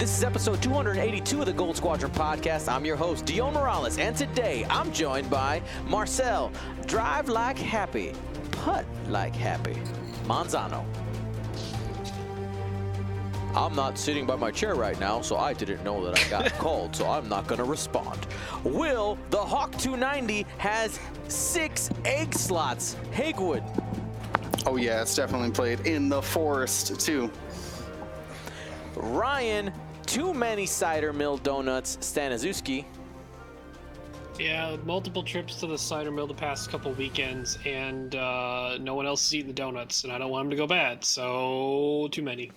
This is episode 282 of the Gold Squadron podcast. I'm your host, Dion Morales, and today I'm joined by Marcel, Drive Like Happy, Putt Like Happy, Manzano. I'm not sitting by my chair right now, so I didn't know that I got called, so I'm not going to respond. Will, the Hawk 290 has six egg slots. Hagewood. Oh yeah, it's definitely played in the forest too. Ryan, too many cider mill donuts. Staniszewski. Yeah, multiple trips to the cider mill the past couple weekends, and uh, no one else is eating the donuts, and I don't want them to go bad, so too many.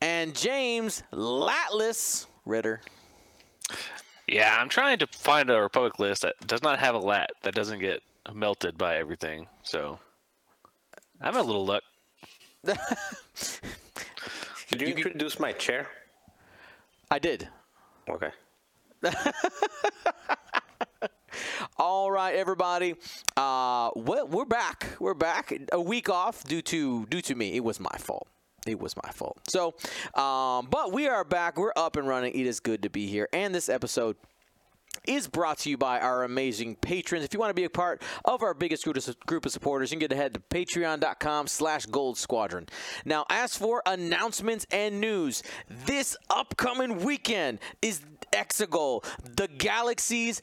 and James Latless Ritter. Yeah, I'm trying to find a Republic list that does not have a lat that doesn't get melted by everything. So I'm a little luck. Did you, you introduce my chair? I did. Okay. All right, everybody. Uh, well, we're back. We're back. A week off due to due to me. It was my fault. It was my fault. So, um, but we are back. We're up and running. It is good to be here. And this episode is brought to you by our amazing patrons. If you want to be a part of our biggest group of supporters, you can get ahead to patreon.com slash gold squadron. Now, as for announcements and news, this upcoming weekend is Exegol, the Galaxy's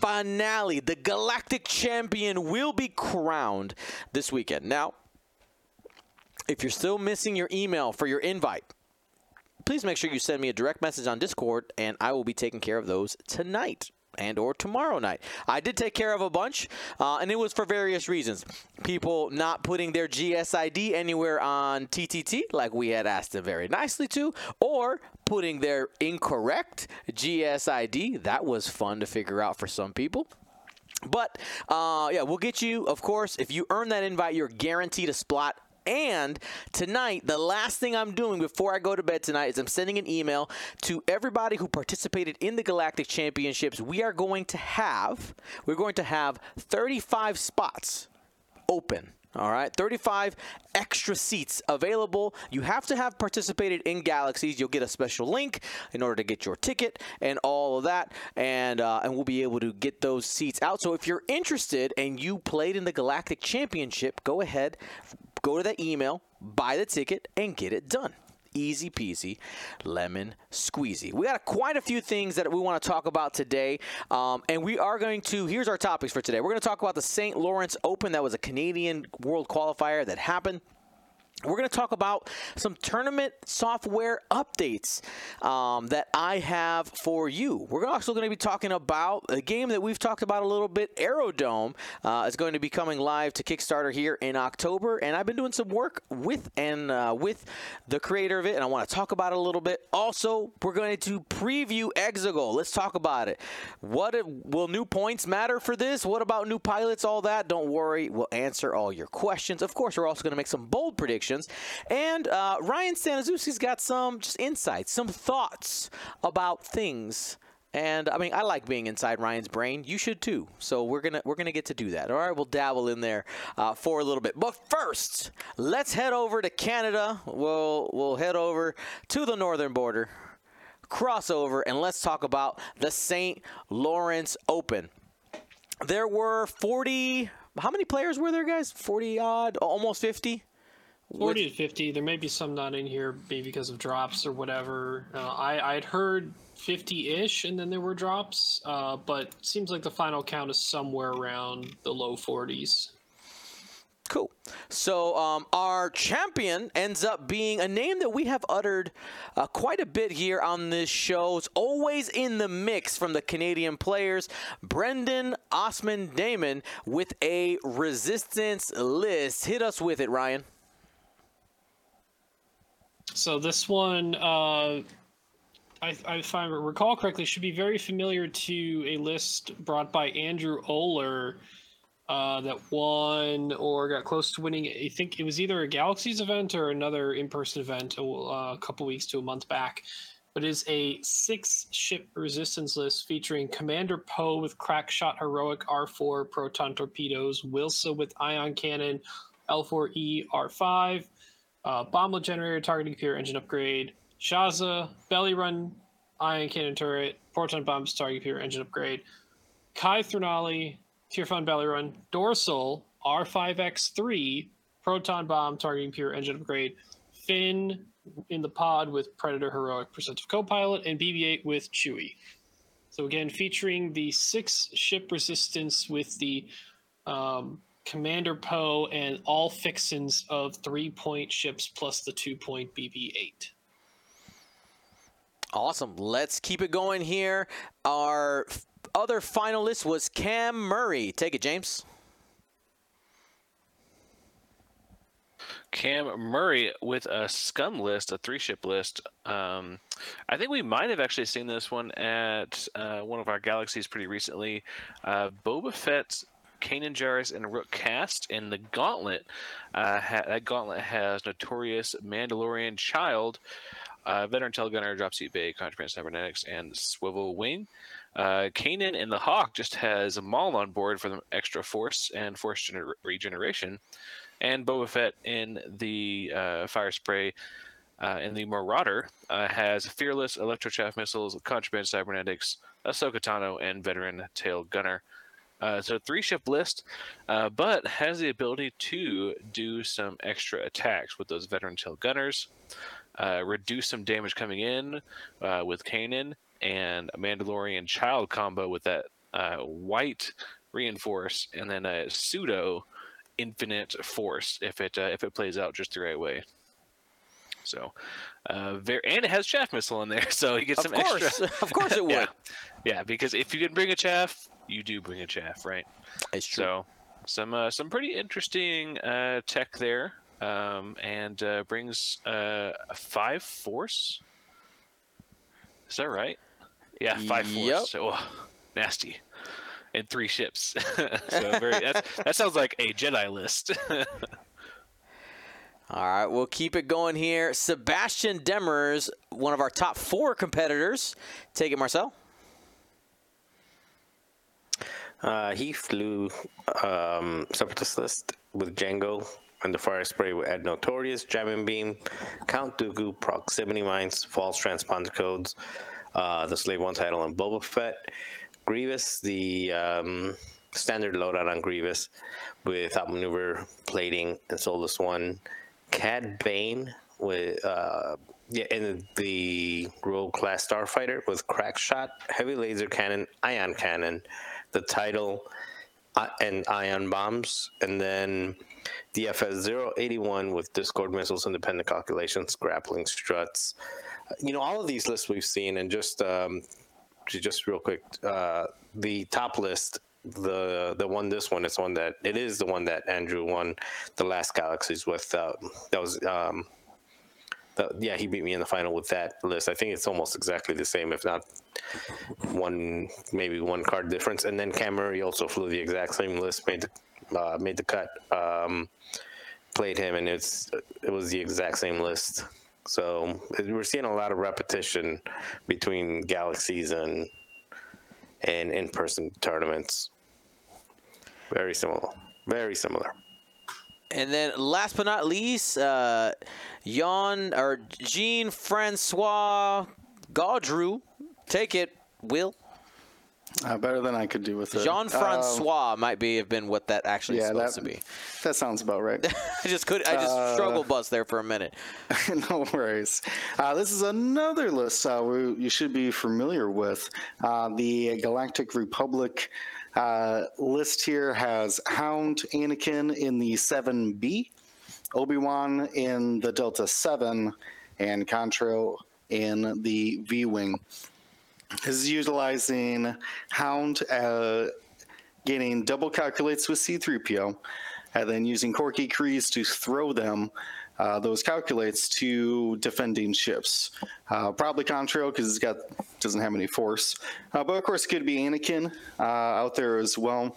finale. The Galactic Champion will be crowned this weekend. Now, if you're still missing your email for your invite, please make sure you send me a direct message on Discord, and I will be taking care of those tonight and or tomorrow night. I did take care of a bunch, uh, and it was for various reasons. People not putting their GSID anywhere on TTT, like we had asked them very nicely to, or putting their incorrect GSID. That was fun to figure out for some people. But uh, yeah, we'll get you. Of course, if you earn that invite, you're guaranteed a spot and tonight, the last thing I'm doing before I go to bed tonight is I'm sending an email to everybody who participated in the Galactic Championships. We are going to have we're going to have 35 spots open. All right, 35 extra seats available. You have to have participated in Galaxies. You'll get a special link in order to get your ticket and all of that, and uh, and we'll be able to get those seats out. So if you're interested and you played in the Galactic Championship, go ahead, Go to that email, buy the ticket, and get it done. Easy peasy, lemon squeezy. We got quite a few things that we want to talk about today, um, and we are going to. Here's our topics for today. We're going to talk about the St. Lawrence Open. That was a Canadian World Qualifier that happened. We're going to talk about some tournament software updates um, that I have for you. We're also going to be talking about a game that we've talked about a little bit. Aerodome uh, is going to be coming live to Kickstarter here in October, and I've been doing some work with and uh, with the creator of it, and I want to talk about it a little bit. Also, we're going to preview Exegol. Let's talk about it. What will new points matter for this? What about new pilots? All that? Don't worry, we'll answer all your questions. Of course, we're also going to make some bold predictions And uh, Ryan Staniszewski's got some just insights, some thoughts about things. And I mean, I like being inside Ryan's brain. You should too. So we're gonna we're gonna get to do that. All right, we'll dabble in there uh, for a little bit. But first, let's head over to Canada. We'll we'll head over to the northern border, crossover, and let's talk about the St. Lawrence Open. There were 40. How many players were there, guys? 40 odd, almost 50. 40 to 50 there may be some not in here maybe because of drops or whatever uh, i i'd heard 50-ish and then there were drops uh, but seems like the final count is somewhere around the low 40s Cool. So um, our champion ends up being a name that we have uttered uh, quite a bit here on this show. It's always in the mix from the Canadian players. Brendan Osman Damon with a resistance list. Hit us with it, Ryan. So this one, uh, I, if I recall correctly, should be very familiar to a list brought by Andrew Oler uh, that won or got close to winning. I think it was either a Galaxies event or another in-person event a, a couple weeks to a month back. But is a six ship resistance list featuring Commander Poe with crack shot heroic R4 proton torpedoes, Wilsa with ion cannon, L4E R5, uh, bomblet generator, targeting computer engine upgrade, Shasa, Belly Run, Ion Cannon Turret, Proton Bombs, targeting Peer, Engine Upgrade, Kai Threnali, Tier 5 Belly Run, Dorsal, R5X3, Proton Bomb, Targeting Pure, Engine Upgrade, Finn in the pod with Predator Heroic Percent Copilot, and BB 8 with Chewie. So again, featuring the six ship resistance with the um, Commander Poe and all fixins of three point ships plus the two point BB 8. Awesome. Let's keep it going here. Our f- other finalist was Cam Murray. Take it, James. Cam Murray with a scum list, a three ship list. Um, I think we might have actually seen this one at uh, one of our galaxies pretty recently. Uh, Boba Fett, Kanan Jarrus, and Rook Kast in the Gauntlet. Uh, ha- that Gauntlet has Notorious Mandalorian Child, uh, Veteran Tail Gunner, Dropseat Bay, Contraband Cybernetics, and Swivel Wing. Uh, Kanan and the Hawk just has Maul on board for the extra force and force gener- regeneration and Boba Fett in the uh, fire spray. Uh, and the Marauder uh, has Fearless, Electrochaff Missiles, Contraband Cybernetics, Ahsoka Tano, and Veteran Tail Gunner. Uh, so three ship list, uh, but has the ability to do some extra attacks with those Veteran Tail Gunners, uh, reduce some damage coming in uh, with Kanan, and a Mandalorian Child combo with that uh, white reinforce, and then a pseudo infinite force if it uh, if it plays out just the right way. So, uh, very and it has chaff missile in there, so you get Of some course. extra. of course it would. yeah, yeah, because if you can bring a chaff, you do bring a chaff, right? It's true. So, some uh, some pretty interesting uh, tech there, um, and uh, brings uh, a five force. Is that right? Yeah, five Yep. force. So, oh, nasty. And three ships. so very that's, that sounds like a Jedi list. All right, we'll keep it going here. Sebastian Demers, one of our top four competitors. Take it, Marcel. Uh, he flew um, Separatist list with Django and the fire spray with Ed Notorious, Jamming Beam, Count Dooku, Proximity Mines, False Transponder Codes, uh, the Slave One title, and Boba Fett. Grievous, the um, standard loadout on Grievous with outmaneuver plating and Soulless One. Cad Bane with uh, yeah, in the Rogue class starfighter with crack shot, heavy laser cannon, ion cannon, the title, uh, and ion bombs, and then DFS 081 with Discord missiles, independent calculations, grappling struts. You know, all of these lists we've seen, and just um, just real quick, uh, the top list. The the one this one is one that it is the one that Andrew won the last galaxies with. Uh, that was um, the, yeah, he beat me in the final with that list. I think it's almost exactly the same, if not one, maybe one card difference. And then Cam Murray also flew the exact same list, made the, uh, made the cut, um, played him, and it's it was the exact same list. So we're seeing a lot of repetition between galaxies and and in-person tournaments. Very similar. Very similar. And then last but not least, uh, Jean or Jean Francois Gaudreau. Take it, Will. Uh, better than I could do with it. Jean Um, Francois might be have been what that actually is yeah, supposed that, to be. that sounds about right. I just could. I just Uh, struggle bus there for a minute. no worries. Uh, this is another list uh, we, you should be familiar with. Uh, the Galactic Republic uh, list here has Hound Anakin in the 7B, Obi Wan in the Delta 7, and Contrail in the V Wing. This is utilizing Hound uh, getting double calculates with C3PO, and then using Corky Kreese to throw them, uh, those calculates to defending ships. Uh, probably Contrail because it's got doesn't have any force, uh, but of course it could be Anakin uh, out there as well.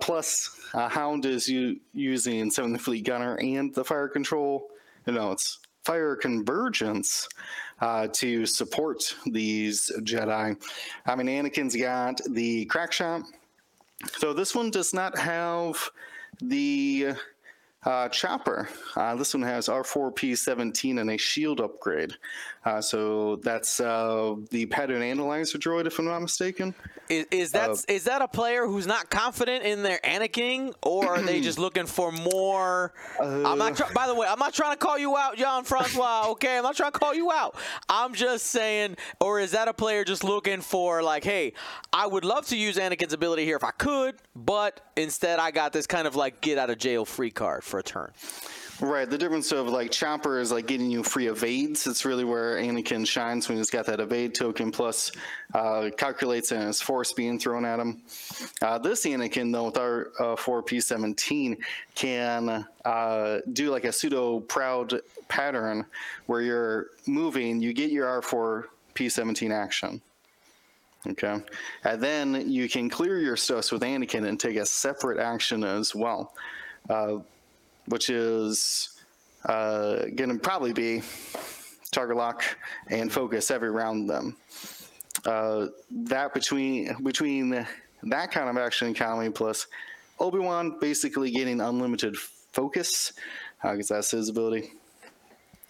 Plus, Hound is u- using Seventh Fleet Gunner and the fire control. No, it's fire convergence uh, to support these Jedi. I mean, Anakin's got the crack shot. So this one does not have the uh, Chopper. Uh, this one has R4P17 and a shield upgrade. Uh, so that's uh, the pattern analyzer droid, if I'm not mistaken. Is, is that Uh, is that a player who's not confident in their Anakin, or are they just looking for more? I'm not. Try, by the way, I'm not trying to call you out, John Francois. Okay, I'm not trying to call you out. I'm just saying, or is that a player just looking for like, hey, I would love to use Anakin's ability here if I could, but instead I got this kind of like get out of jail free card for a turn. Right. The difference of like Chopper is like getting you free evades. It's really where Anakin shines when he's got that evade token plus uh, calculates in his force being thrown at him. Uh, this Anakin though with our uh, 4P17 can uh, do like a pseudo proud pattern where you're moving, you get your R4P17 action. Okay. And then you can clear your stuffs with Anakin and take a separate action as well. Uh, which is uh, going to probably be target lock and focus every round them. Uh, that between between that kind of action economy plus Obi Wan basically getting unlimited focus because that's his ability.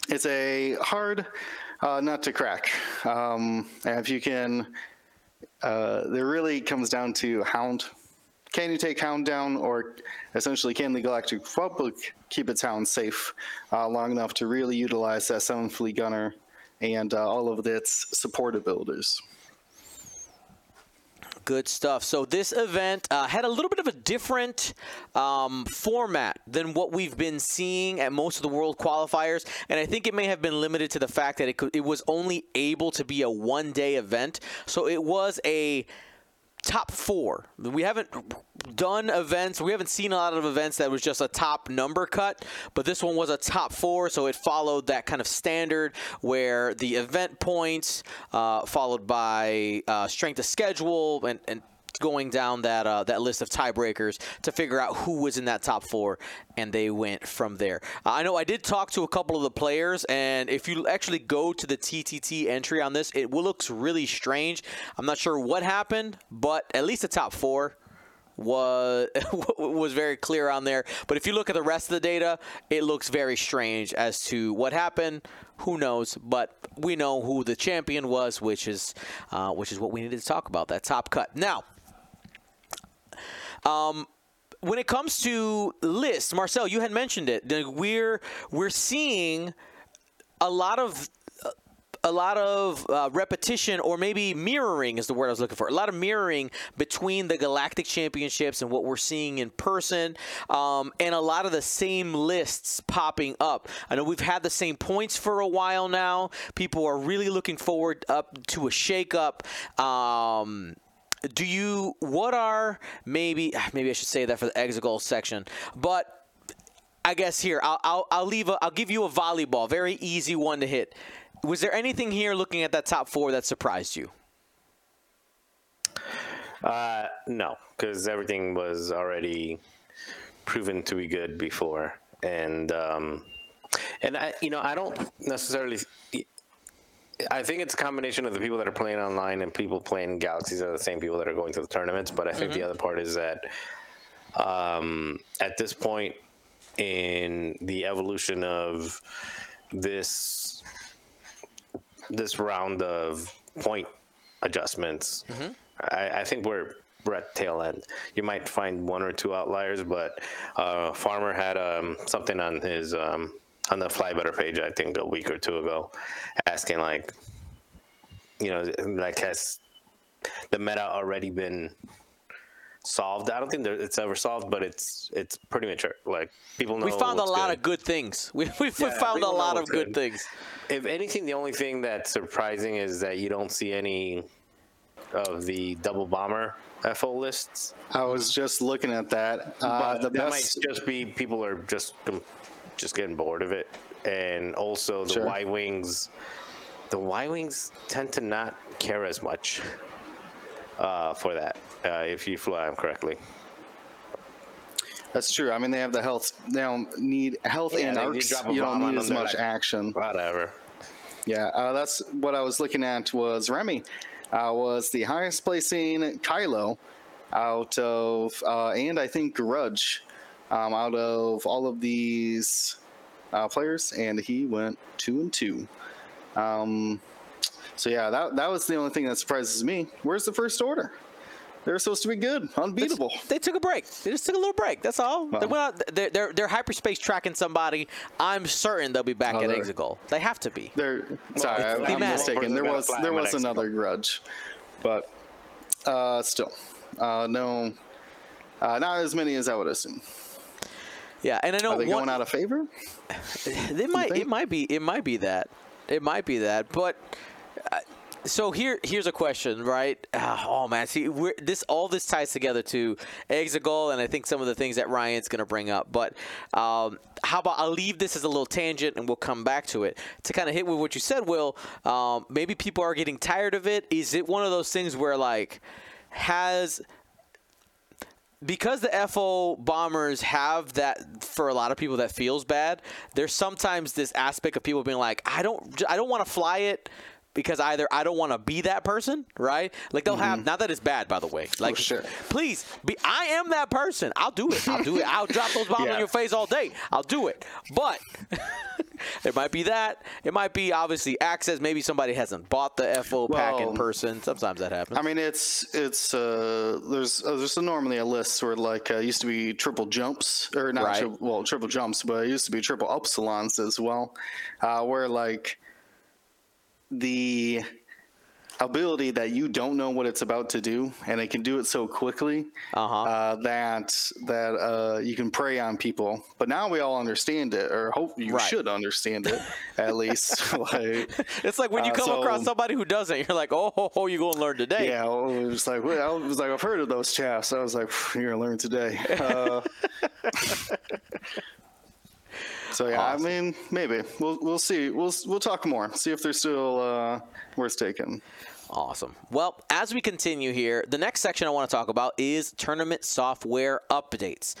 It's a hard uh, nut to crack. Um, and if you can, uh, there really comes down to Hound can you take Hound down, or essentially can the Galactic Republic keep its Hound safe uh, long enough to really utilize that Seventh Fleet Gunner and uh, all of its support abilities? Good stuff. So this event uh, had a little bit of a different um, format than what we've been seeing at most of the world qualifiers, and I think it may have been limited to the fact that it could, it was only able to be a one-day event. So it was a top four. We haven't done events. We haven't seen a lot of events that was just a top number cut, but this one was a top four, so it followed that kind of standard where the event points uh, followed by uh, strength of schedule and, and going down that uh, that list of tiebreakers to figure out who was in that top four, and they went from there. Uh, I know I did talk to a couple of the players, and if you actually go to the TTT entry on this, it looks really strange. I'm not sure what happened, but at least the top four was was very clear on there. But if you look at the rest of the data, it looks very strange as to what happened. Who knows? But we know who the champion was, which is uh, which is what we needed to talk about. That top cut now. Um, when it comes to lists, Marcel, you had mentioned it. We're we're seeing a lot of a lot of uh, repetition or maybe mirroring is the word I was looking for. A lot of mirroring between the Galactic Championships and what we're seeing in person, um, and a lot of the same lists popping up. I know we've had the same points for a while now. People are really looking forward up to a shakeup. Um, do you what are maybe maybe I should say that for the exegol section, but I guess here I'll I'll, I'll leave a, I'll give you a volleyball, very easy one to hit. Was there anything here looking at that top four that surprised you? Uh, no, because everything was already proven to be good before, and um, and I, you know, I don't necessarily. I think it's a combination of the people that are playing online and people playing Galaxies are the same people that are going to the tournaments. But I think the other part is that um, at this point in the evolution of this this round of point adjustments, I, I think we're we're at tail end. You might find one or two outliers, but uh, Farmer had um, something on his um, on the Fly Better page, I think a week or two ago, asking like, you know, like has the meta already been solved? I don't think it's ever solved, but it's it's pretty mature. Like people know. We found a lot good. of good things. We, we, we found a lot of good good. things. If anything, the only thing that's surprising is that you don't see any of the double bomber FO lists. I was just looking at that. Uh, the that best, might just be people are just just getting bored of it, and also the Sure. Y wings. The Y wings tend to not care as much uh, for that uh, if you fly them correctly. that's true. I mean, they have the health. They don't need health Yeah, and arcs. You don't need as much like- action. Whatever. Yeah, uh, that's what I was looking at. Was Remy uh, was the highest placing Kylo out of, uh, and I think Grudge um, out of all of these uh, players, and he went two and two. Um, so yeah, that that was the only thing that surprises me. Where's the first order? They were supposed to be good, unbeatable. They took a break. They just took a little break. That's all. They went out. They're, they're, they're hyperspace tracking somebody. I'm certain they'll be back Oh, at they're- Exegol. They have to be. There, sorry, it's I'm, I'm thematic. mistaken. There was there was another grudge, but uh, still, uh, no, uh, not as many as I would assume. Yeah, and I know Are they one, going out of favor? It might. It might be. It might be that. It might be that. But uh, so here, here's a question, right? Ah, oh man, see, we're, this all this ties together to Exegol, and I think some of the things that Ryan's going to bring up. But um, how about I'll leave this as a little tangent, and we'll come back to it to kind of hit with what you said, Will. Um, maybe people are getting tired of it. Is it one of those things where like has because the FO bombers have that for a lot of people that feels bad. There's sometimes this aspect of people being like, I don't, I don't want to fly it because either I don't want to be that person, right? Like they'll have not that it's bad, by the way. Like, sure. please be. I am that person. I'll do it. I'll do it. I'll drop those bombs Yeah. on your face all day. I'll do it. But it might be that. It might be obviously access. Maybe somebody hasn't bought the FO pack in person. Sometimes that happens. I mean, it's it's uh, there's uh, there's normally a list where like uh, used to be triple jumps or not Right. tri- well triple jumps, but it used to be triple upsilons as well, uh, where like the ability that you don't know what it's about to do and it can do it so quickly Uh-huh. uh, that that uh, you can prey on people but now we all understand it or hope you Right. should understand it at least like It's like when you Uh, come across somebody who doesn't, you're like, oh, ho, ho, you gonna learn today. Yeah, well, it was like well, I was like I've heard of those chaps. I was like, you're gonna learn today. So yeah, I mean, maybe we'll we'll see. We'll we'll talk more. See if they're still uh, worth taking. Awesome. Well, as we continue here, the next section I want to talk about is tournament software updates.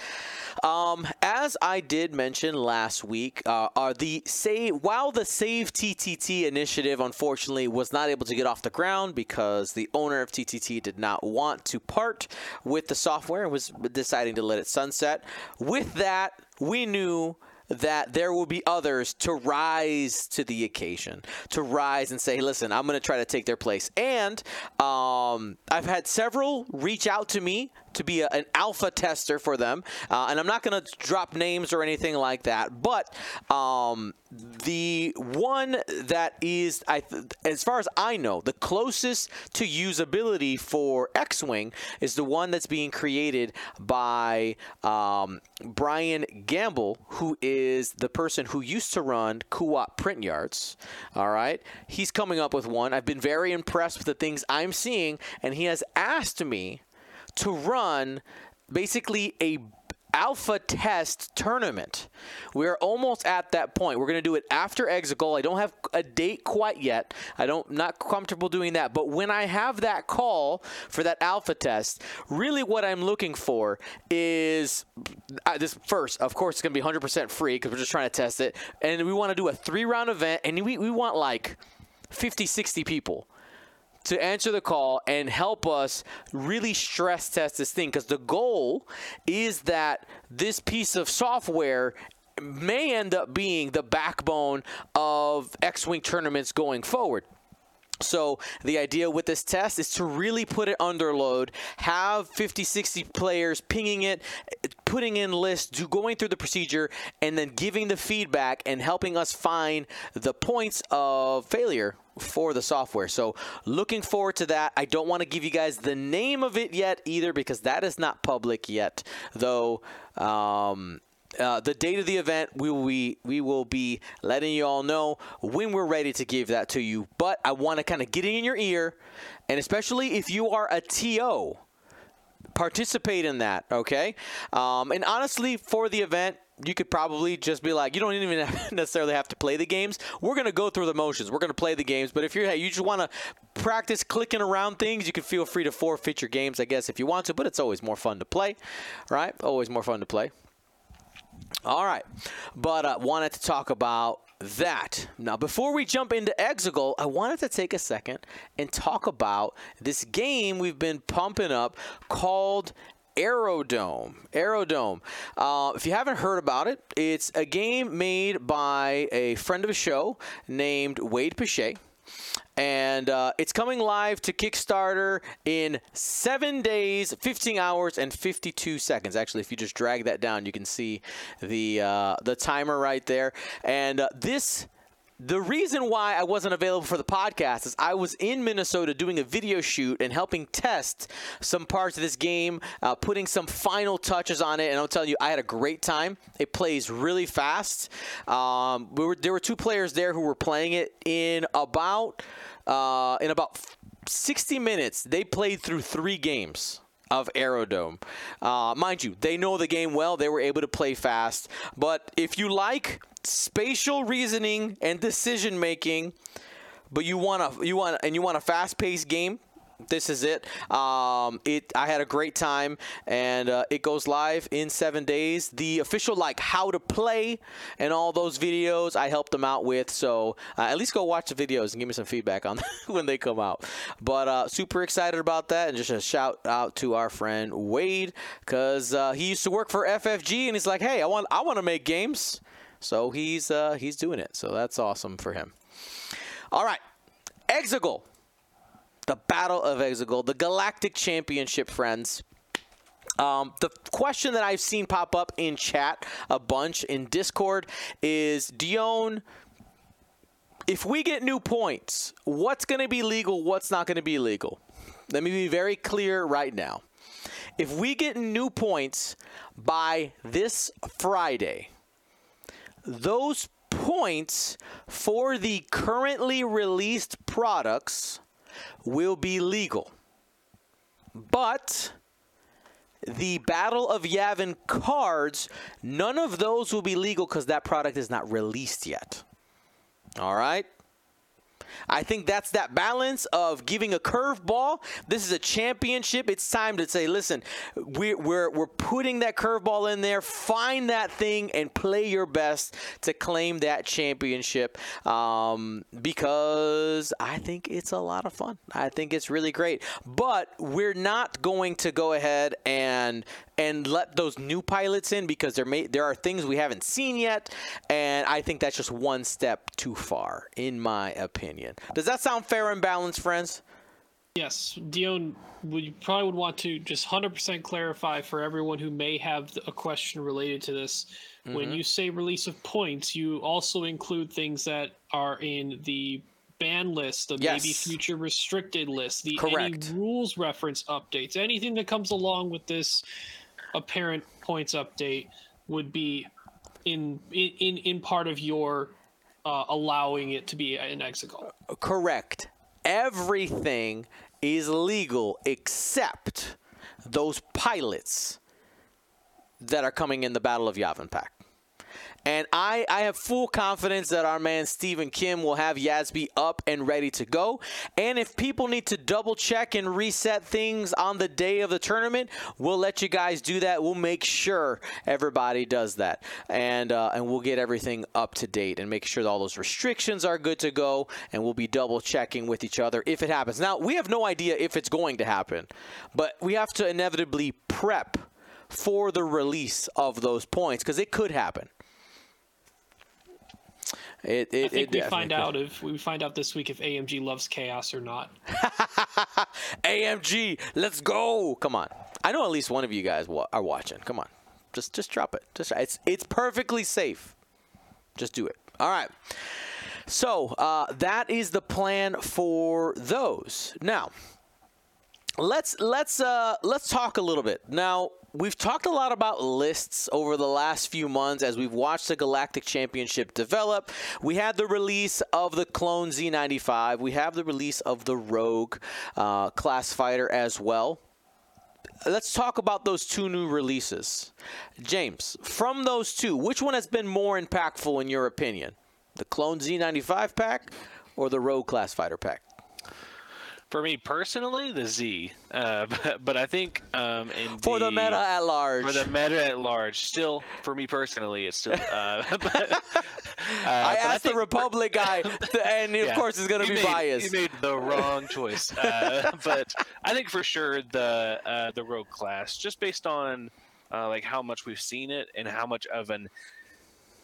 Um, as I did mention last week, uh, are the save while the Save TTT initiative unfortunately was not able to get off the ground because the owner of TTT did not want to part with the software and was deciding to let it sunset. With that, we knew that there will be others to rise to the occasion, to rise and say, listen, I'm going to try to take their place. And um, I've had several reach out to me to be a, an alpha tester for them. Uh, and I'm not going to drop names or anything like that. But um, the one that is, I as far as I know, the closest to usability for X Wing is the one that's being created by um, Brian Gamble, who is the person who used to run Co-op Print Yards. All right, he's coming up with one. I've been very impressed with the things I'm seeing, and he has asked me to run basically a alpha test tournament. We're almost at that point. We're going to do it after Exegol. I don't have a date quite yet. I don't not comfortable doing that, but when I have that call for that alpha test, really what I'm looking for is uh, this first, of course it's going to be 100% free cuz we're just trying to test it. And we want to do a 3-round event and we we want like 50 60 people to answer the call and help us really stress test this thing because the goal is that this piece of software may end up being the backbone of X-Wing tournaments going forward. So the idea with this test is to really put it under load, have 50, 60 players pinging it, putting in lists, do going through the procedure, and then giving the feedback and helping us find the points of failure for the software. So looking forward to that. I don't want to give you guys the name of it yet either because that is not public yet, though. Um, uh, the date of the event, we will be we will be letting you all know when we're ready to give that to you. But I want to kind of get it in your ear, and especially if you are a TO, participate in that. Okay, um, and honestly, for the event. You could probably just be like, you don't even necessarily have to play the games. We're gonna go through the motions. We're gonna play the games. But if you're, hey, you just want to practice clicking around things, you can feel free to forfeit your games, I guess, if you want to. But it's always more fun to play, right? Always more fun to play. All right, but uh, wanted to talk about that. Now, before we jump into Exegol, I wanted to take a second and talk about this game we've been pumping up called Aerodome. Aerodome. Uh, if you haven't heard about it, it's a game made by a friend of the show named Wade Pichet. And uh, it's coming live to Kickstarter in seven days, 15 hours, and 52 seconds. Actually, if you just drag that down, you can see the uh, the timer right there. And uh, this the reason why I wasn't available for the podcast is I was in Minnesota doing a video shoot and helping test some parts of this game, uh, putting some final touches on it. And I'll tell you, I had a great time. It plays really fast. Um, we were, there were two players there who were playing it in about uh, in about 60 minutes. They played through three games of Aerodome. Uh, mind you, they know the game well. They were able to play fast. But if you like spatial reasoning and decision making, but you want a you want and you want a fast-paced game, this is it. Um, it I had a great time, and uh, it goes live in seven days. The official like how to play and all those videos I helped them out with. So uh, at least go watch the videos and give me some feedback on when they come out. But uh, super excited about that, and just a shout out to our friend Wade because uh, he used to work for FFG, and he's like, hey, I want I want to make games. So he's uh, he's doing it. So that's awesome for him. All right, Exegol the Battle of Exegol, the Galactic Championship, friends. Um, the question that I've seen pop up in chat a bunch in Discord is Dion, if we get new points, what's going to be legal, what's not going to be legal? Let me be very clear right now. If we get new points by this Friday, those points for the currently released products will be legal. But the Battle of Yavin cards, none of those will be legal because that product is not released yet. All right? I think that's that balance of giving a curveball. This is a championship. It's time to say, listen, we're, we're, we're putting that curveball in there. Find that thing and play your best to claim that championship um, because I think it's a lot of fun. I think it's really great. But we're not going to go ahead and and let those new pilots in because there may there are things we haven't seen yet, and I think that's just one step too far, in my opinion. Does that sound fair and balanced, friends? Yes, Dion, we probably would want to just 100% clarify for everyone who may have a question related to this. Mm-hmm. When you say release of points, you also include things that are in the ban list, the yes. maybe future restricted list, the Correct. any rules reference updates, anything that comes along with this apparent points update would be in in in part of your uh, allowing it to be an Exegol. Correct. Everything is legal except those pilots that are coming in the Battle of Yavin pack. And I, I have full confidence that our man Stephen Kim will have Yasby up and ready to go. And if people need to double check and reset things on the day of the tournament, we'll let you guys do that. We'll make sure everybody does that. And, uh, and we'll get everything up to date and make sure all those restrictions are good to go. And we'll be double checking with each other if it happens. Now, we have no idea if it's going to happen, but we have to inevitably prep for the release of those points because it could happen. It, it, I think we find could. out if we find out this week if AMG loves chaos or not. AMG, let's go! Come on, I know at least one of you guys wa- are watching. Come on, just just drop it. Just it's it's perfectly safe. Just do it. All right. So uh, that is the plan for those. Now, let's let's uh, let's talk a little bit now we've talked a lot about lists over the last few months as we've watched the Galactic Championship develop. We had the release of the Clone Z95. We have the release of the Rogue uh, class fighter as well. Let's talk about those two new releases. James, from those two, which one has been more impactful in your opinion? The Clone Z95 pack or the Rogue class fighter pack? For me personally, the Z. Uh, but, but, I think um, for the, the, meta at large. For the meta at large, still for me personally, it's still. Uh, but, I but asked the Republic guy, and of Yeah. course it's going to be made- biased. You made the wrong choice. Uh, but I think for sure the uh, the rogue class, just based on uh, like how much we've seen it and how much of an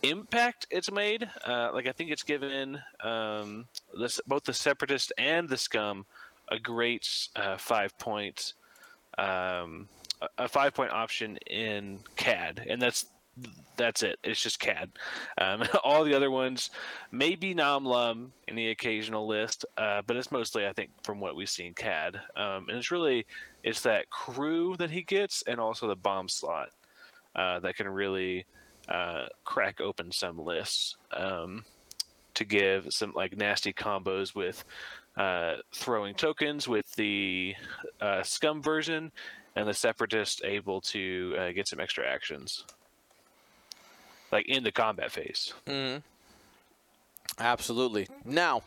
impact it's made. Uh, like I think it's given um, this both the separatist and the scum a great uh, five point um, a- five point option in CAD, and that's that's it. It's just CAD. Um, all the other ones, maybe Namlum in the occasional list, uh, but it's mostly I think from what we've seen CAD, um, and it's really it's that crew that he gets, and also the bomb slot uh, that can really uh, crack open some lists um, to give some like nasty combos with uh, throwing tokens with the uh, scum version, and the separatist able to uh, get some extra actions like in the combat phase. Absolutely. Now,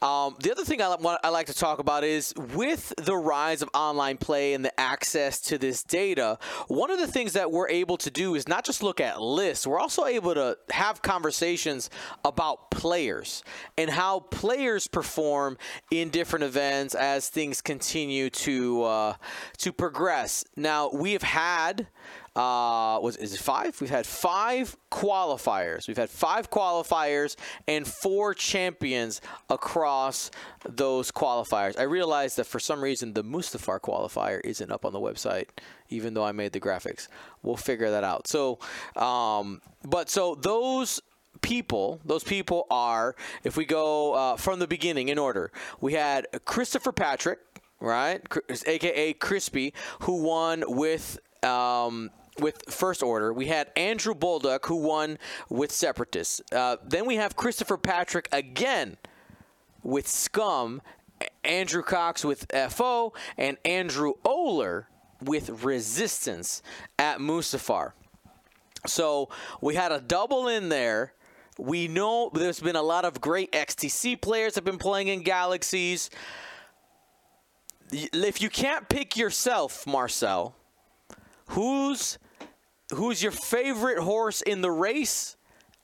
um, the other thing I, I like to talk about is with the rise of online play and the access to this data, one of the things that we're able to do is not just look at lists, we're also able to have conversations about players and how players perform in different events as things continue to uh, to progress. Now, we have had uh, was is it five? We've had five qualifiers. We've had five qualifiers and four champions across those qualifiers. I realized that for some reason the Mustafar qualifier isn't up on the website, even though I made the graphics. We'll figure that out. So, um, but so those people those people are if we go uh, from the beginning in order we had christopher patrick right aka crispy who won with um, with First Order. We had Andrew Bolduck, who won with Separatists. Uh, then we have Christopher Patrick again with Scum, Andrew Cox with FO, and Andrew Oler with Resistance at Mustafar. So we had a double in there. We know there's been a lot of great XTC players have been playing in Galaxies. If you can't pick yourself, Marcel, who's who's your favorite horse in the race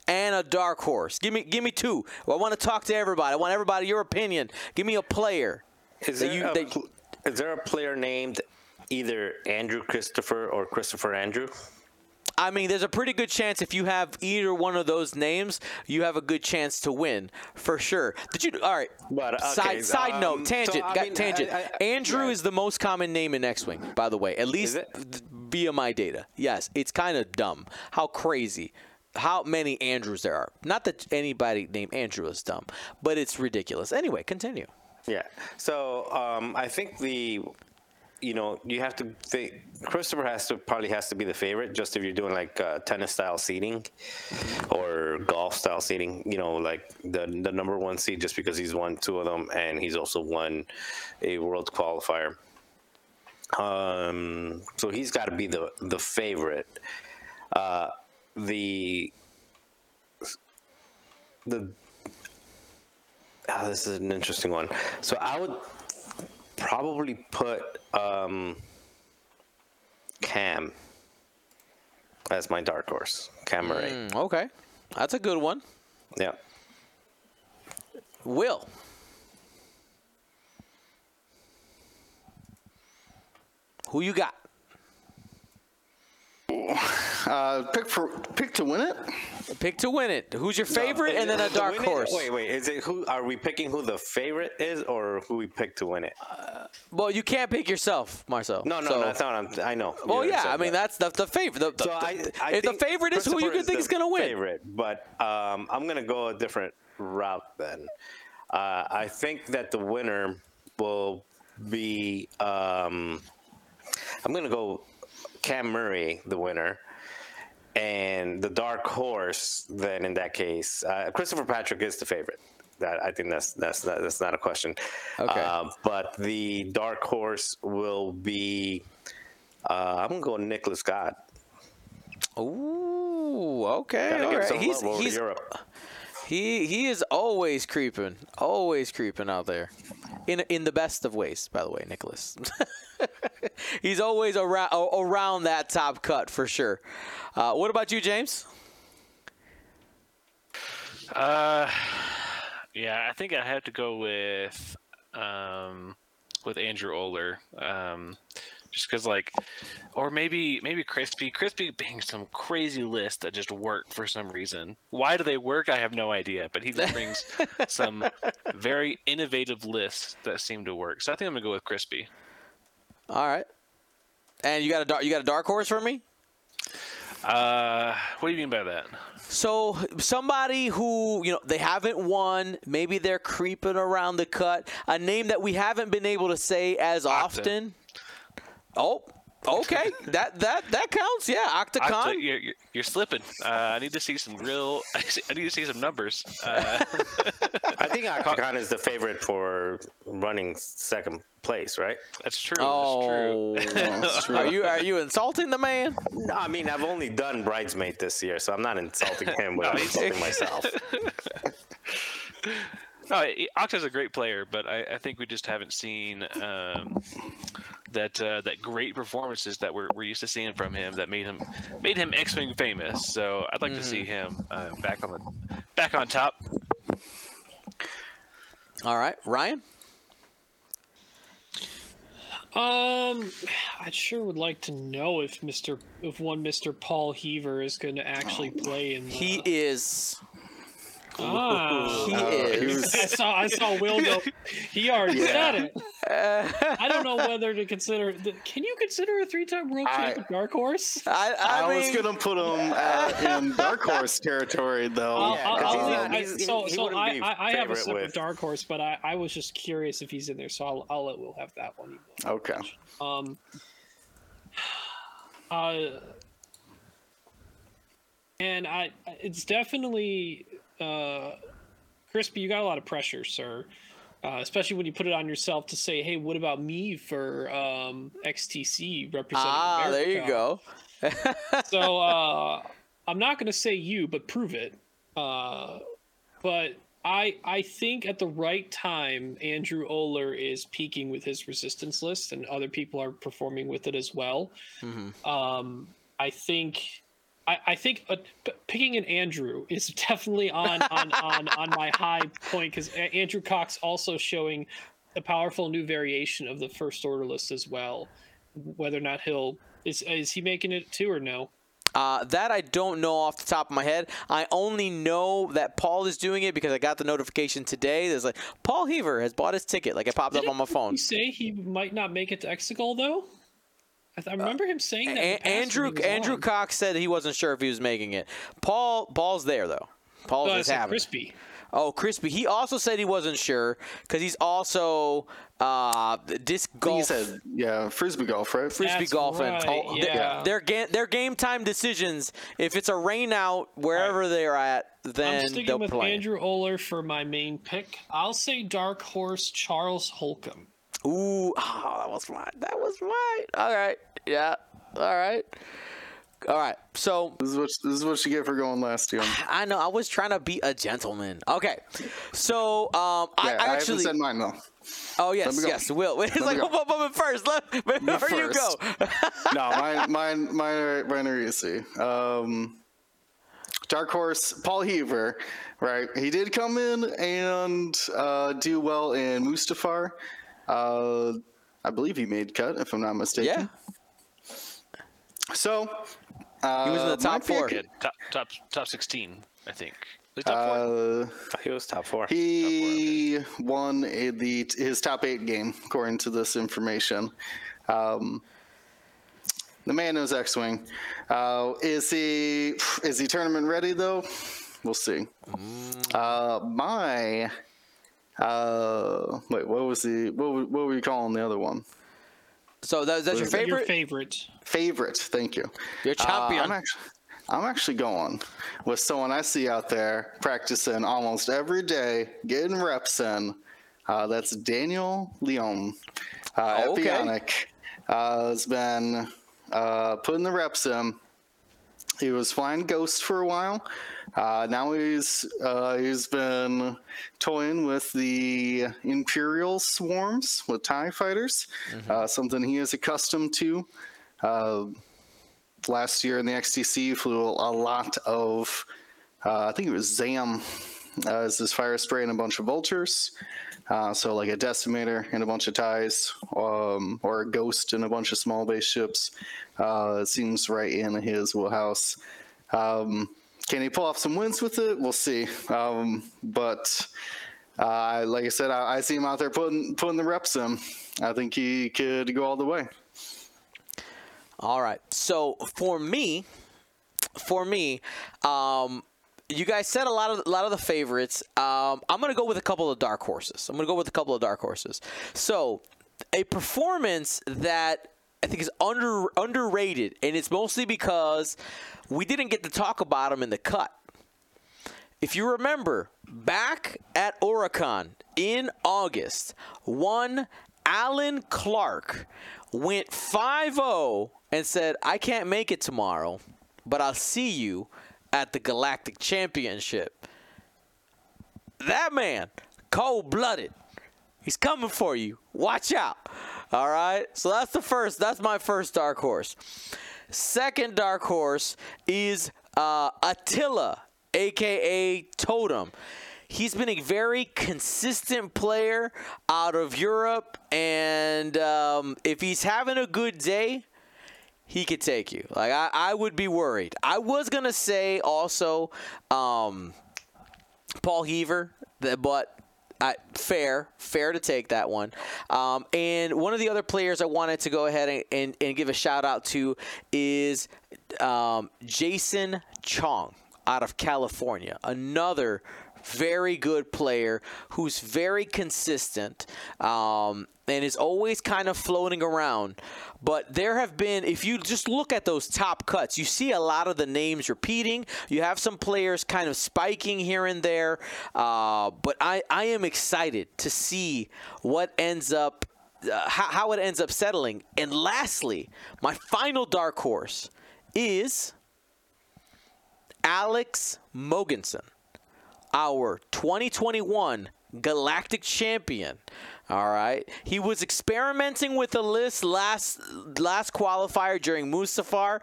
and a dark horse? Give me give me two. I want to talk to everybody. I want everybody your opinion. Give me a player. Is there, you- a, that- pl- is there a player named either Andrew Christopher or Christopher Andrew? I mean, there's a pretty good chance if you have either one of those names, you have a good chance to win for sure. Did you? All right. But, okay, side side um, note, tangent, I got mean, tangent. I- I- Andrew yeah. is the most common name in X-wing, by the way. At least via my data. Yes, it's kind of dumb. How crazy. How many Andrews there are. Not that anybody named Andrew is dumb, but it's ridiculous. Anyway, continue. Yeah. So um, I think the, you know, you have to think Christopher has to probably has to be the favorite. Just if you're doing like uh, tennis style seating, or golf style seating, you know, like the the number one seed, just because he's won two of them and he's also won a world qualifier. Um, so he's got to be the the favorite. Uh, the the Ah, this is an interesting one. So I would probably put um, Cam as my dark horse. Cam Murray. Mm, okay, that's a good one. Yeah. Will. Who you got? Uh, pick for pick to win it. Pick to win it. Who's your favorite, and then a dark win it- horse. Wait, wait. Is it who? Are we picking who the favorite is, or who we pick to win it? Well, you can't pick yourself, Marcel. No, no, So- that's not. I know. Well, yeah. I mean, that. that's the the favorite. The, the, So I, the- I if the favorite is who you Christopher think is going to win. Favorite, but um, I'm going to go a different route then. Uh, I think that the winner will be. Um, I'm going to go Cam Murray, the winner, and the dark horse. Then in that case, uh, Christopher Patrick is the favorite. That I think that's that's not, that's not a question. Okay. Uh, but the dark horse will be. Uh, I'm gonna go Nicholas God. Ooh, okay. All right. He's love over to he's Europe. He he is always creeping, always creeping out there, in in the best of ways. By the way, Nicholas. he's always around around that top cut for sure. Uh, what about you, James? Uh, yeah, I think I have to go with um, with Andrew Oler. Um, just because, like, or maybe maybe Crispy. Crispy being some crazy list that just work for some reason. Why do they work? I have no idea. But he brings some very innovative lists that seem to work. So I think I'm gonna go with Crispy. All right. And you got a you got a dark horse for me? Uh, what do you mean by that? So somebody who you know they haven't won, maybe they're creeping around the cut. A name that we haven't been able to say as often. Oh, okay, that that that counts. Yeah, Octa, Octacon. you're, you're, you're slipping. Uh, I need to see some real. I need to see some numbers. Uh, I think Octacon is the favorite for running second place, right? that's true. Oh, That's true. are you are you insulting the man? No, I mean I've only done bridesmaid this year, so I'm not insulting him without he's- insulting myself. No, he- Octa's a great player, but I, I think we just haven't seen um, that uh, that great performances that we're, we're used to seeing from him that made him made him X-wing famous. So I'd like to see him uh, back on the back on top. All right, Ryan. Um, I sure would like to know if Mister, if one Mister Paul Heaver is going to actually play in. The, He is. Ah. He Uh, he is. was- I saw, I saw Will go. He already Yeah. said it. I don't know whether to consider. Can you consider a three-time world champion dark horse? I, I, I, mean, was gonna put him uh, in dark horse territory though. I'll- Yeah, I'll- 'cause I'll he's leave- not- I- he's- he- so, he so I, I, I have a favorite separate with- dark horse, but I, I was just curious if he's in there, so I'll, I'll let Will have that one. Okay. Um, uh, and I, it's definitely, uh, crispy. You got a lot of pressure, sir. Uh, especially when you put it on yourself to say, "Hey, what about me for um, XTC representing ah, there you go. so uh, I'm not going to say you, but prove it. Uh, but I I think at the right time, Andrew Oler is peaking with his resistance list, and other people are performing with it as well. Um, I think. I, I think uh, p- picking an Andrew is definitely on on, on, on my high point because Andrew Cox also showing a powerful new variation of the first order list as well. Whether or not he'll is is he making it too or no? Uh, that I don't know off the top of my head. I only know that Paul is doing it because I got the notification today. There's like Paul Heaver has bought his ticket. Like it popped up on my phone. You say he might not make it to Exegol though. I, th- I remember him saying that. A- past Andrew Andrew on. Cox said he wasn't sure if he was making it. Paul Paul's there though. Paul's Oh, I is said having. it. crispy. Oh, crispy. He also said he wasn't sure because he's also uh, disc golf. He golf. said, yeah, frisbee golf, right? Frisbee That's golf and right, oh, yeah. their game their game time decisions. If it's a rain out wherever they're at, then I'm sticking with play. Andrew Oler for my main pick. I'll say dark horse Charles Holcomb. Ooh, oh, that was mine. That was mine. All right. Yeah. All right. All right. So This is what this is what you get for going last year. I know I was trying to be a gentleman. Okay. So um, I, Yeah, I, I haven't actually. said mine though. oh yes, yes. Will. It's Let like go. but first, let, before you go. no, mine, mine, mine, are, mine are easy. Um, Dark Horse, Paul Heaver, right? He did come in and uh, do well in Mustafar. Uh, I believe he made cut, if I'm not mistaken. yeah. So uh, He was in the top four. Yeah, top top top sixteen, I think. The top four. Uh, He was top four. He won a, the his top eight game according to this information. Um, the man knows X-wing. Uh, is he is he tournament ready though? We'll see. Uh, my uh, wait, what was the what were- what were you calling the other one? So that, that's your Your Your favorite. favorite. Favorite. Thank you. Your Uh, champion. I'm actually, I'm actually going with someone I see out there practicing almost every day, getting reps in. Uh, that's Daniel Leon. Uh, Oh, okay. Epionic uh, has been uh, putting the reps in. He was flying Ghost for a while. Uh, now he's uh, he's been toying with the Imperial swarms with Tie fighters, uh, something he is accustomed to. Uh, last year in the XTC, flew a lot of, uh, I think it was Zam uh, his fire spray and a bunch of vultures. Uh, so like a decimator and a bunch of ties, um, or a ghost and a bunch of small base ships. Uh, it seems right in his wheelhouse. Um, can he pull off some wins with it? We'll see. Um, but uh, like I said, I, I see him out there putting putting the reps in. I think he could go all the way. All right. So for me, for me, um, you guys said a lot of a lot of the favorites. Um, I'm gonna go with a couple of dark horses. I'm gonna go with a couple of dark horses. So a performance that I think is under underrated, and it's mostly because we didn't get to talk about him in the cut. If you remember, back at Oricon in August, one Alan Clark went 5-0 and said, "I can't make it tomorrow, but I'll see you at the Galactic Championship." That man, cold-blooded. He's coming for you. Watch out. All right. So that's the first. That's my first dark horse. Second dark horse is uh, Attila, aka Totem. He's been a very consistent player out of Europe, and um, if he's having a good day, he could take you. Like I, I would be worried. I was gonna say also um, Paul Heaver, but I, fair, fair to take that one. Um, and one of the other players I wanted to go ahead and, and, and give a shout out to is um, Jason Chong out of California. Another very good player who's very consistent um, and is always kind of floating around. But there have been, if you just look at those top cuts, you see a lot of the names repeating. You have some players kind of spiking here and there. Uh, but I, I am excited to see what ends up, uh, how, how it ends up settling. And lastly, my final dark horse is Alex Mogensen our 2021 Galactic Champion. All right. He was experimenting with the list last last qualifier during Mustafar,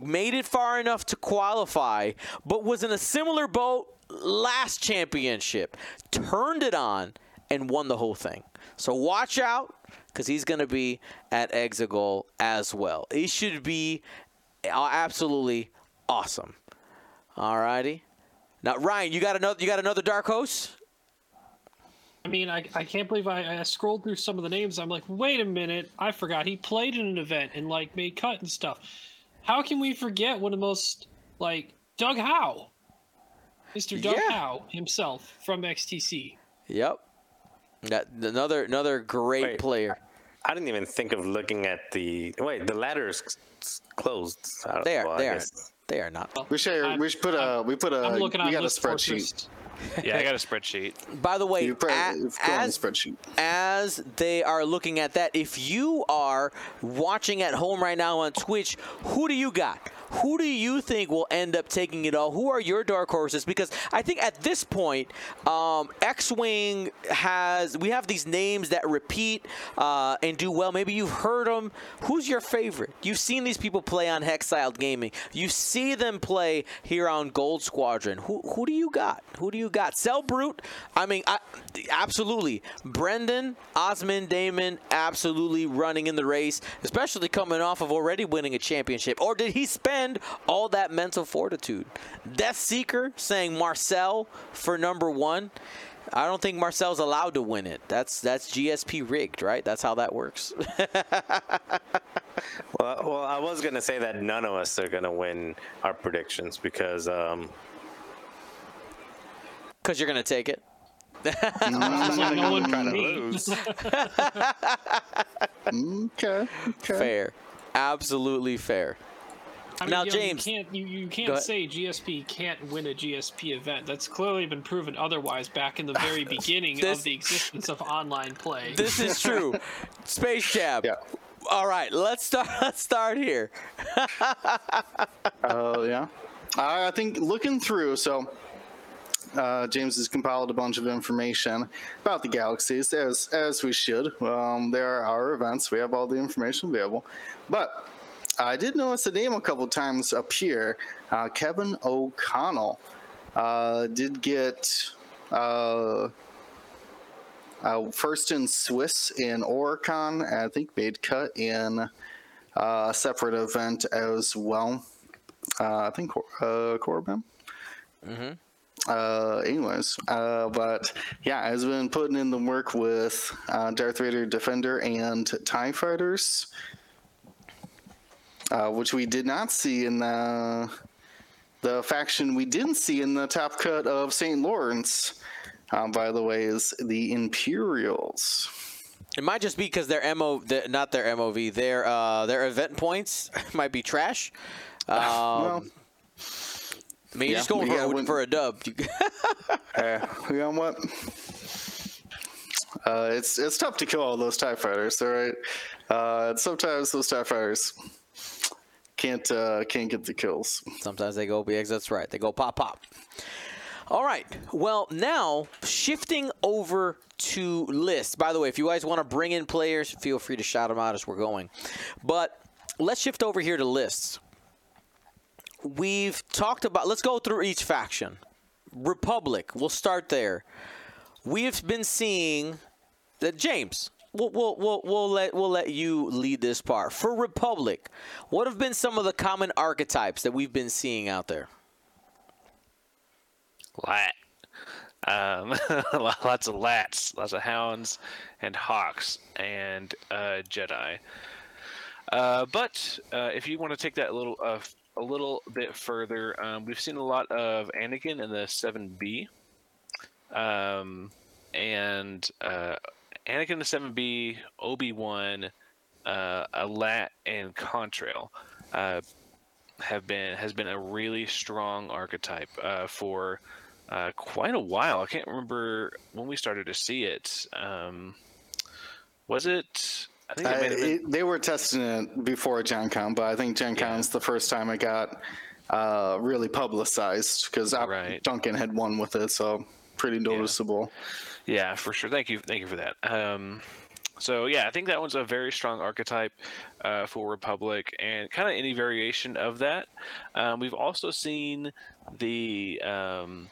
made it far enough to qualify, but was in a similar boat last championship. Turned it on and won the whole thing. So watch out because he's going to be at Exegol as well. He should be uh, absolutely awesome. All righty. Now, Ryan, you got another you got another dark horse? I mean, I, I can't believe I, I scrolled through some of the names. I'm like, wait a minute, I forgot he played in an event and like made cut and stuff. How can we forget one of the most like Doug Howe, Mr. Doug Yeah. Howe himself from XTC? Yep. That another another great Wait. player. I didn't even think of looking at the wait. The ladder is closed. I don't- They are well, I guess- they are not. We should I'm- we should put a I'm- we put a I'm looking we got a spreadsheet. Yeah, I got a spreadsheet. By the way, You put a- the as spreadsheet. as they are looking at that, if you are watching at home right now on Twitch, who do you got? Who do you think will end up taking it all? Who are your dark horses? Because I think at this point, um, X-wing has we have these names that repeat uh, and do well. Maybe you've heard them. Who's your favorite? You've seen these people play on Hexiled Gaming. You see them play here on Gold Squadron. Who who do you got? Who do you got? Cell Brute. I mean, I, absolutely. Brendan, Osman, Damon, absolutely running in the race, especially coming off of already winning a championship. Or did he spend all that mental fortitude? Death Seeker saying Marcel for number one. I don't think Marcel's allowed to win it. That's that's GSP rigged, right? That's how that works. Well, well, I was gonna say that none of us are gonna win our predictions because um, Because you're gonna take it. Sounds like no one trying can to lose. Okay. Okay. Fair, absolutely fair. I mean, Now, you know, James, you can't you, you can't say GSP can't win a GSP event. That's clearly been proven otherwise back in the very beginning This- of the existence of online play. This is true. Space Jab. Yeah. All right, let's start. Let's start here. Uh, yeah. I I think looking through, so uh, James has compiled a bunch of information about the galaxies, as as we should. Um, there are our events; we have all the information available. But I did notice the name a couple times appear. Uh, Kevin O'Connell uh, did get Uh, uh, first in Swiss in Oricon, I think made cut in uh, a separate event as well. Uh, I think uh, Corbin. Mm-hmm. Uh, anyways, uh, but yeah, has been putting in the work with uh, Darth Vader Defender and Tie Fighters, uh, which we did not see in the the faction we didn't see in the top cut of St. Lawrence. Um, by the way, is the Imperials. It might just be because their mo, the, not their MOV, their uh, their event points might be trash. Um, well, I mean, you're yeah, just going for, for a dub. Uh, you know what? Uh, it's it's tough to kill all those Tie Fighters, all right. Uh, sometimes those Tie Fighters can't uh, can't get the kills. Sometimes they go BX. That's right. They go pop pop. All right. Well, now shifting over to lists. By the way, if you guys want to bring in players, feel free to shout them out as we're going. But let's shift over here to lists. We've talked about. Let's go through each faction. Republic. We'll start there. We've been seeing that James. We'll, we'll, we'll, we'll let we'll let you lead this part for Republic. What have been some of the common archetypes that we've been seeing out there? Lat. Um, lots of lats, lots of hounds, and hawks, and uh, Jedi. Uh, but uh, if you want to take that a little uh, a little bit further, um, we've seen a lot of Anakin in the Seven B, um, and uh, Anakin the Seven B, Obi Wan, uh, a Lat, and Contrail. Uh, have been has been a really strong archetype uh, for uh, quite a while. I can't remember when we started to see it. Um, was it? I think it Uh, been. it, they were testing it before Gen Con, but I think Gen Con's the first time it got uh, really publicized because Right. Duncan had won with it, so pretty noticeable. Yeah, for sure. Thank you, thank you for that. Um, so yeah, I think that one's a very strong archetype uh, for Republic, and kind of any variation of that. Um, we've also seen the um,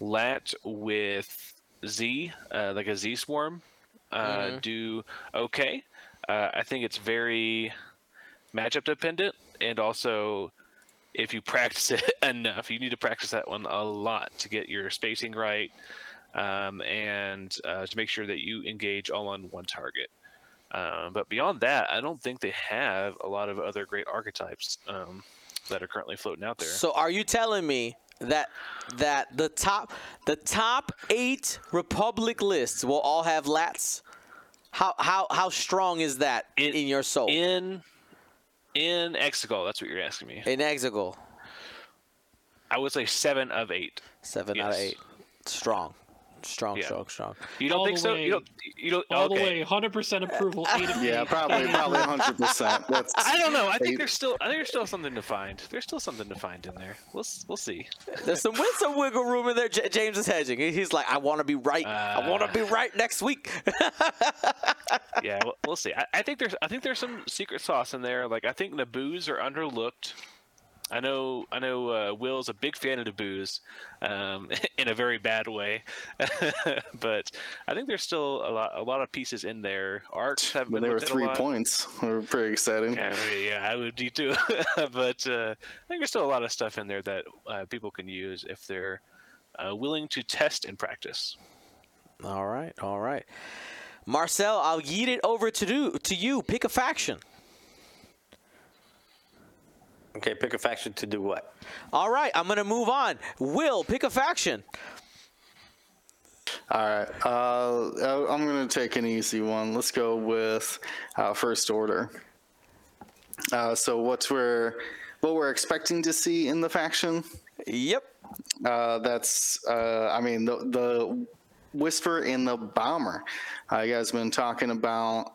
Lat with Z, uh, like a Z swarm, uh, do okay. Uh, I think it's very matchup dependent, and also if you practice it enough, you need to practice that one a lot to get your spacing right um, and uh, to make sure that you engage all on one target. Um, but beyond that, I don't think they have a lot of other great archetypes um, that are currently floating out there. So are you telling me that that the top the top eight Republic lists will all have lats? How how how strong is that in, In- your soul? in in Exegol, that's what you're asking me. In Exegol, I would say seven of eight. seven out of eight. Strong, strong, Yeah. strong, strong. You don't All think so? way- You don't. You don't. All okay. the way, 100% approval. Yeah, probably probably 100. percent I don't know. I think Eight. there's still. I think there's still something to find. There's still something to find in there. We'll we'll see. There's some with some wiggle room in there. J- James is hedging. He's like, I want to be right. I uh. want to be right next week. yeah, we'll, we'll see. I, I think there's I think there's some secret sauce in there. Like I think Naboos are underlooked. I know I know uh, Will's a big fan of Naboos, um, in a very bad way, but I think there's still a lot a lot of pieces in there. Arcs have but been they were looked at a three points. They were pretty exciting. Yeah, I mean, yeah, I would be too. but uh, I think there's still a lot of stuff in there that uh, people can use if they're uh, willing to test and practice. all right, all right. Marcel, I'll yeet it over to do to you. Pick a faction. Okay, pick a faction to do what? All right, I'm gonna move on. Will, pick a faction. All right, uh, uh, I'm gonna take an easy one. Let's go with uh, First Order. Uh, so what's we're what we're expecting to see in the faction? Yep. Uh, that's uh, I mean the the Whisper and the Bomber. Uh, you guys been talking about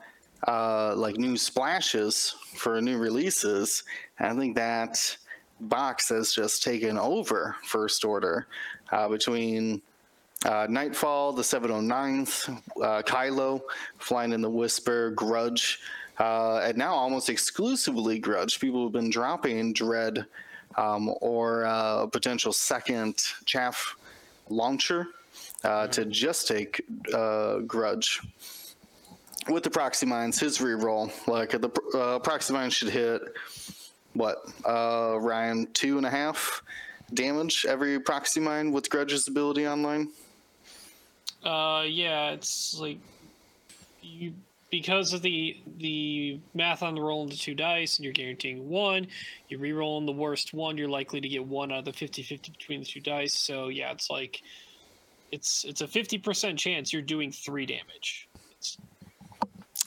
uh, like new splashes for new releases. I think that box has just taken over First Order uh, between uh, Nightfall, the 709th, uh, Kylo flying in the Whisper, Grudge, uh, and now almost exclusively Grudge. People have been dropping Dread um, or uh, a potential second Chaff launcher uh, to just take uh, Grudge. With the Proxy Mines, his reroll, like the uh, Proxy Mines should hit what uh, Ryan two and a half damage every Proxy Mine with Grudge's ability online. Uh, yeah, it's like you because of the the math on the roll into two dice and you're guaranteeing one you're re-rolling the worst one you're likely to get one out of the 50-50 between the two dice so yeah it's like it's it's a 50% chance you're doing three damage it's,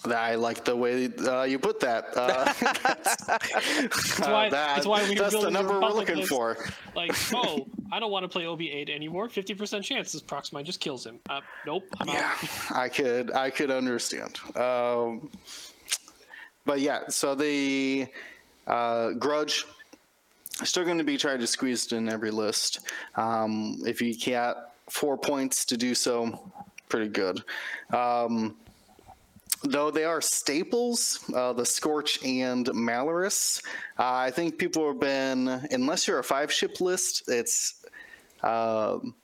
I like the way uh, you put that. Uh, that's, that's why, that's why we that's the number we're looking list. for. Like, oh, I don't want to play OB8 anymore. Fifty percent chance this Proximine just kills him. Uh, nope. I'm yeah, out. I could I could understand. Um, but yeah, so the uh, Grudge still going to be tried to squeeze it in every list. Um, if you get four points to do so, pretty good. Um, though they are staples, uh, the Scorch and Malarus. Uh, I think people have been, unless you're a five ship list, it's um,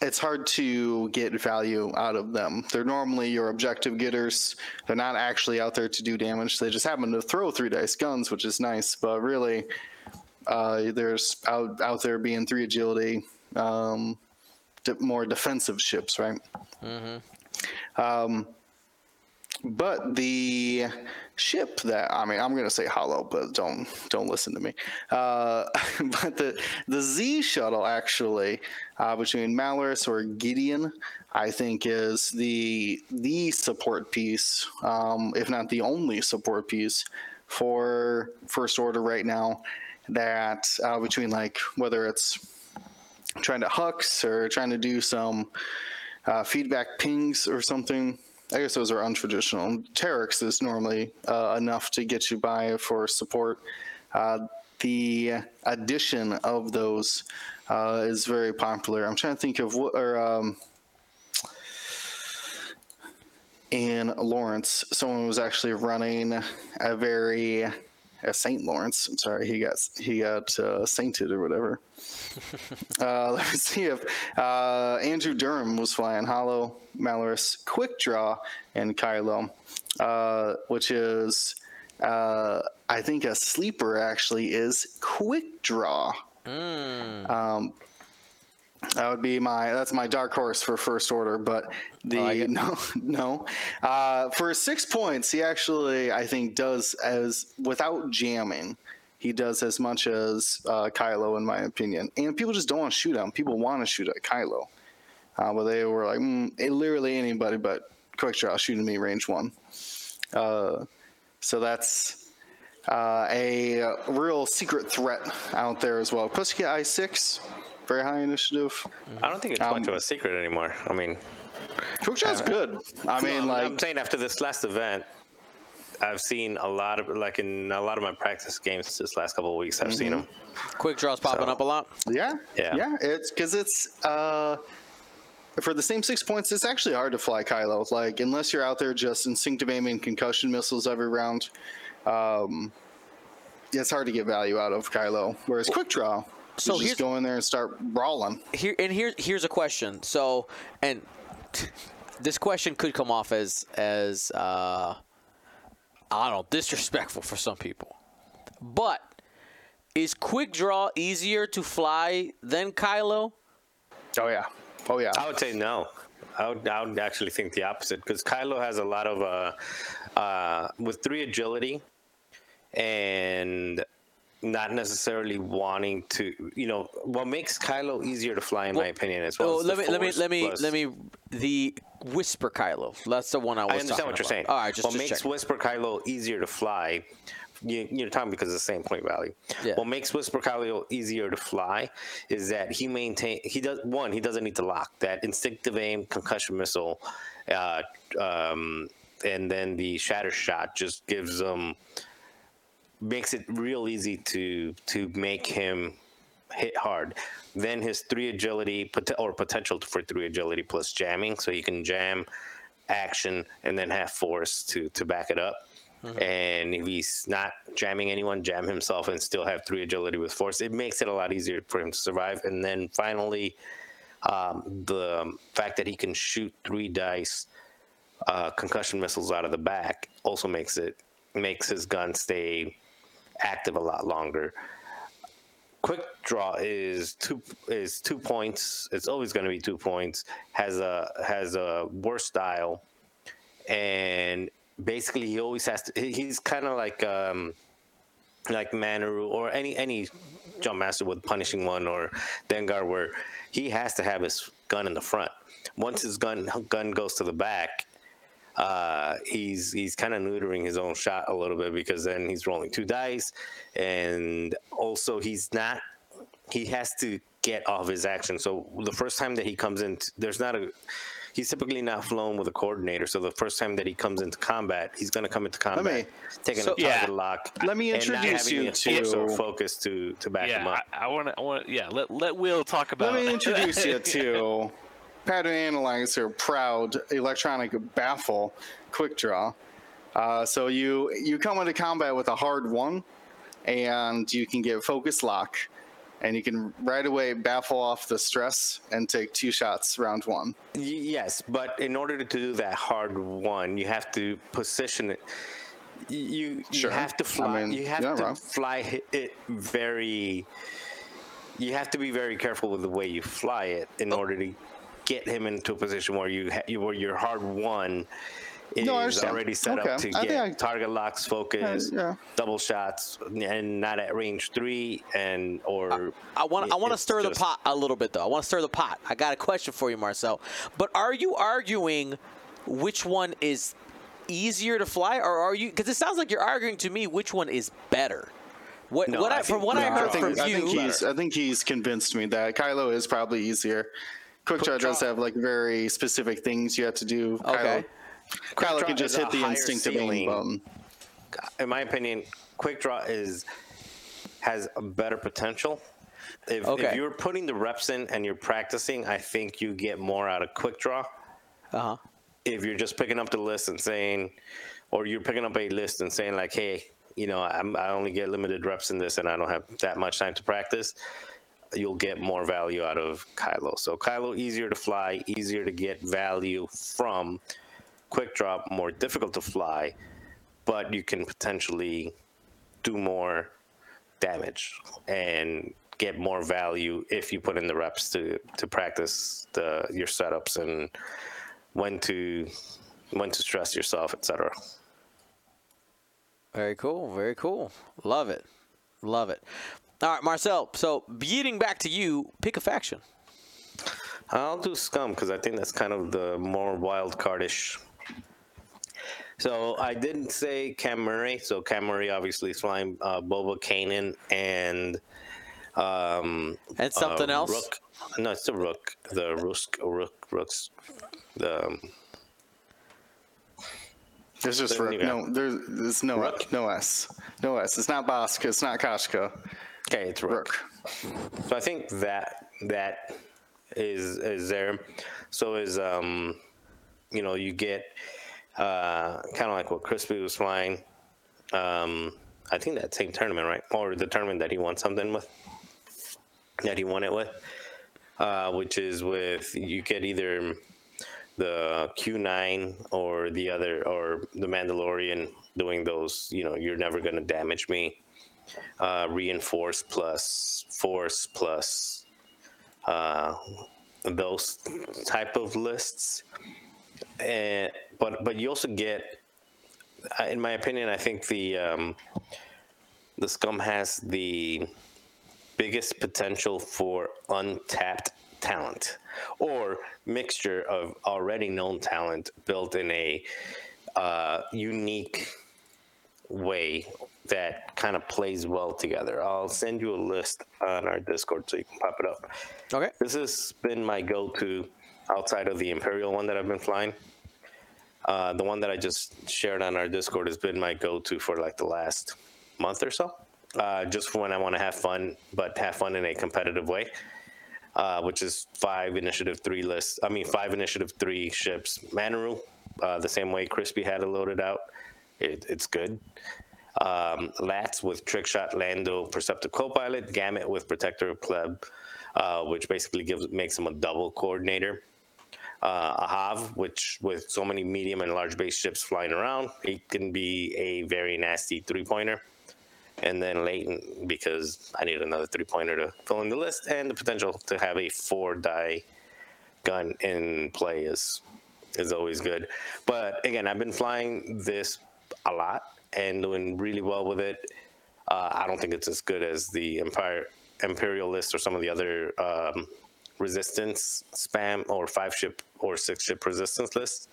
it's hard to get value out of them. They're normally your objective getters. They're not actually out there to do damage. They just happen to throw three dice guns, which is nice. But really, uh, there's out out there being three agility, um, more defensive ships, right? Mm-hmm. Um, but the ship that I mean, I'm going to say hollow, but don't don't listen to me. Uh, but the the Z shuttle actually uh, between Malarus or Gideon, I think is the the support piece, um, if not the only support piece for First Order right now. That uh, between like whether it's trying to hux or trying to do some uh, feedback pings or something. I guess those are untraditional. Terex is normally uh, enough to get you by for support. Uh, the addition of those uh, is very popular. I'm trying to think of what, or um, in Lawrence, someone was actually running a very uh, Saint Lawrence. I'm sorry, he got he got uh, sainted or whatever. uh, let me see if uh, Andrew Durham was flying Hollow, Malarus, Quick Draw, and Kylo, uh, which is uh, I think a sleeper actually is Quick Draw. Um, that would be my that's my dark horse for first order, but the like no no uh, for six points he actually I think does as without jamming he does as much as uh, Kylo in my opinion, and people just don't want to shoot him. People want to shoot at Kylo, uh, but they were like mm, literally anybody but quick draw shooting me range one. Uh, so that's uh, a real secret threat out there as well. Plus, you get I six, very high initiative. I don't think it's much of a secret anymore. I mean, Quick draw's good. I mean, No, like I'm saying after this last event, I've seen a lot of like in a lot of my practice games this last couple of weeks. I've seen them. Quick draws popping So- up a lot. Yeah, Yeah. yeah. It's because it's uh, for the same six points. It's actually hard to fly Kylo. Like unless you're out there just instinctive aiming concussion missiles every round, um, it's hard to get value out of Kylo. Whereas quick draw, So so here's- just go in there and start brawling. Here and here here's a question. So and this question could come off as as uh, I don't know disrespectful for some people, but is quick draw easier to fly than Kylo? Oh yeah, oh yeah. I would say no. I would, I would actually think the opposite because Kylo has a lot of uh, uh, with three agility and not necessarily wanting to. You know, what makes Kylo easier to fly, in my opinion, as well. Oh, let me let me let me plus- let me the whisper Kylo. That's the one I was. I understand what you're saying. All right, just, what just makes checking. Whisper Kylo easier to fly? You, you're talking because of the same point value. Yeah. What makes Whisper Kylo easier to fly is that he maintain he does one he doesn't need to lock that instinctive aim concussion missile, uh, um, and then the shatter shot just gives them makes it real easy to to make him hit hard. Then his three agility pot- or potential for three agility plus jamming, so he can jam action and then have force to to back it up. And if he's not jamming anyone, jam himself and still have three agility with force. It makes it a lot easier for him to survive. And then finally, Um, the fact that he can shoot three dice uh, concussion missiles out of the back also makes it makes his gun stay active a lot longer. Quick draw is two is two points. It's always going to be two points. Has a has a worse style, and basically he always has to. He's kind of like um, like Manaroo or any any jump master with punishing one or Dengar, where he has to have his gun in the front. Once his gun gun goes to the back, uh, he's he's kind of neutering his own shot a little bit because then he's rolling two dice, and also he's not. He has to get off his action. So the first time that he comes in, there's not a. He's typically not flown with a coordinator. So the first time that he comes into combat, he's going to come into combat me- taking so- a target Yeah. lock. Let me and not introduce you the force or to- focus to to back him up. I, I want to. I want. Yeah, let let Will talk about. Let me introduce you to Pattern Analyzer Proud Electronic Baffle Quick Draw. Uh, so you you come into combat with a hard one, and you can get focus lock, and you can right away baffle off the stress and take two shots round one. Yes, but in order to do that hard one, you have to position it. You you Sure. have to I fly. mean, you have to wrong. fly it very. You have to be very careful with the way you fly it in Oh. order to get him into a position where you, ha- where your hard one is No, I already set up to I get I- target locks, focus, yeah. double shots, and not at range three and or. I want I want to it's stir the pot a little bit though. I want to stir the pot. I got a question for you, Marcel. But are you arguing which one is easier to fly, or are you? Because it sounds like you're arguing to me which one is better. What No, what I I, from think- what no, I heard I think, from I think he's I think he's convinced me that Kylo is probably easier. Quick Draw does have like very specific things you have to do. Okay. Kylo, Kylo can just hit the instinctive ceiling. button. in my opinion, quick draw is has a better potential. If, Okay. if you're putting the reps in and you're practicing, I think you get more out of quick draw. uh huh. If you're just picking up the list and saying, or you're picking up a list and saying like, hey, you know, I'm, I only get limited reps in this and I don't have that much time to practice, you'll get more value out of Kylo. So Kylo easier to fly, easier to get value from. Quick drop more difficult to fly, but you can potentially do more damage and get more value if you put in the reps to to practice the your setups and when to when to stress yourself, etc. Very cool. Very cool. Love it. Love it. All right, Marcel. So getting back to you, pick a faction. I'll do scum because I think that's kind of the more wild cardish. So I didn't say Cam Murray. So Cam Murray obviously is flying uh, Boba Kanan and um, And something uh, else? Rook. No, it's the Rook. The Rook. Rook. Rooks. The um, There's just Then Rook. No, there's, there's no Rook? no S. No S. It's not Boska. It's not Kashka. Okay, it's Rook. So I think that that is is there. So is um, you know, you get uh, kind of like what Crispy was flying. Um, I think that same tournament, right? Or the tournament that he won something with, that he won it with, uh, which is with you get either the Q9 or the other or the Mandalorian doing those. You know, you're never gonna damage me uh, reinforce plus force plus uh, those type of lists. And but but you also get, in my opinion, I think the um, the scum has the biggest potential for untapped talent or mixture of already known talent built in a uh, unique way that kind of plays well together. I'll send you a list on our Discord so you can pop it up. Okay. This has been my go-to outside of the Imperial one that I've been flying. Uh, the one that I just shared on our Discord has been my go-to for like the last month or so. Uh, just for when I want to have fun, but have fun in a competitive way. Uh, which is five initiative three lists. I mean, five initiative three ships. Manaroo, uh, the same way Crispy had it loaded out. It, it's good. Um, Lats with Trickshot, Lando, Perceptive Copilot, Gamut with Protectorate Gleb, uh, which basically gives makes him a double coordinator. Uh, a Hav, which with so many medium and large base ships flying around, he can be a very nasty three pointer. And then Leighton, because I need another three pointer to fill in the list, and the potential to have a four die gun in play is is always good. But again, I've been flying this a lot and doing really well with it. Uh, I don't think it's as good as the Empire Imperial list or some of the other um, resistance spam or five ship or six ship resistance lists.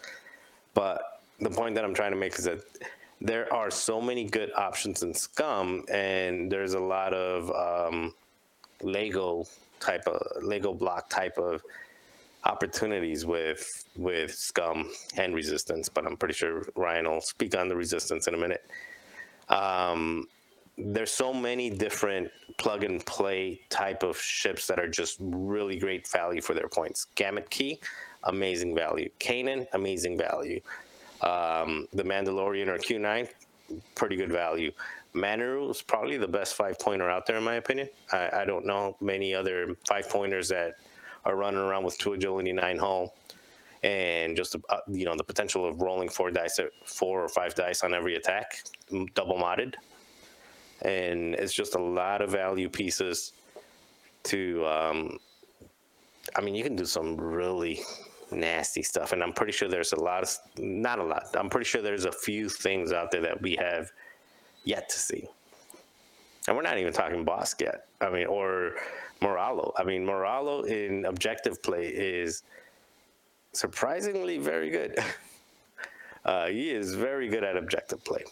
But the point that I'm trying to make is that there are so many good options in Scum, and there's a lot of um, Lego type of Lego block type of opportunities with with Scum and Resistance. But I'm pretty sure Ryan will speak on the Resistance in a minute. Um, there's so many different plug and play type of ships that are just really great value for their points. Gamut Key, amazing value. Kanan, amazing value. Um, the Mandalorian or Q9, pretty good value. Manaroo is probably the best five pointer out there, in my opinion. I, I don't know many other five pointers that are running around with two agility, nine hull, and just uh, you know the potential of rolling four dice, four or five dice on every attack, double modded. And it's just a lot of value pieces to um, i mean you can do some really nasty stuff and i'm pretty sure there's a lot of not a lot i'm pretty sure there's a few things out there that we have yet to see. And we're not even talking Bossk yet i mean or moralo i mean moralo in objective play is surprisingly very good. Uh, he is very good at objective play.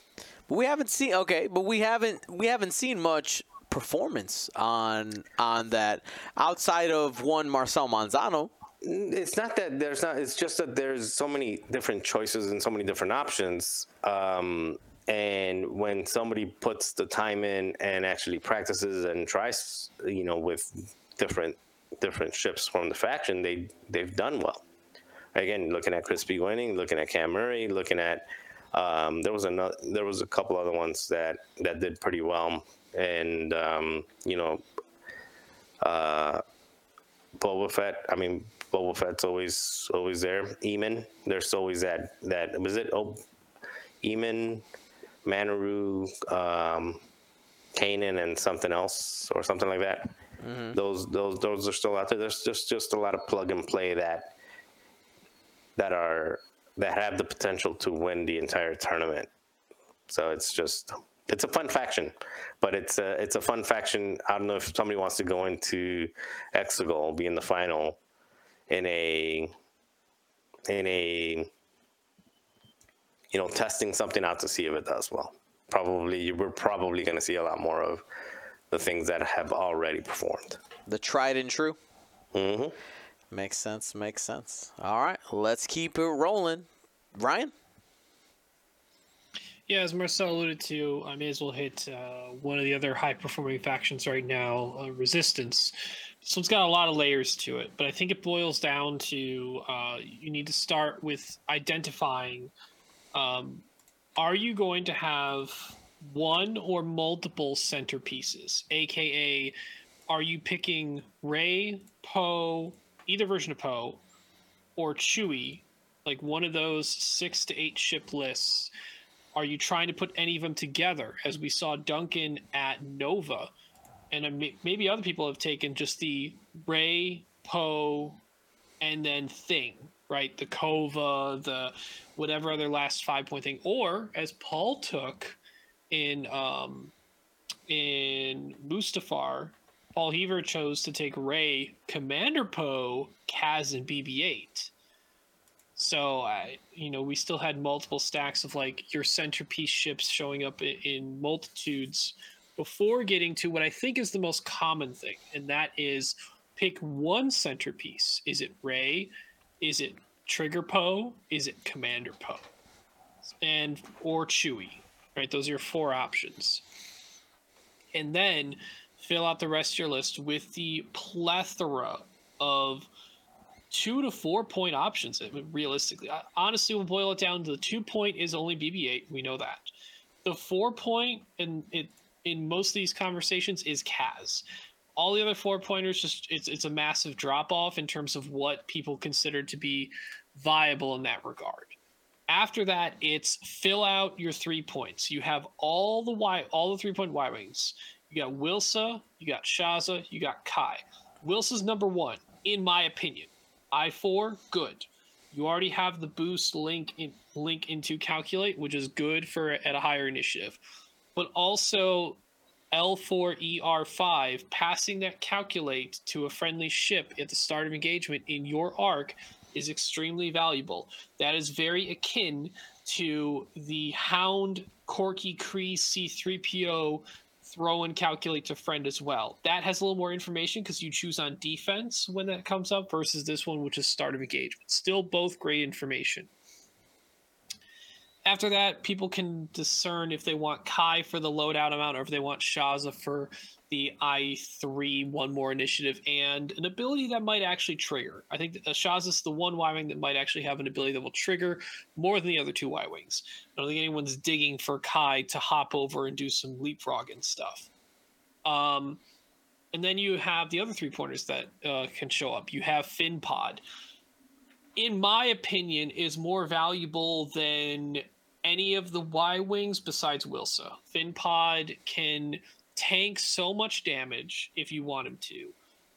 But we haven't seen okay, but we haven't we haven't seen much performance on on that outside of one Marcel Manzano. it's not that there's not it's just that there's so many different choices and so many different options. Um, and when somebody puts the time in and actually practices and tries you know with different different ships from the faction they they've done well again looking at crispy winning looking at cam murray looking at um, there was another there was a couple other ones that that did pretty well and um, you know uh, Boba Fett. I mean, Boba Fett's always always there. Emon, there's always that that was it. Oh, Emon, Manaroo, um, Kanan, and something else or something like that. Those those those are still out there. There's just just a lot of plug and play that that are that have the potential to win the entire tournament. So it's just it's a fun faction, but it's a it's a fun faction. I don't know if somebody wants to go into Exegol, be in the final in a in a you know testing something out to see if it does well. Probably we're probably going to see a lot more of the things that have already performed. The tried and true. hmm Makes sense. Makes sense. All right, let's keep it rolling. Ryan. Yeah, as Marcel alluded to, I may as well hit uh, one of the other high performing factions right now, uh, Resistance. So it's got a lot of layers to it, but I think it boils down to uh, you need to start with identifying um, are you going to have one or multiple centerpieces, aka are you picking Rey, Poe, either version of Poe, or Chewie, like one of those six to eight ship lists? Are you trying to put any of them together, as we saw Duncan at Nova, and uh, maybe other people have taken just the Rey, Poe, and then Thing, right? The Kova, the whatever other last five point thing, or as Paul took in um, in Mustafar, Paul Heaver chose to take Rey, Commander Poe, Kaz, and BB-8. So I, you know, we still had multiple stacks of like your centerpiece ships showing up in, in multitudes before getting to what I think is the most common thing, and that is pick one centerpiece. Is it Rey? Is it Trigger Poe? Is it Commander Poe? And or Chewie, right? Those are your four options. And then fill out the rest of your list with the plethora of two to four point options. Realistically, honestly, we'll boil it down to the two point is only BB-8. We know that. The four point, and it in most of these conversations is Kaz. All the other four pointers just it's it's a massive drop off in terms of what people consider to be viable in that regard. After that, it's fill out your three points. You have all the y all the three point Y wings. You got Wilsa, you got Shasa, you got Kai. Wilsa's number one, in my opinion. I four, good. You already have the boost link in, link into calculate, which is good for at a higher initiative. But also L4 ER5, passing that calculate to a friendly ship at the start of engagement in your arc is extremely valuable. That is very akin to the Hound Corky Cree C3PO throw and calculate to friend as well. That has a little more information because you choose on defense when that comes up versus this one, which is start of engagement. Still both great information. After that, people can discern if they want Kai for the loadout amount or if they want Shasa for the I3 one more initiative and an ability that might actually trigger. I think that Shasa's the one Y Wing that might actually have an ability that will trigger more than the other two Y Wings. I don't think anyone's digging for Kai to hop over and do some leapfrog and stuff. Um, and then you have the other three pointers that uh, can show up. You have Fin Pod. In my opinion, is more valuable than any of the Y Wings besides Wilsa. Fin Pod can tank so much damage if you want him to,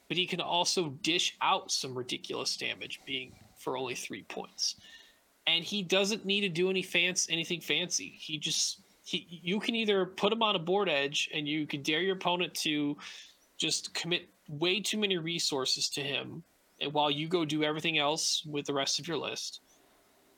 but he can also dish out some ridiculous damage, being for only three points. And he doesn't need to do any fancy anything fancy. He just he, you can either put him on a board edge and you can dare your opponent to just commit way too many resources to him while you go do everything else with the rest of your list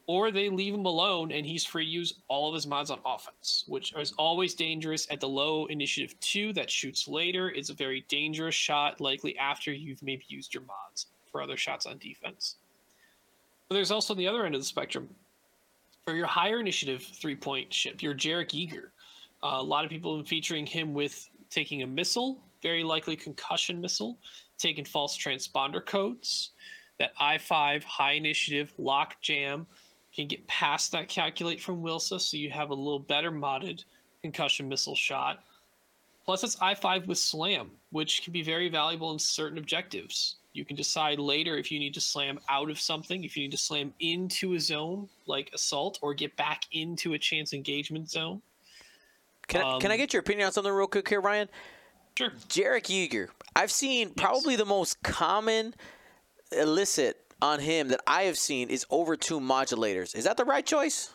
or they leave him alone and he's free to use all of his mods on offense, which is always dangerous at the low initiative two that shoots later. It's a very dangerous shot, likely after you've maybe used your mods for other shots on defense. But there's also the other end of the spectrum. For your higher initiative three point ship, your Jarek Yeager. Uh, a lot of people have been featuring him with taking a missile, very likely concussion missile, taking false transponder codes, that I5 high initiative lock jam, can get past that calculate from Wilsa, so you have a little better modded concussion missile shot. Plus, it's I5 with slam, which can be very valuable in certain objectives. You can decide later if you need to slam out of something, if you need to slam into a zone like assault, or get back into a chance engagement zone. Can, I, can I Um, get your opinion on something real quick here, Ryan? Sure. Jarek Yeager. I've seen probably the most common illicit on him that I have seen is overtuned modulators. Is that the right choice?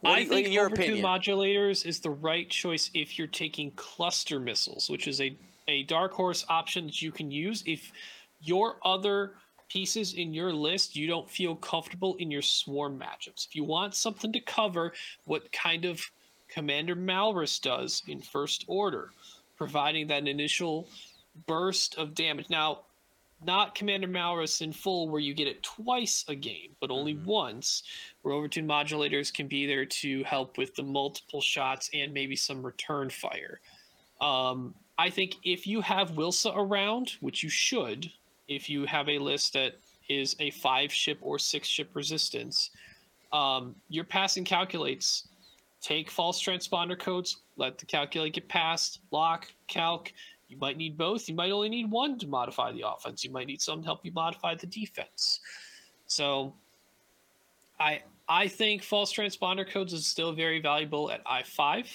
What I you- think in your overtuned modulators is the right choice if you're taking cluster missiles, which is a, a dark horse option that you can use if your other pieces in your list you don't feel comfortable in your swarm matchups. If you want something to cover what kind of Commander Malarus does in First Order, providing that initial burst of damage. Now, not Commander Malarus in full, where you get it twice a game, but only Mm-hmm. once, where Overtune modulators can be there to help with the multiple shots and maybe some return fire. Um, I think if you have Wilsa around, which you should, if you have a list that is a five ship or six ship resistance, um, your passing calculates. Take false transponder codes, let the calculate get passed, lock, calc. You might need both. You might only need one to modify the offense. You might need some to help you modify the defense. So I I think false transponder codes is still very valuable at I five.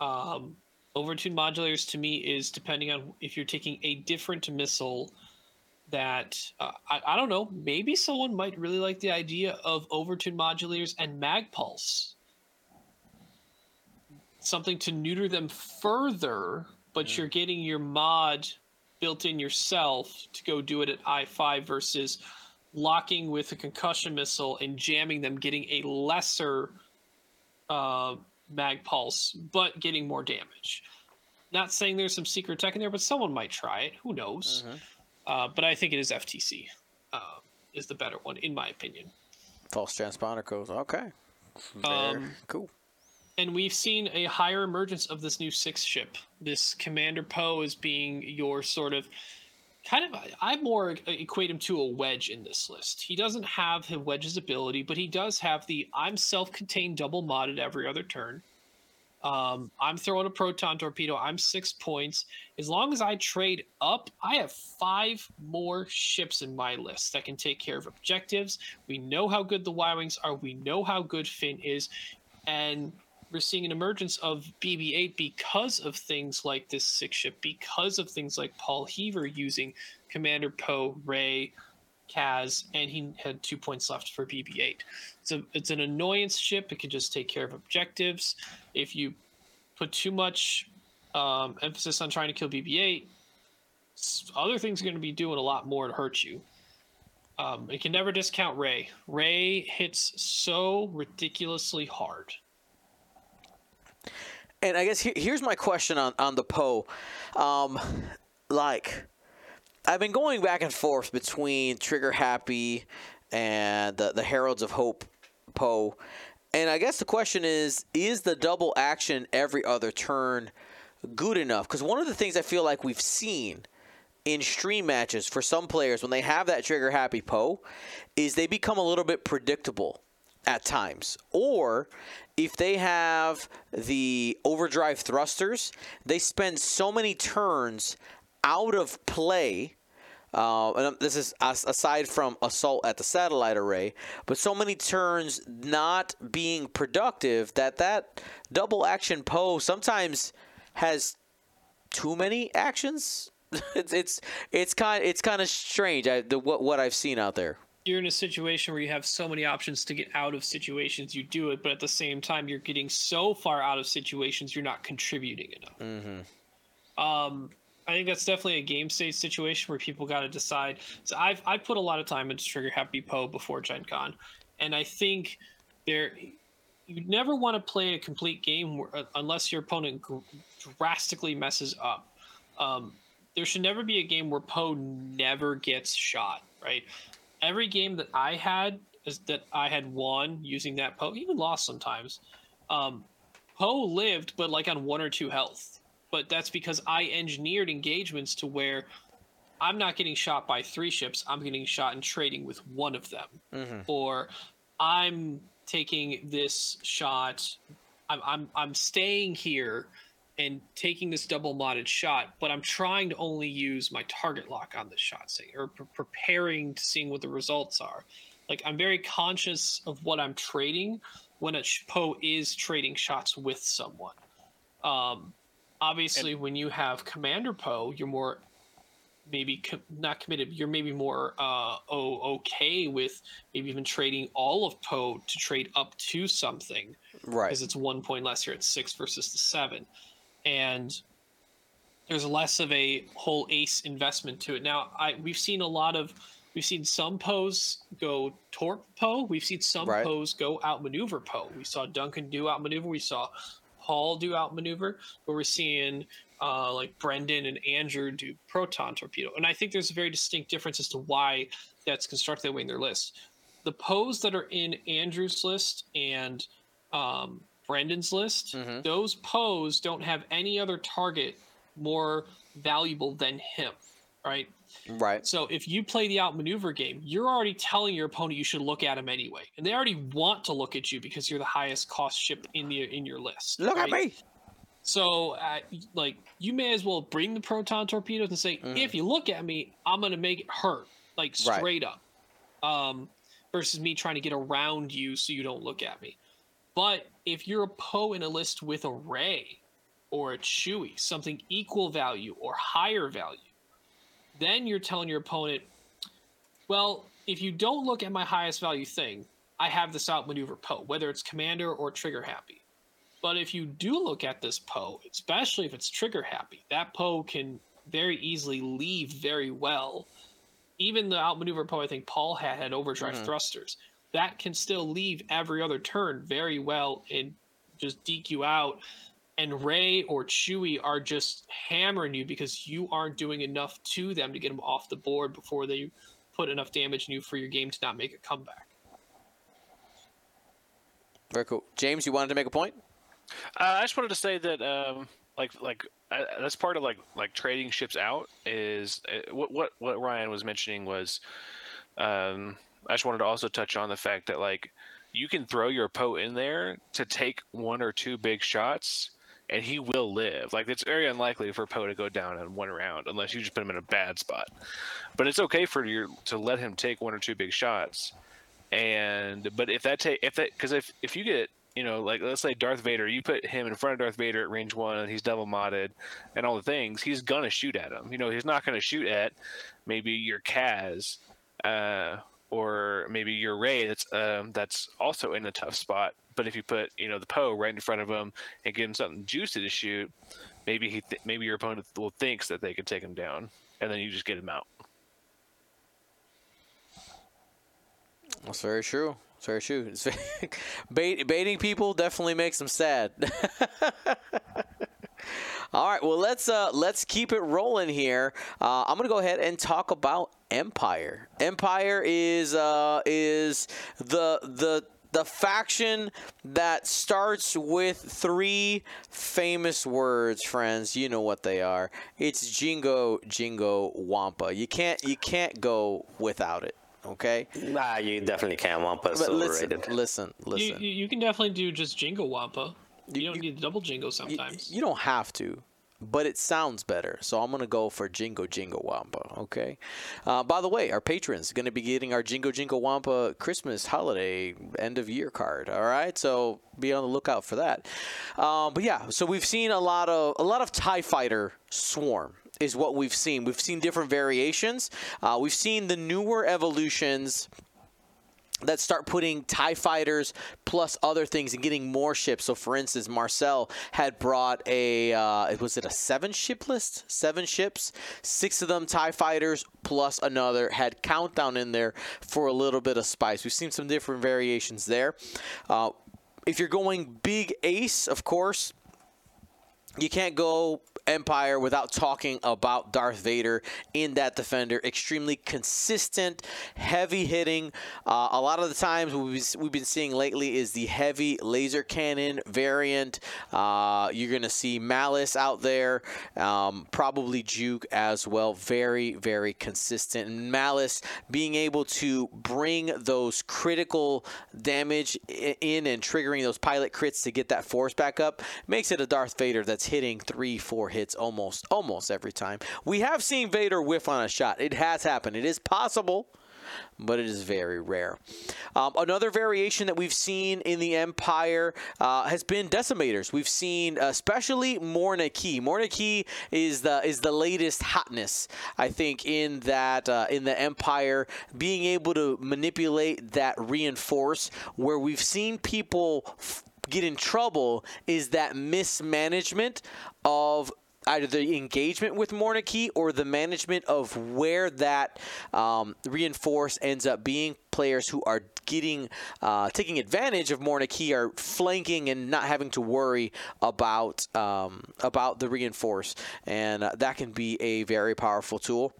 Um, overtune modulators to me is depending on if you're taking a different missile that uh, I, I don't know maybe someone might really like the idea of overtune modulators and mag pulse something to neuter them further but you're getting your mod built in yourself to go do it at i5 versus locking with a concussion missile and jamming them getting a lesser uh, mag pulse but getting more damage not saying there's some secret tech in there but someone might try it who knows uh, but i think it is ftc uh, is the better one in my opinion False transponder codes. Okay. Um, cool. And we've seen a higher emergence of this new six ship. This Commander Poe is being your sort of kind of. I more equate him to a wedge in this list. He doesn't have the wedge's ability, but he does have the I'm self-contained double modded every other turn. Um, I'm throwing a proton torpedo. I'm six points. As long as I trade up, I have five more ships in my list that can take care of objectives. We know how good the Y Wings are. We know how good Finn is. And we're seeing an emergence of BB 8 because of things like this six ship, because of things like Paul Heaver using Commander Poe, Rey, Kaz, and he had two points left for BB 8. So it's an annoyance ship. It can just take care of objectives. If you put too much um, emphasis on trying to kill BB 8, other things are going to be doing a lot more to hurt you. Um, you can never discount Rey. Rey hits so ridiculously hard. And I guess he- here's my question on, on the Poe. Um, like, I've been going back and forth between Trigger Happy and the, the Heralds of Hope Poe. And I guess the question is is the double action every other turn good enough? Because one of the things I feel like we've seen in stream matches for some players when they have that Trigger Happy Poe is they become a little bit predictable at times. Or if they have the overdrive thrusters, they spend so many turns out of play. Uh, and this is aside from assault at the satellite array, but so many turns not being productive that that double action Poe sometimes has too many actions. it's it's it's kind it's kind of strange. I, the, what what I've seen out there. You're in a situation where you have so many options to get out of situations, you do it, but at the same time, you're getting so far out of situations, you're not contributing enough. Um, I think that's definitely a game state situation where people got to decide. So I've I've put a lot of time into Trigger Happy Poe before Gen Con, and I think there you never want to play a complete game where, uh, unless your opponent gr- drastically messes up. Um, there should never be a game where Poe never gets shot. Right? Every game that I had is that I had won using that Poe, even lost sometimes. Um, Poe lived, but like on one or two health but that's because I engineered engagements to where I'm not getting shot by three ships. I'm getting shot and trading with one of them, or I'm taking this shot. I'm I'm I'm staying here and taking this double modded shot, but I'm trying to only use my target lock on this shot, say, or pre- preparing to seeing what the results are. Like I'm very conscious of what I'm trading when a Poe is trading shots with someone. Um, obviously when you have commander poe you're more maybe com- not committed you're maybe more uh oh okay with maybe even trading all of poe to trade up to something Right. because it's one point less here at six versus the seven and there's less of a whole ace investment to it now i we've seen a lot of we've seen some poes go torp poe we've seen some Right. poes go outmaneuver poe we saw duncan do outmaneuver we saw Paul do outmaneuver, but we're seeing uh, like Brendan and Andrew do proton torpedo. And I think there's a very distinct difference as to why that's constructed that way in their list. The Poes that are in Andrew's list and um, Brendan's list, those pose don't have any other target more valuable than him, right? Right. So if you play the outmaneuver game, you're already telling your opponent you should look at him anyway, and they already want to look at you because you're the highest cost ship in the in your list. Look at me. So, uh, like, you may as well bring the proton torpedoes and say, if you look at me, I'm gonna make it hurt, like Mm-hmm. Right. straight up. Um, versus me trying to get around you so you don't look at me. But if you're a Poe in a list with a Rey or a Chewie, something equal value or higher value, then you're telling your opponent, well, if you don't look at my highest value thing, I have this outmaneuver Poe, whether it's commander or trigger happy. But if you do look at this Poe, especially if it's trigger happy, that Poe can very easily leave very well. Even the outmaneuver Poe I think Paul had had overdrive mm-hmm. thrusters. That can still leave every other turn very well and just deke you out. And Rey or Chewy are just hammering you because you aren't doing enough to them to get them off the board before they put enough damage in you for your game to not make a comeback. Very cool. James, you wanted to make a point? Uh, I just wanted to say that, um, like, like uh, that's part of like like trading ships out is uh, what what what Ryan was mentioning was. Um, I just wanted to also touch on the fact that like you can throw your Poe in there to take one or two big shots, and he will live. Like it's very unlikely for Poe to go down in one round unless you just put him in a bad spot. But it's okay for you to let him take one or two big shots. And but if that take if that because if if you get you know like let's say Darth Vader, you put him in front of Darth Vader at range one, and he's double modded and all the things, he's gonna shoot at him. You know he's not gonna shoot at maybe your Kaz. Uh, or maybe your Rey that's um, that's also in a tough spot. But if you put you know the Poe right in front of him and give him something juicy to shoot, maybe he th- maybe your opponent will thinks that they can take him down, and then you just get him out. That's very true. It's very true. It's very, bait, baiting people definitely makes them sad. All right, well let's uh, let's keep it rolling here. Uh, I'm gonna go ahead and talk about Empire. Empire is uh, is the the the faction that starts with three famous words, friends. You know what they are. It's Jingo Jingo Wampa. You can't you can't go without it. Okay. Nah, you definitely can't. Wampa's But listen, overrated. listen, You, listen. you, you can definitely do just Jingo Wampa. You, You- don't you- need double Jingo Y- sometimes. You don't have to, but it sounds better. So I'm gonna go for Jingo Jingo Wampa. Okay. Uh, by the way, our patrons going to be getting our Jingo Jingo Wampa Christmas holiday end of year card. All right. So be on the lookout for that. Um, but yeah, so we've seen a lot of a lot of Tie Fighter swarm. Is what we've seen. We've seen different variations. Uh, we've seen the newer evolutions that start putting TIE fighters plus other things and getting more ships. So, for instance, Marcel had brought a, uh, was it a seven ship list? Seven ships, six of them TIE fighters plus another, had Countdown in there for a little bit of spice. We've seen some different variations there. Uh, if you're going big ace, of course, you can't go Empire without talking about Darth Vader in that Defender. Extremely consistent, heavy hitting. Uh, a lot of the times we've, been seeing lately is the heavy laser cannon variant. Uh, you're going to see Malice out there, um, probably Juke as well. Very, very consistent. And Malice being able to bring those critical damage in and triggering those pilot crits to get that force back up makes it a Darth Vader that's hitting three, four hits almost, almost every time. We have seen Vader whiff on a shot. It has happened. It is possible but it is very rare. Um, another variation that we've seen in the Empire uh, has been decimators. We've seen, especially Morna Kee. Morna Kee is the is the latest hotness, I think, in that uh, in the Empire, being able to manipulate that reinforce. Where we've seen people. F- get in trouble is that mismanagement of either the engagement with Morna Kee or the management of where that um, reinforce ends up being. Players who are getting uh, taking advantage of Morna Kee are flanking and not having to worry about um, about the reinforce, and uh, that can be a very powerful tool.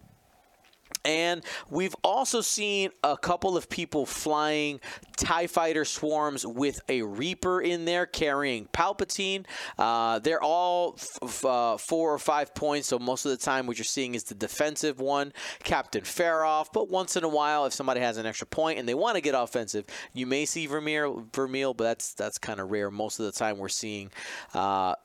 And we've also seen a couple of people flying TIE fighter swarms with a Reaper in there carrying Palpatine. Uh, they're all f- uh, four or five points, so most of the time what you're seeing is the defensive one, Captain Feroph. But once in a while, if somebody has an extra point and they want to get offensive, you may see Vermeer, Vermeil, but that's that's kind of rare. Most of the time, we're seeing. Uh,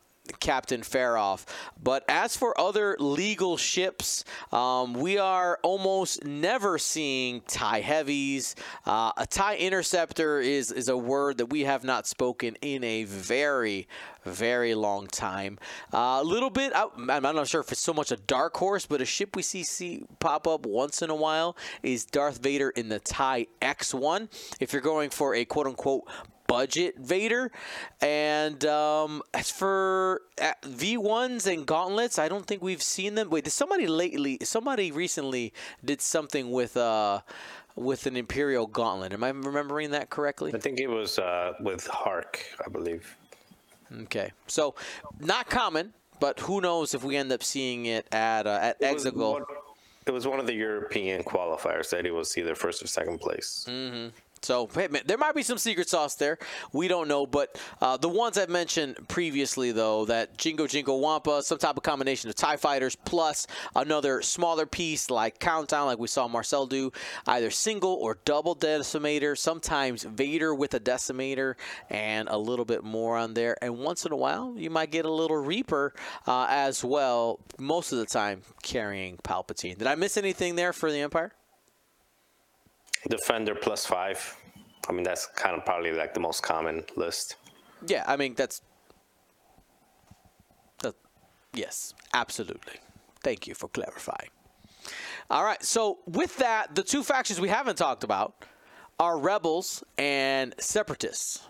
Captain Feroph. But as for other legal ships, um, we are almost never seeing TIE heavies. Uh, a TIE interceptor is, is a word that we have not spoken in a very, very long time. Uh, a little bit, I, I'm not sure if it's so much a dark horse, but a ship we see, see pop up once in a while is Darth Vader in the TIE X1. If you're going for a quote unquote budget Vader. And um, as for uh, V1s and gauntlets, I don't think we've seen them. Wait, did somebody lately, somebody recently did something with uh with an Imperial gauntlet. Am I remembering that correctly? I think it was uh, with Hark, I believe. Okay, so not common, but who knows if we end up seeing it at uh, at It Exegol. It was one of the European qualifiers that it was either first or second place. Mm. So hey, man, there might be some secret sauce there. We don't know, but uh, the ones I've mentioned previously, though, that Jingo Jingo Wampa, some type of combination of Tie Fighters plus another smaller piece like Countdown, like we saw Marcel do, either single or double decimator. Sometimes Vader with a decimator and a little bit more on there. And once in a while, you might get a little Reaper uh, as well. Most of the time, carrying Palpatine. Did I miss anything there for the Empire? Defender plus five. I mean, that's kind of probably like the most common list. Yeah, I mean that's that, yes, absolutely. Thank you for clarifying. All right, so with that, the two factions we haven't talked about are rebels and separatists.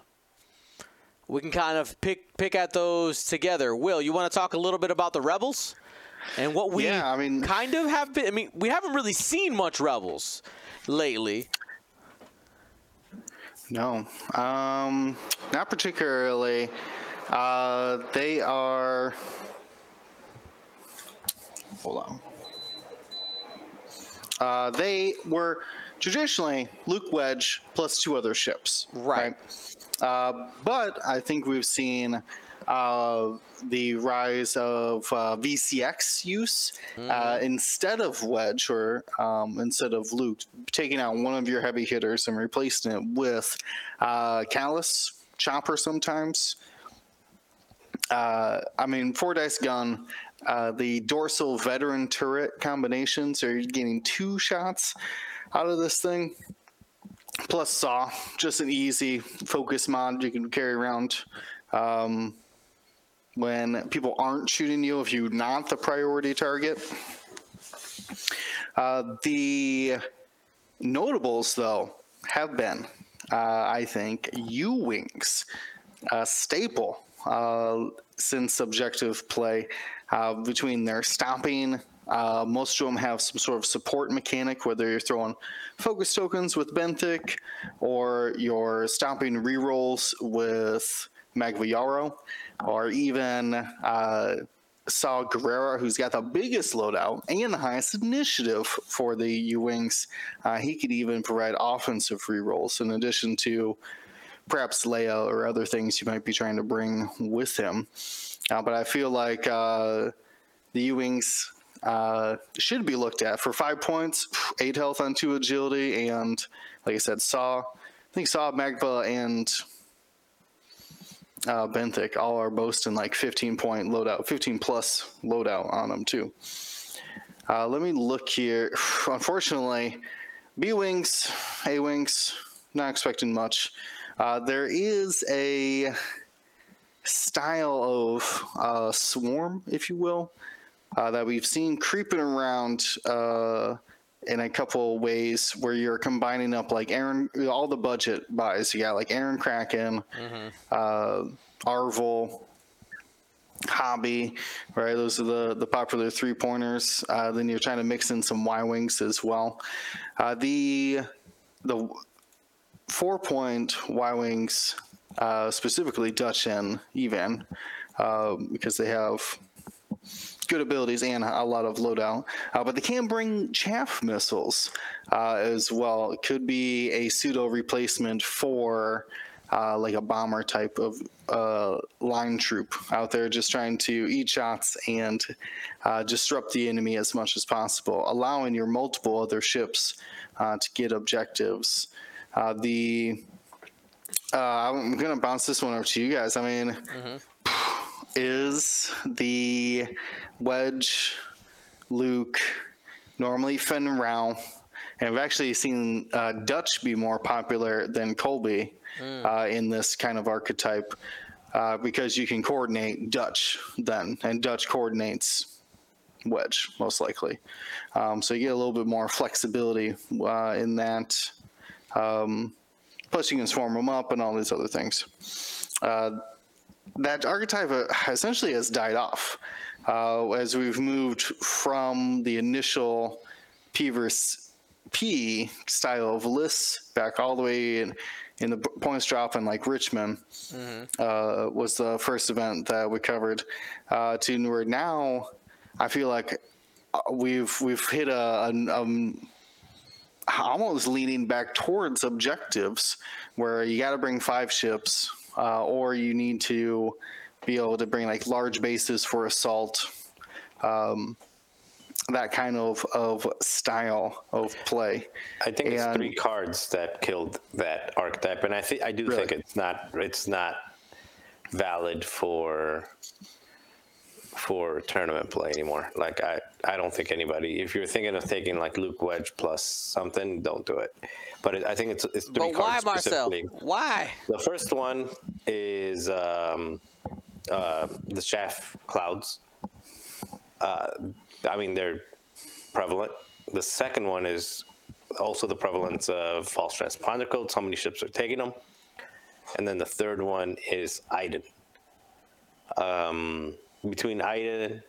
We can kind of pick pick at those together. Will, you want to talk a little bit about the rebels and what we Yeah, I mean- kind of have been? I mean, we haven't really seen much rebels lately. No, um, not particularly. Uh, they are. Hold on. Uh, they were traditionally Luke Wedge plus two other ships. Right. Uh, but I think we've seen uh, the rise of uh, VCX use uh, instead of Wedge or um, instead of Luke, taking out one of your heavy hitters and replacing it with uh, Kallus, Chopper sometimes. Uh, I mean, four dice gun. Uh, the dorsal veteran turret combinations are getting two shots out of this thing plus saw just an easy focus mod you can carry around um, when people aren't shooting you if you're not the priority target uh, the notables though have been uh, i think u-wings a staple uh, since objective play uh, between their stopping. Uh, most of them have some sort of support mechanic, whether you're throwing focus tokens with Benthic or you're stopping rerolls with Magva Yarro, or even uh, Saw Gerrera, who's got the biggest loadout and the highest initiative for the U Wings. Uh, he could even provide offensive rerolls in addition to perhaps Leia or other things you might be trying to bring with him. Uh, but I feel like uh, the U Wings uh, should be looked at for five points, eight health on two agility, and like I said, Saw. I think Saw, Magva, and uh, Benthic all are boasting like 15 point loadout, 15 plus loadout on them too. Uh, let me look here. Unfortunately, B wings, A wings, not expecting much. Uh, there is a style of uh, swarm, if you will, uh, that we've seen creeping around uh, in a couple ways where you're combining up like Aaron, all the budget buys. You got like Aaron Kraken, uh, Arvel, Hobbie, right? Those are the, the popular three pointers. Uh, then you're trying to mix in some Y wings as well. Uh, the the four point Y wings, uh, specifically Dutch and Evaan, uh, because they have good abilities and a lot of loadout. Uh, but they can bring chaff missiles uh, as well. It could be a pseudo replacement for uh, like a bomber type of uh, line troop out there just trying to eat shots and uh, disrupt the enemy as much as possible, allowing your multiple other ships uh, to get objectives. The I'm gonna bounce this one over to you guys. I mean, is the Wedge, Luke, normally Fenn Rao, and I've actually seen uh, Dutch be more popular than Colby uh, in this kind of archetype uh, because you can coordinate Dutch then, and Dutch coordinates Wedge most likely. Um, so you get a little bit more flexibility uh, in that. Um, plus, you can swarm them up and all these other things. That archetype uh, essentially has died off uh, as we've moved from the initial P versus P style of lists back all the way in, in the points drop in like Richmond uh, was the first event that we covered uh, to where now I feel like uh, we've we've hit a, a, um, almost leaning back towards objectives, where you got to bring five ships, uh, or you need to be able to bring like large bases for assault. Um, that kind of of style of play. I think it's three cards that killed that archetype, and I think I do think it's not it's not valid for for tournament play anymore. Like I I don't think anybody. If you're thinking of taking like Luke Wedge plus something, don't do it. But it, I think it's it's three But why, cards Marcel? specifically. Why? The first one is um, uh, the Shaft Clouds. Uh, I mean, they're prevalent. The second one is also the prevalence of false transponder codes. How many ships are taking them? And then the third one is Iden. Um, between Iden,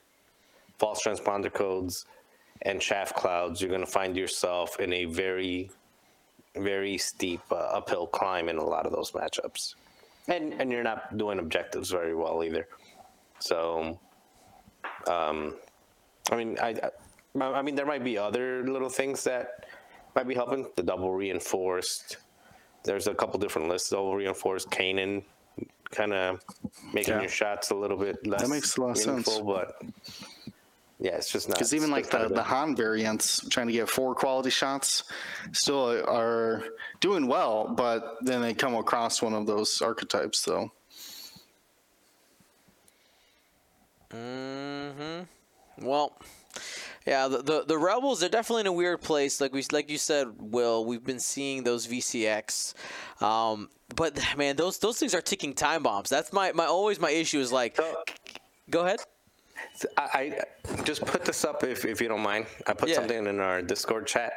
false transponder codes, and shaft clouds, you're going to find yourself in a very, very steep uh, uphill climb in a lot of those matchups. And, and you're not doing objectives very well either. So, um, I mean, I, I, I mean, there might be other little things that might be helping. The double reinforced. There's a couple different lists. Double reinforced, Kanan, kind of making Yeah. your shots a little bit less makes a lot of sense. but yeah, it's just not. Because even like the, the Han variants, trying to get four quality shots, still are doing well, but then they come across one of those archetypes, though. Mm-hmm. Well, yeah, the, the the rebels are definitely in a weird place. Like we like you said, Will, we've been seeing those VCX, um, but man, those those things are ticking time bombs. That's my my always my issue is like, So, go ahead. I, I just put this up if, if you don't mind. I put Yeah. something in our Discord chat.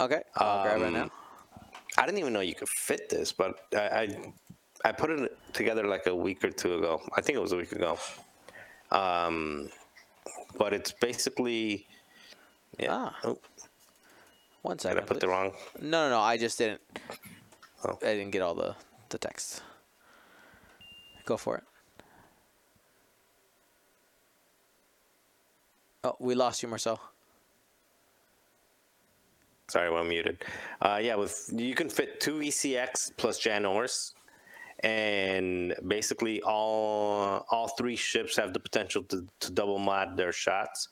Okay, I'll grab it Um, now. I didn't even know you could fit this, but I, I I put it together like a week or two ago. I think it was a week ago. Um, but it's basically yeah. Ah. Oh, One did I put the please. wrong? No, no, no. I just didn't. Oh. I didn't get all the the text. Go for it. Oh, we lost you, Marcel. Sorry, I'm muted. Uh, yeah, with you can fit two VCX plus Jan Ors, and basically all all three ships have the potential to, to double mod their shots.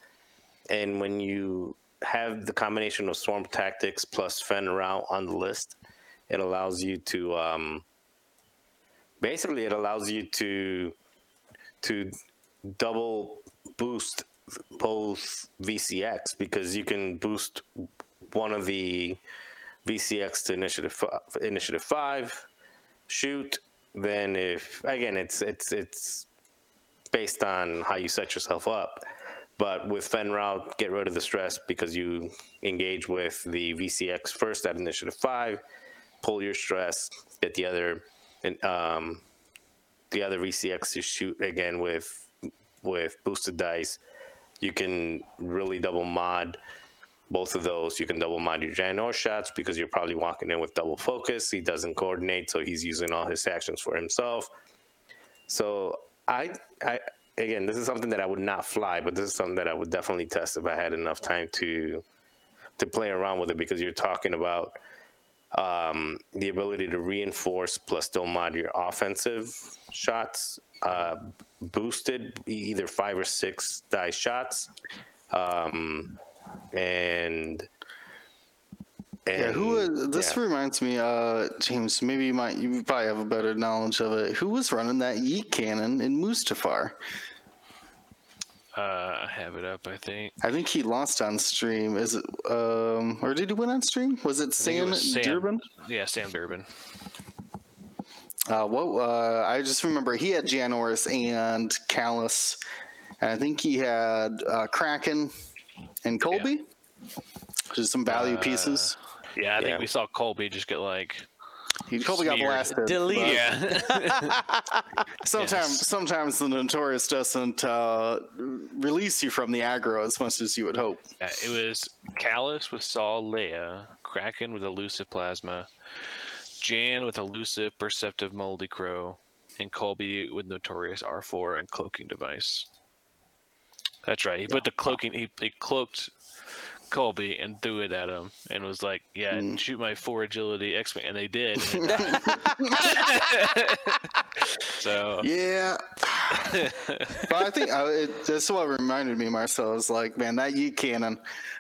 And when you have the combination of Swarm Tactics plus Fenn Rao on the list, it allows you to um, basically it allows you to to double boost both VCX because you can boost one of the VCX to initiative fi- initiative five, shoot. Then if again it's it's it's based on how you set yourself up. But with Fenn Rao, get rid of the stress because you engage with the VCX first at initiative five, pull your stress, get the other um, the other VCX to shoot again with with boosted dice. You can really double mod both of those. You can double mod your Janor shots because you're probably walking in with double focus. He doesn't coordinate, so he's using all his actions for himself. So I, I again, this is something that I would not fly, but this is something that I would definitely test if I had enough time to to play around with it because you're talking about um, the ability to reinforce plus still mod your offensive shots, uh, boosted either five or six die shots, um, and. Yeah, and- who was, this yeah. reminds me, uh, James, maybe you might, you probably have a better knowledge of it. Who was running that Yeet cannon in Mustafar? Uh, I have it up, I think. I think he lost on stream. Is it, um, or did he win on stream? Was it I think it was Sam. Durbin? Yeah, Sam Durbin. Uh, what, uh, I just remember he had Janoris and Kallus, and I think he had uh, Kraken and Colby, which is some value Uh, pieces. Yeah, I think we saw Colby just get like. He Colby got smeared. blasted. Delete. Yeah. Sometimes, Yes. sometimes the Notorious doesn't uh, release you from the aggro as much as you would hope. Yeah, it was Kallus with Saw Leia, Kraken with elusive plasma, Jan with elusive perceptive moldy crow, and Colby with notorious R4 and cloaking device. That's right. He put the cloaking. He, he cloaked Colby and threw it at him and was like, "Yeah, Mm. shoot my four agility X Men," and they did. and so Yeah. but I think uh, it, this is what reminded me, Marcel. Is like, man, that yeet cannon,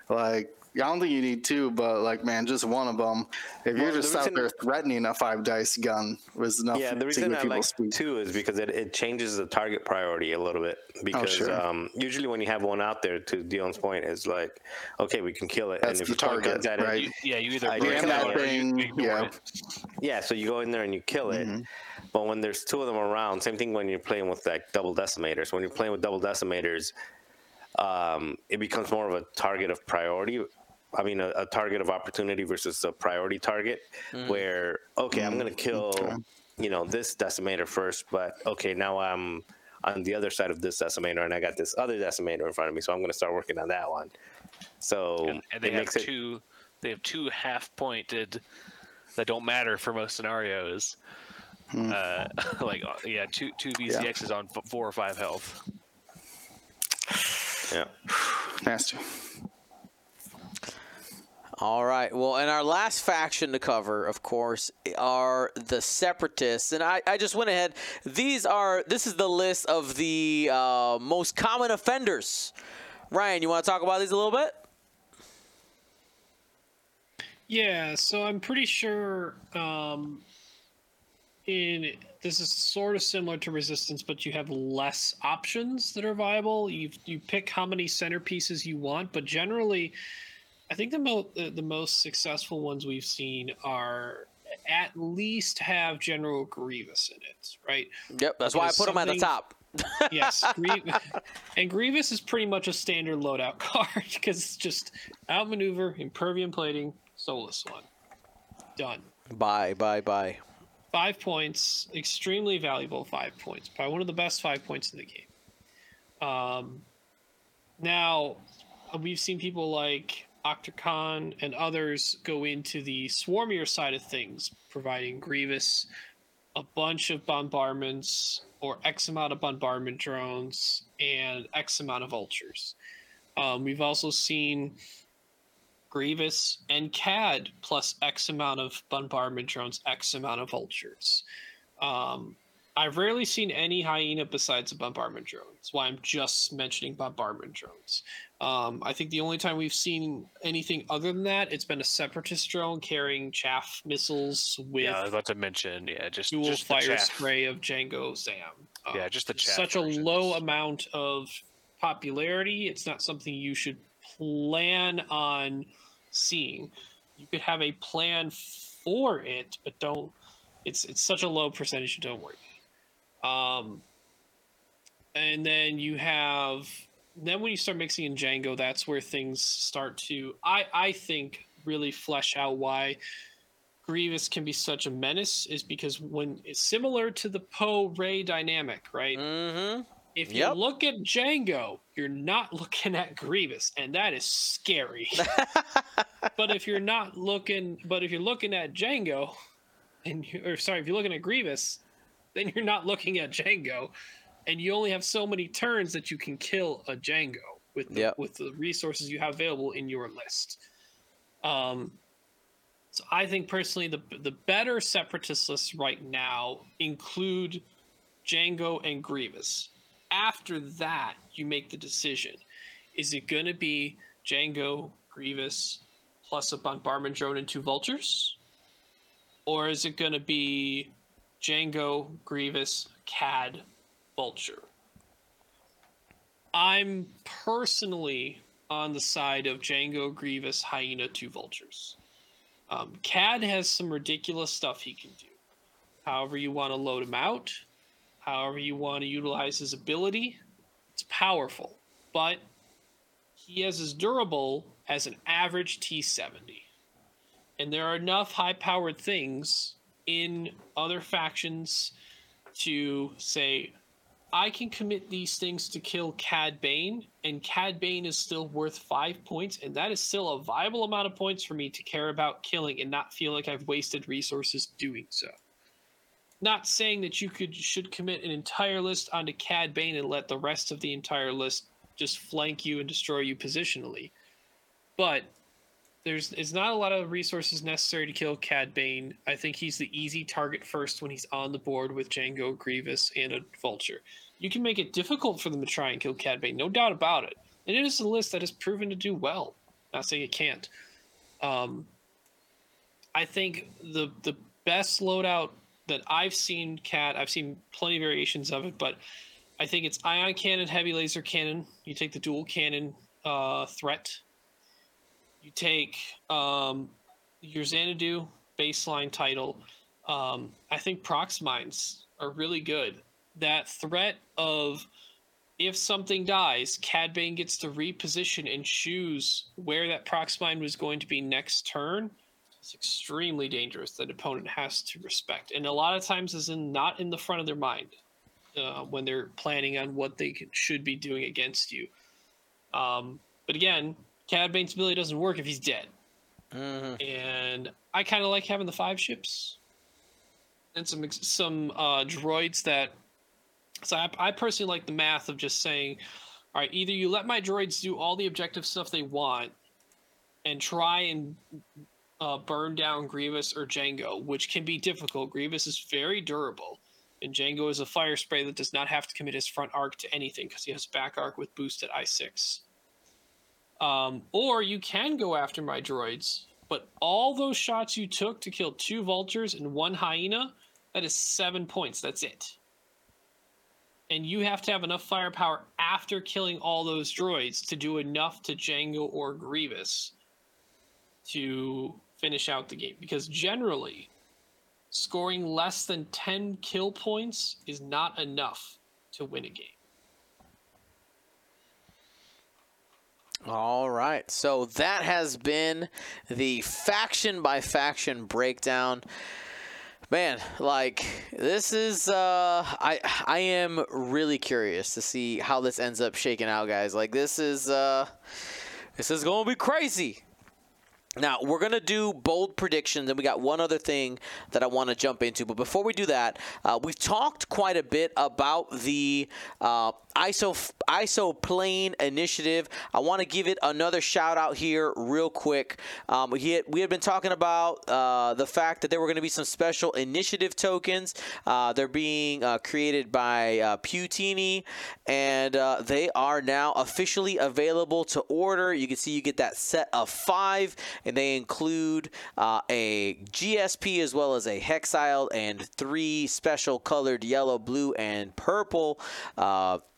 like, I don't think you need two, but like, man, just one of them. If you're Well, the just out reason- there threatening a five dice gun, was enough Yeah, the reason give I people like speed. two is because it, it changes the target priority a little bit. Because sure. um, usually when you have one out there, to Dion's point, is like, okay, we can kill it. That's and if the you point target, guns at it, you, yeah, you either bring that out or you thing, yeah. it. Yeah, so you go in there and you kill it. Mm-hmm. But when there's two of them around, same thing when you're playing with like double decimators. When you're playing with double decimators, um, it becomes more of a target of priority. I mean, a, a target of opportunity versus a priority target. Where okay, I'm gonna kill, you know, this decimator first, but okay, now I'm on the other side of this decimator, and I got this other decimator in front of me, so I'm gonna start working on that one. So and, and they it have makes it two they have two half pointed that don't matter for most scenarios uh like uh, yeah two two vcx's on f- four or five health yeah. Nasty. All right. Well, and our last faction to cover, of course, are the Separatists. And I, I just went ahead. These are this is the list of the uh, most common offenders. Ryan, you want to talk about these a little bit? Yeah, so I'm pretty sure um, in this is sort of similar to resistance, but you have less options that are viable. You you pick how many centerpieces you want, but generally, I think the most the, the most successful ones we've seen are at least have General Grievous in it, right? Yep. That's why I put them at the top. Yes, Grie- and Grievous is pretty much a standard loadout card because it's just outmaneuver, impervium plating, soulless one, done. Bye, bye, bye. Five points, extremely valuable five points. Probably one of the best five points in the game. Um, now, we've seen people like Octocon and others go into the swarmier side of things, providing Grievous a bunch of bombardments or X amount of bombardment drones and X amount of vultures. Um, we've also seen Grievous and CAD plus X amount of bombardment drones, X amount of vultures. Um, I've rarely seen any hyena besides a bombardment drone. That's why I'm just mentioning bombardment drones. Um, I think the only time we've seen anything other than that, it's been a separatist drone carrying chaff missiles with yeah i was about to mention yeah just dual just fire spray of Jango Zam. Um, Yeah, just the chaff such a low amount of popularity. It's not something you should plan on seeing. You could have a plan for it, but don't. It's it's such a low percentage. Don't worry. Um, and then you have then when you start mixing in Jango, that's where things start to I I think really flesh out why Grievous can be such a menace is because when it's similar to the Poe Ray dynamic, right? Mm-hmm. If you Yep. look at Jango, you're not looking at Grievous, and that is scary. but if you're not looking, but if you're looking at Jango, and you, or sorry, if you're looking at Grievous, then you're not looking at Jango, and you only have so many turns that you can kill a Jango with the, Yep. with the resources you have available in your list. Um, so I think personally, the the better separatist lists right now include Jango and Grievous. After that, you make the decision: is it going to be Jango, Grievous, plus a bombardment drone and two vultures, or is it going to be Jango, Grievous, Cad, Vulture? I'm personally on the side of Jango, Grievous, Hyena, two vultures. Um, Cad has some ridiculous stuff he can do. However, you want to load him out, however, you want to utilize his ability, it's powerful. But he is as durable as an average T70. And there are enough high powered things in other factions to say, I can commit these things to kill Cad Bane, and Cad Bane is still worth five points, and that is still a viable amount of points for me to care about killing and not feel like I've wasted resources doing so. Not saying that you could should commit an entire list onto Cad Bane and let the rest of the entire list just flank you and destroy you positionally. but there's it's not a lot of resources necessary to kill Cad Bane. I think he's the easy target first when he's on the board with Jango, Grievous, and a Vulture. You can make it difficult for them to try and kill Cad Bane, no doubt about it. And it is a list that has proven to do well. Not saying it can't. Um, I think the the best loadout that I've seen Cad, I've seen plenty of variations of it, but I think it's ion cannon, heavy laser cannon. You take the dual cannon uh, threat. You take um, your Xanadu baseline title. Um, I think prox mines are really good. That threat of if something dies, Cad Bane gets to reposition and choose where that prox mine was going to be next turn. It's extremely dangerous that opponent has to respect, and a lot of times is in not in the front of their mind uh, when they're planning on what they should be doing against you. Um, but again, Cad Bane's ability doesn't work if he's dead, and I kind of like having the five ships and some some uh, droids that. So I, I personally like the math of just saying, all right, either you let my droids do all the objective stuff they want, and try and uh, burn down Grievous or Jango, which can be difficult. Grievous is very durable, and Jango is a fire spray that does not have to commit his front arc to anything because he has back arc with boost at I six. Um, or you can go after my droids, but all those shots you took to kill two vultures and one hyena, that is seven points. That's it. And you have to have enough firepower after killing all those droids to do enough to Jango or Grievous to finish out the game. Because generally, scoring less than 10 kill points is not enough to win a game. All right. So that has been the faction by faction breakdown. Man, like this is uh I I am really curious to see how this ends up shaking out, guys. Like this is uh this is going to be crazy. Now, we're going to do bold predictions, and we got one other thing that I want to jump into. But before we do that, uh, we've talked quite a bit about the uh, ISO ISO plane initiative. I want to give it another shout out here, real quick. Um, we, had, we had been talking about uh, the fact that there were going to be some special initiative tokens. Uh, they're being uh, created by uh, Pewtini, and uh, they are now officially available to order. You can see you get that set of five, and they include uh, a GSP as well as a Hexile and three special colored yellow, blue, and purple.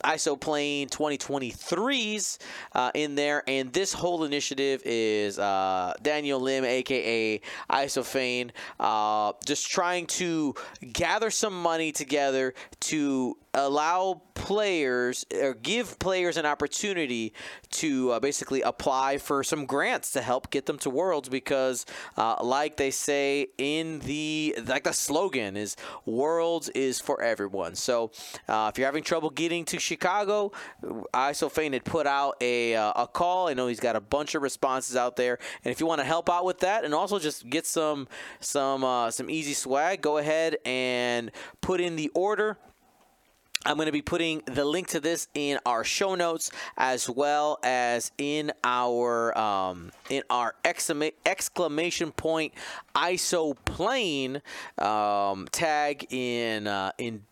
Isoplane 2023s uh, in there, and this whole initiative is uh, Daniel Lim, aka Isofane, uh, just trying to gather some money together to allow players or give players an opportunity to uh, basically apply for some grants to help get them to worlds because uh, like they say in the like the slogan is worlds is for everyone. So uh, if you're having trouble getting to chicago isofane had put out a, uh, a call. I know he's got a bunch of responses out there. And if you want to help out with that and also just get some some uh, some easy swag go ahead and put in the order I'm going to be putting the link to this in our show notes as well as in our um, in our exclama- exclamation point ISO plane um, tag in uh, in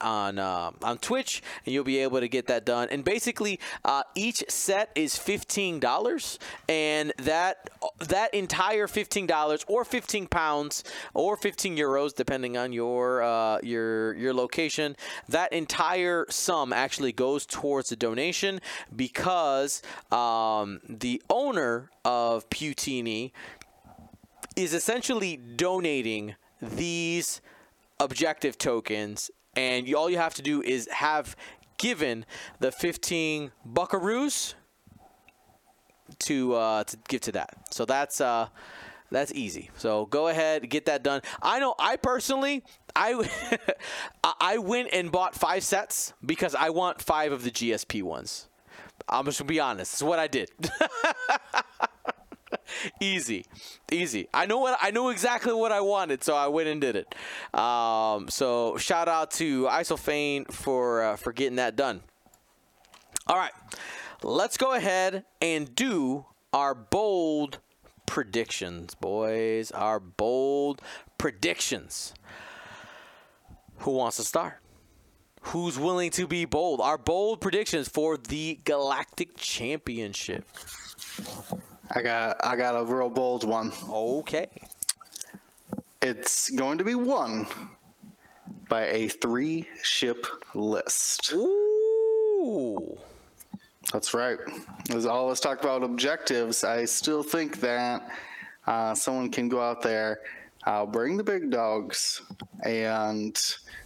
on uh, on Twitch, and you'll be able to get that done. And basically, uh, each set is fifteen dollars, and that that entire fifteen dollars or fifteen pounds or fifteen euros, depending on your uh, your your location, that entire sum actually goes towards the donation because um, the owner of Putini is essentially donating these objective tokens and you, all you have to do is have given the 15 buckaroos to uh, to give to that. So that's uh, that's easy. So go ahead, get that done. I know I personally I I went and bought five sets because I want five of the GSP ones. I'm just gonna be honest. It's what I did. easy, easy. I know what I know exactly what I wanted, so I went and did it. Um, so shout out to Isofane for uh, for getting that done. All right, let's go ahead and do our bold predictions, boys. Our bold predictions. Who wants to start? Who's willing to be bold? Our bold predictions for the Galactic Championship. I got I got a real bold one. Okay. It's going to be won by a three ship list. Ooh. That's right. As all us talk about objectives, I still think that uh, someone can go out there, uh, bring the big dogs, and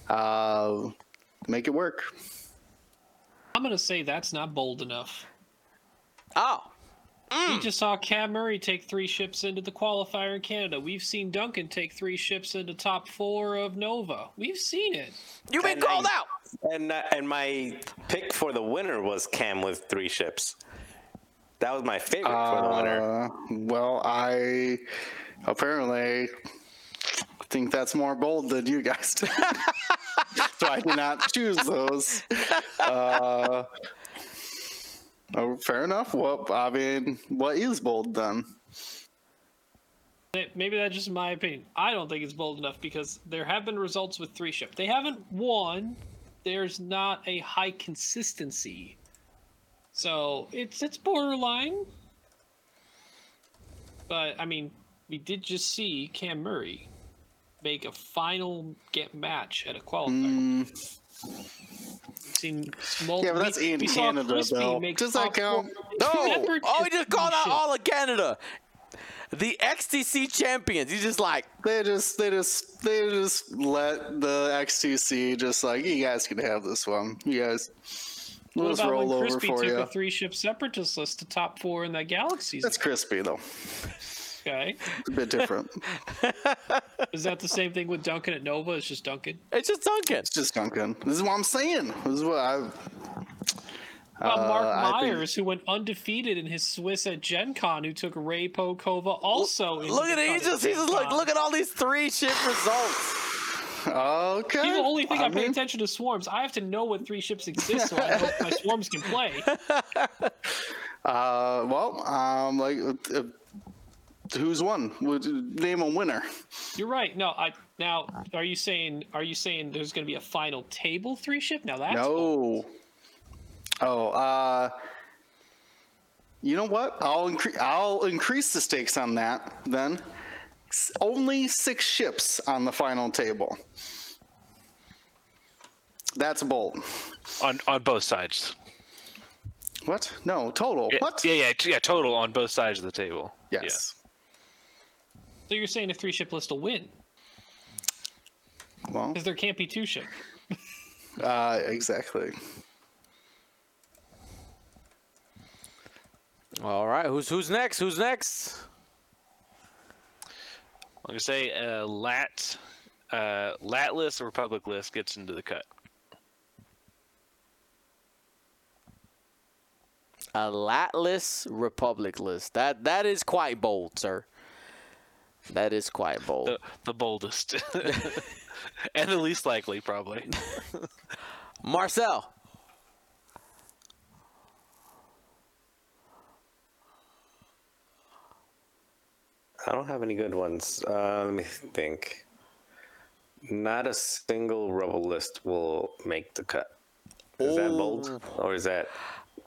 uh, make it work. I'm gonna say that's not bold enough. Oh. We just saw Cam Murray take three ships into the qualifier in Canada. We've seen Duncan take three ships into top four of Nova. We've seen it. You've been And called I- out. And uh, and my pick for the winner was Cam with three ships. That was my favorite for the winner. Uh, well, I apparently think that's more bold than you guys did. so I did not choose those. Uh, oh, fair enough. Well, I mean, what is bold then? Maybe that's just my opinion. I don't think it's bold enough because there have been results with three ship. They haven't won. There's not a high consistency. So it's it's borderline. But I mean, we did just see Cam Murray make a final get match at a qualifier. Small, Yeah, but that's in Canada, though. Does that count? No. Oh, he just called out all of Canada. The XTC champions. He's just like, They just, they just, they just let the XTC just like you guys can have this one. You guys, we'll What about roll when over Crispy took you. a three ship separatist list to top four in that galaxy? That's crispy though. Okay. It's a bit different. Is that the same thing with Duncan at Nova? It's just Duncan. it's just Duncan. It's just Duncan. This is what I'm saying. This is what I. Well, Uh, Mark I think- Myers, who went undefeated in his Swiss at Gen Con, who took Ray Pokova also. into Look at it. He cut just, he Gen just look, look at all these three ship results. Okay. You only think I, I pay mean, attention to swarms. I have to know what three ships exist so I know my swarms can play. Uh, well, um, like, uh, who's won? Would name a winner? You're right. No, I now are you saying are you saying there's going to be a final table three ship? Now that's bold. No. Oh, uh, you know what? I'll increase. I'll increase the stakes on that. Then, S- only six ships on the final table. That's bold. on on both sides. What? No, total. Yeah, what? Yeah, yeah, yeah. Total on both sides of the table. Yes. So you're saying a three ship list will win Well, because there can't be two ship. uh, exactly. All right. Who's who's next? Who's next? I'm gonna say uh, Lat, uh, Lat list or Republic list gets into the cut. A Latless Republic list. That that is quite bold, sir. That is quite bold. The the boldest, and the least likely probably. Marcel. I don't have any good ones. Uh, let me think. Not a single rebel list will make the cut. Is that bold or is that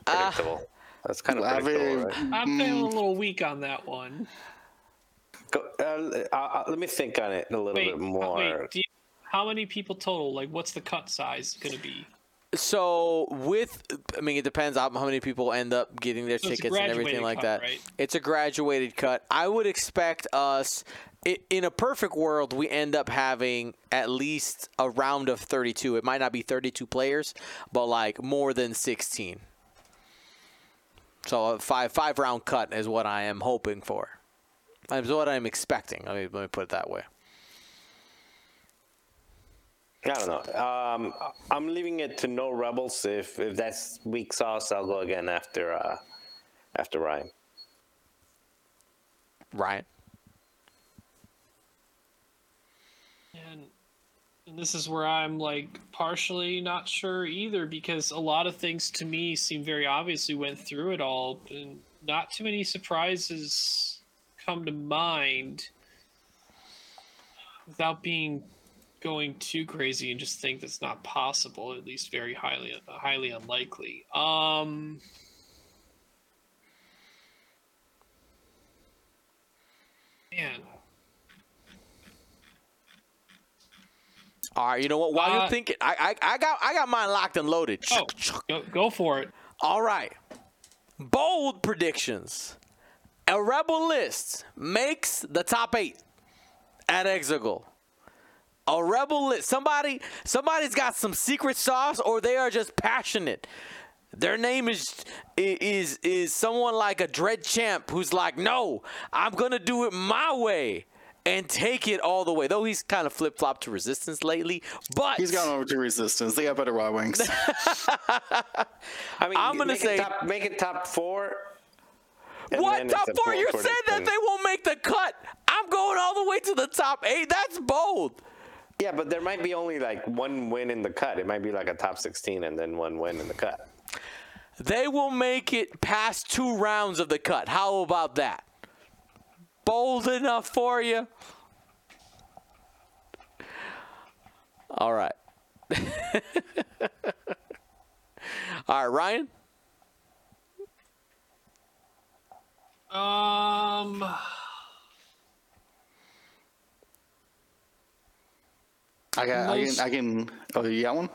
predictable? That's kind of predictable, right? I'm feeling a little weak on that one. Go, uh, uh, let me think on it a little Wait, bit uh, more. wait. Do you, how many people total? Like, what's the cut size going to be? So with, I mean, it depends on how many people end up getting their So tickets and everything like cut, that. right? It's a graduated cut. I would expect us, i- in a perfect world, we end up having at least a round of 32. It might not be 32 players, but like more than 16. So a five five round cut is what I am hoping for. Is what I'm expecting. Let me let me put it that way. I don't know. Um, I'm leaving it to no rebels. If if that's weak sauce, I'll go again after uh, after Ryan. Ryan. And, and this is where I'm like partially not sure either because a lot of things to me seem very obvious. We went through it all, and not too many surprises come to mind without being going too crazy and just think that's not possible, at least very highly highly unlikely. Um Man, All right, you know what? While Uh, you're thinking, I, I I got I got mine locked and loaded. oh, go, go for it. All right. Bold predictions. A rebel list makes the top eight at Exegol. A rebel list. Somebody somebody's got some secret sauce or they are just passionate. Their name is is is someone like a Dread Champ who's like, no, I'm gonna do it my way and take it all the way. Though he's kind of flip flopped to resistance lately, but He's gone over to Resistance. They got better Y wings. I mean, I'm gonna make say- it top, make it top four. And What top four? You said that they won't make the cut. I'm going all the way to the top eight. That's bold. Yeah, but there might be only like one win in the cut. It might be like a top 16 and then one win in the cut. They will make it past two rounds of the cut. How about that? Bold enough for you? All right. all right, Ryan. Um I got. I can. I can. Oh, you got one?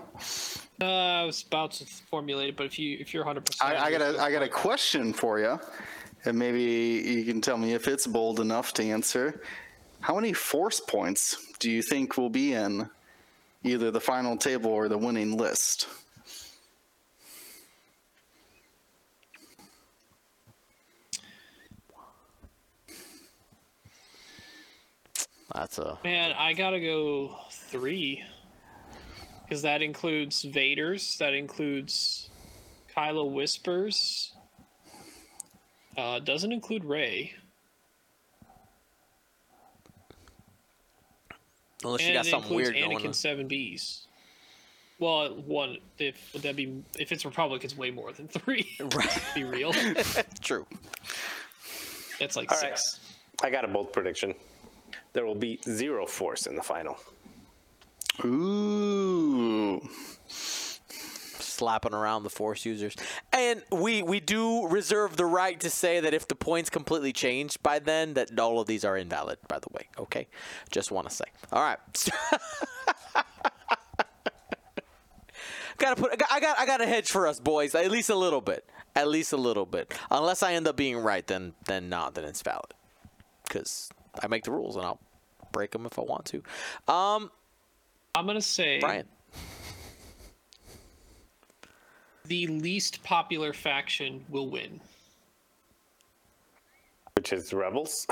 uh, I was about to formulate it, but if you if you're 100 percent I, I got a. I got a question for you, and maybe you can tell me if it's bold enough to answer. How many force points do you think will be in either the final table or the winning list? That's a Man, I gotta go three. Because that includes Vader's, that includes Kylo Whispers. Uh, doesn't include Rey. unless you and got it something includes weird going Anakin on. Seven Bs. Well, one if would that be if it's Republic, it's way more than three. Right. be real. True. That's like All right. six. I got a bold prediction. There will be zero force in the final. Ooh. slapping around the force users. And we we do reserve the right to say that if the points completely change by then that all of these are invalid by the way. Okay? Just want to say. All right. Gotta put I got, I got i got a hedge for us boys. At least a little bit. At least a little bit. Unless i end up being right then then not then it's valid. Because i make the rules and i'll break them if i want to um I'm gonna say brian the least popular faction will win. Which is rebels.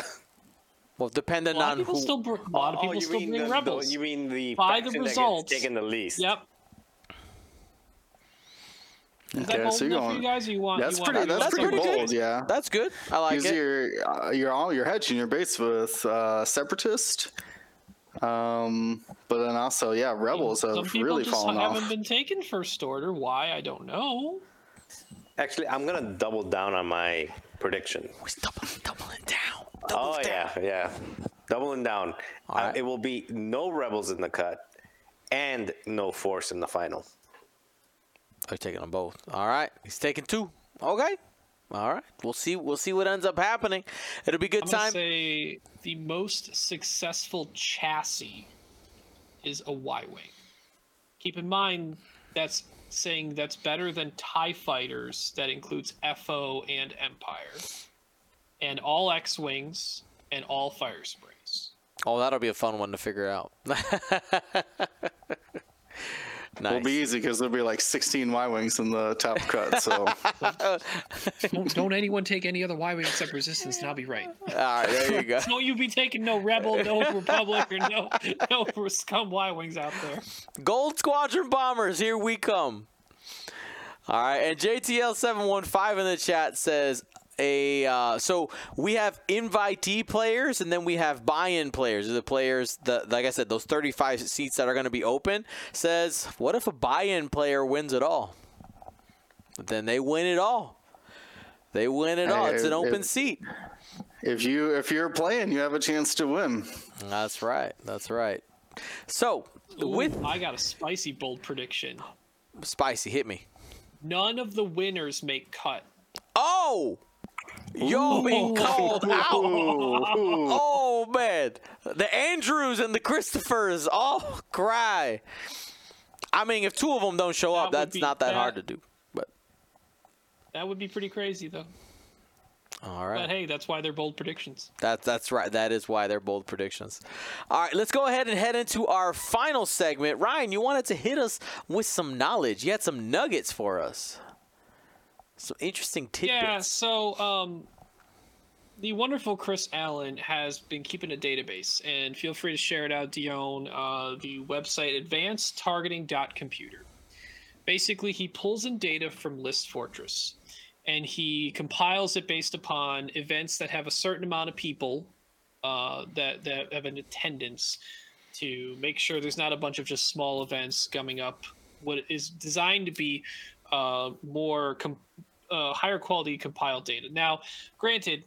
well depending on of who still br- a lot of Oh, people you still mean bring the, rebels. The, you mean the By the faction that gets results. taken the least? Yep. Is that Okay, bold so you're enough for going- you guys? Or you want? That's you want pretty. That's, That's pretty pretty bold. good. Yeah. that's good i like Because it you're uh, you're all you're hedging your base with uh, separatist, um, but then also yeah, rebels Some have people really just fallen haven't been taken first order. Why? I don't know. Actually, I'm gonna double down on my prediction. We're doubling, doubling down. Double Oh down. yeah, yeah, doubling down. All Uh, right. it will be no rebels in the cut, and no force in the final. You're taking them both. All right. He's taking two. Okay. All right. We'll see. We'll see what ends up happening. It'll be a good I'm time. say the most successful chassis is a Y-wing. Keep in mind that's saying that's better than Tie fighters. That includes FO and Empire, and all X-wings and all fire sprays. Oh, that'll be a fun one to figure out. nice. Will be easy because there'll be like 16 Y wings in the top cut. So don't, don't anyone take any other Y-wing except Resistance, and I'll be right. All right. There you go. Don't you be taking no Rebel, no Republic, or no no scum Y-wings out there. Gold Squadron bombers. Here we come. All right. And JTL seven one five in the chat says. A uh, so we have invitee players and then we have buy-in players. The players, the like I said, those 35 seats that are going to be open. Says, what if a buy-in player wins it all? Then they win it all. They win it all. It's an open seat. If you if you're playing, you have a chance to win. That's right. That's right. So, with I got a spicy bold prediction. spicy, hit me. None of the winners make cut. Oh, you're being called out. Oh man, the Andrews and the Christophers all cry. I mean, if two of them don't show up, That would that's be- not that that- hard to do. But That would be pretty crazy, though. all But hey, that's why they're bold predictions. that's that's right. That is why they're bold predictions. All right, let's go ahead and head into our final segment. Ryan, you wanted to hit us with some knowledge. You had some nuggets for us. Some interesting tidbits. Yeah, so um, the wonderful Chris Allen has been keeping a database, and feel free to share it out, Dion. Uh, the website advancedtargeting.computer. Basically, he pulls in data from List Fortress, and he compiles it based upon events that have a certain amount of people uh, that that have an attendance to make sure there's not a bunch of just small events coming up. What is designed to be uh, more com- uh, higher quality compiled data. Now, granted,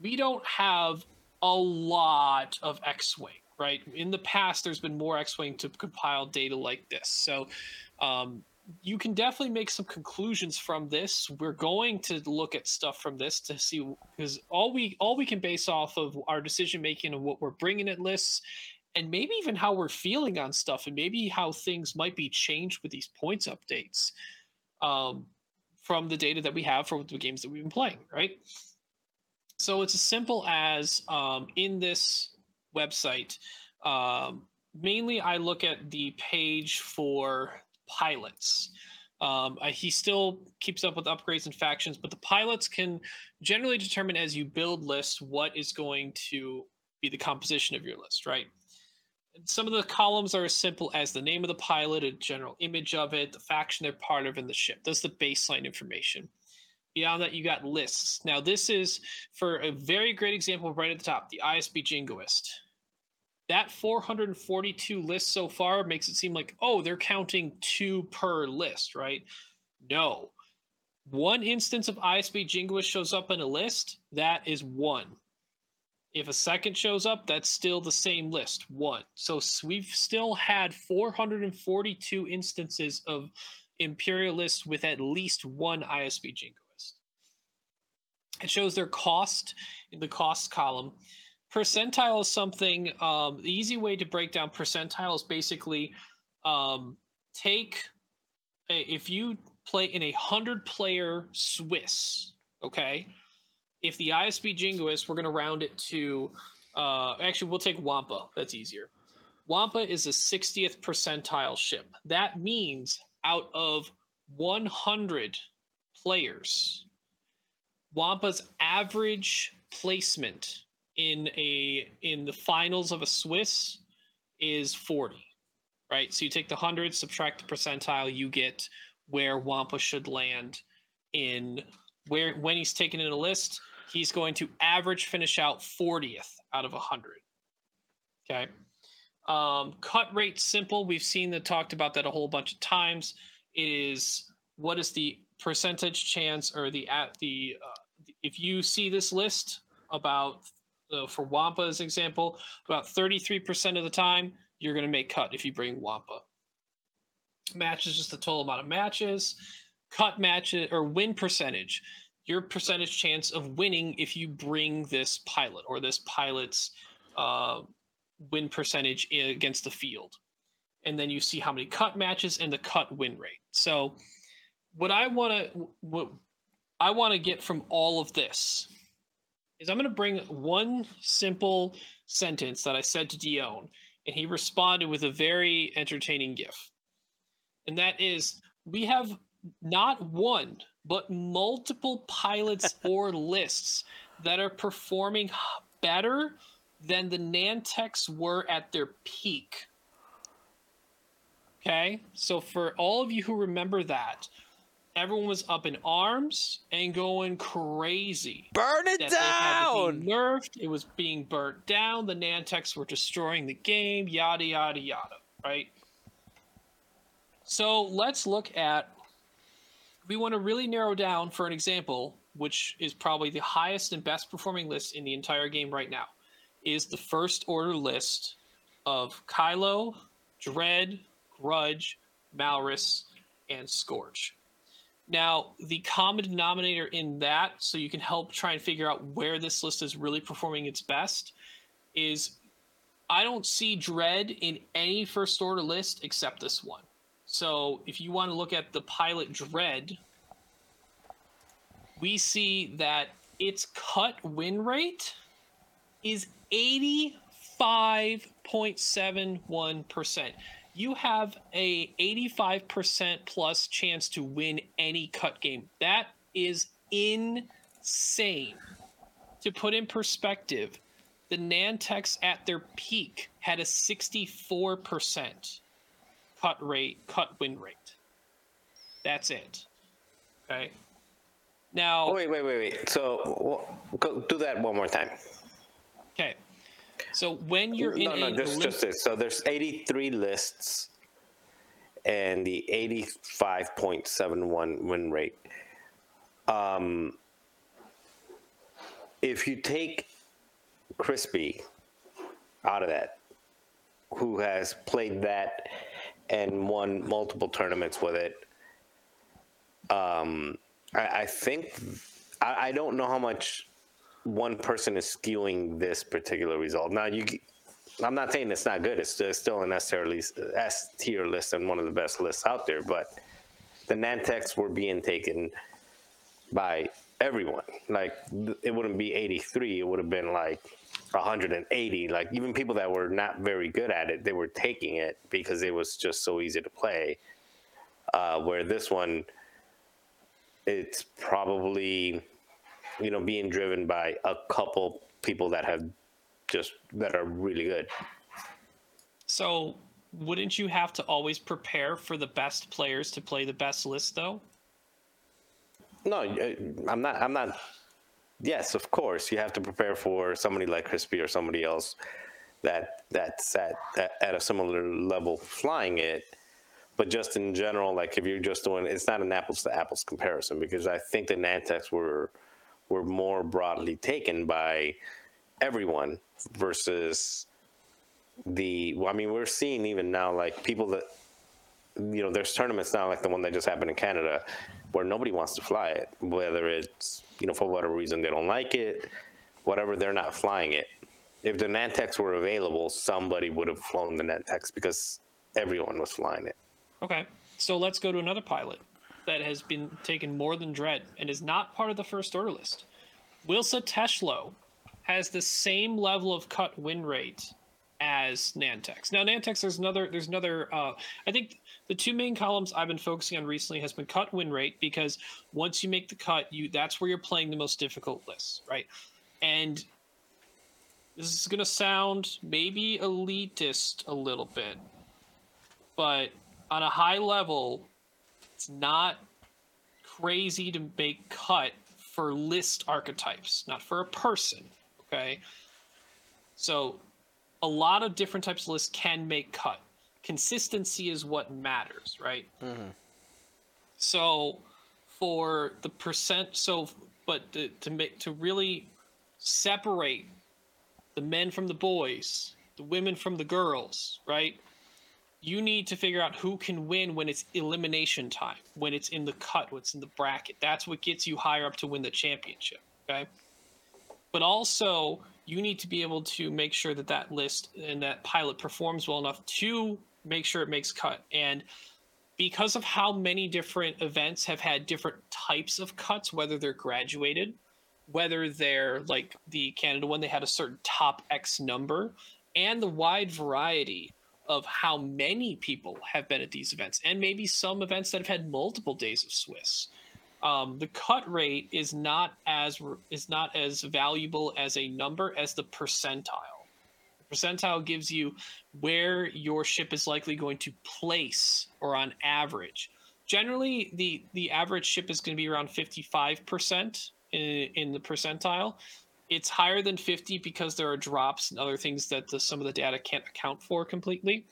we don't have a lot of X-wing, right? In the past, there's been more X-wing to compile data like this, so um, you can definitely make some conclusions from this. We're going to look at stuff from this to see because all we all we can base off of our decision making and what we're bringing at lists, and maybe even how we're feeling on stuff, and maybe how things might be changed with these points updates. Um, from the data that we have for the games that we've been playing, right? So it's as simple as um, in this website, um, mainly I look at the page for pilots. Um, he still keeps up with upgrades and factions, but the pilots can generally determine as you build lists what is going to be the composition of your list, right? Some of the columns are as simple as the name of the pilot, a general image of it, the faction they're part of, and the ship. That's the baseline information. Beyond that, you got lists. Now, this is for a very great example right at the top the ISB Jingoist. That 442 lists so far makes it seem like, oh, they're counting two per list, right? No. One instance of ISB Jingoist shows up in a list, that is one. If a second shows up, that's still the same list, one. So we've still had 442 instances of Imperialists with at least one ISB Jingoist. It shows their cost in the cost column. Percentile is something, um, the easy way to break down percentile is basically um, take, a, if you play in a 100 player Swiss, okay? If the ISB Jingoist, we're going to round it to, uh, actually, we'll take Wampa. That's easier. Wampa is a 60th percentile ship. That means out of 100 players, Wampa's average placement in a in the finals of a Swiss is 40. Right? So you take the 100, subtract the percentile, you get where Wampa should land in where when he's taken in a list, he's going to average finish out 40th out of 100. Okay. Um, cut rate simple. We've seen that talked about that a whole bunch of times. It is what is the percentage chance or the at the uh, if you see this list about uh, for Wampa as example, about 33% of the time you're going to make cut if you bring Wampa. Match is just the total amount of matches. Cut matches or win percentage, your percentage chance of winning if you bring this pilot or this pilot's uh, win percentage against the field. And then you see how many cut matches and the cut win rate. So, what I want to what I want to get from all of this is I'm going to bring one simple sentence that I said to Dion, and he responded with a very entertaining GIF. And that is, we have not one, but multiple pilots or lists that are performing better than the Nantex were at their peak. Okay, so for all of you who remember that, everyone was up in arms and going crazy Burn it that they had to down. be nerfed. It was being burnt down. The Nantex were destroying the game. Yada yada yada. Right. So let's look at. We want to really narrow down, for an example, which is probably the highest and best performing list in the entire game right now, is the first order list of Kylo, Dread, Grudge, Malarus, and Scourge. Now, the common denominator in that, so you can help try and figure out where this list is really performing its best, is I don't see Dread in any first order list except this one. So if you want to look at the pilot Dread, we see that its cut win rate is 85.71%. You have a 85% plus chance to win any cut game. That is insane. To put in perspective, the Nantex at their peak had a 64% cut rate, cut win rate. That's it. Okay. Now, Oh, wait, wait, wait, wait. So go, do that one more time. okay. So when you're in no, no, a just, lim- just this. So there's 83 lists and the 85.71 win rate. Um, if you take Crispy out of that, who has played that and won multiple tournaments with it, um, I, I think I, I don't know how much one person is skewing this particular result. Now you I'm not saying it's not good. It's still, it's still an S tier list, S tier list and one of the best lists out there. But the Nantex were being taken by everyone. Like it wouldn't be 83. It would have been like 180. Like even people that were not very good at it, they were taking it because it was just so easy to play. Uh, where this one, it's probably you know being driven by a couple people that have just that are really good. so wouldn't you have to always prepare for the best players to play the best list though? No, uh, I'm not. I'm not. Yes, of course, you have to prepare for somebody like Crispy or somebody else that that's at at a similar level flying it. But just in general, like if you're just doing, it's not an apples to apples comparison because I think the Nantex were were more broadly taken by everyone versus the. Well, I mean, we're seeing even now like people that you know, there's tournaments now like the one that just happened in Canada where nobody wants to fly it, whether it's, you know, for whatever reason they don't like it, whatever, they're not flying it. If the Nantex were available, somebody would have flown the Nantex because everyone was flying it. Okay. So let's go to another pilot that has been taken more than Dread and is not part of the first order list. Wilsa Teshlo has the same level of cut win rate as Nantex. Now Nantex there's another there's another uh I think the two main columns I've been focusing on recently has been cut win rate because once you make the cut, you that's where you're playing the most difficult lists, right? And this is going to sound maybe elitist a little bit, but on a high level, it's not crazy to make cut for list archetypes, not for a person. Okay. So a lot of different types of lists can make cut. Consistency is what matters, right? Mm-hmm. So for the percent, so but to, to make to really separate the men from the boys, the women from the girls, right? You need to figure out who can win when it's elimination time, when it's in the cut, what's in the bracket. That's what gets you higher up to win the championship, okay? But also, you need to be able to make sure that that list and that pilot performs well enough to make sure it makes cut. And because of how many different events have had different types of cuts, whether they're graduated, whether they're like the Canada one, they had a certain top X number, and the wide variety of how many people have been at these events, and maybe some events that have had multiple days of Swiss. Um, the cut rate is not as is not as valuable as a number as the percentile. Percentile gives you where your ship is likely going to place or on average. Generally, the the average ship is going to be around 55% in, in the percentile. It's higher than 50 because there are drops and other things that the, some of the data can't account for completely.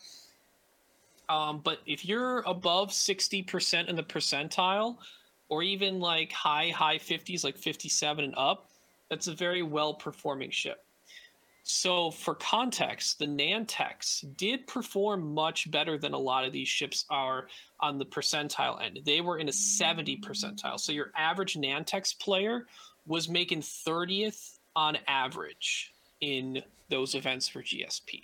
Um, but if you're above 60% in the percentile, or even like high high 50s like 57 and up that's a very well performing ship so for context the nantex did perform much better than a lot of these ships are on the percentile end. They were in a 70 percentile. So your average nantex player was making 30th on average in those events for gsp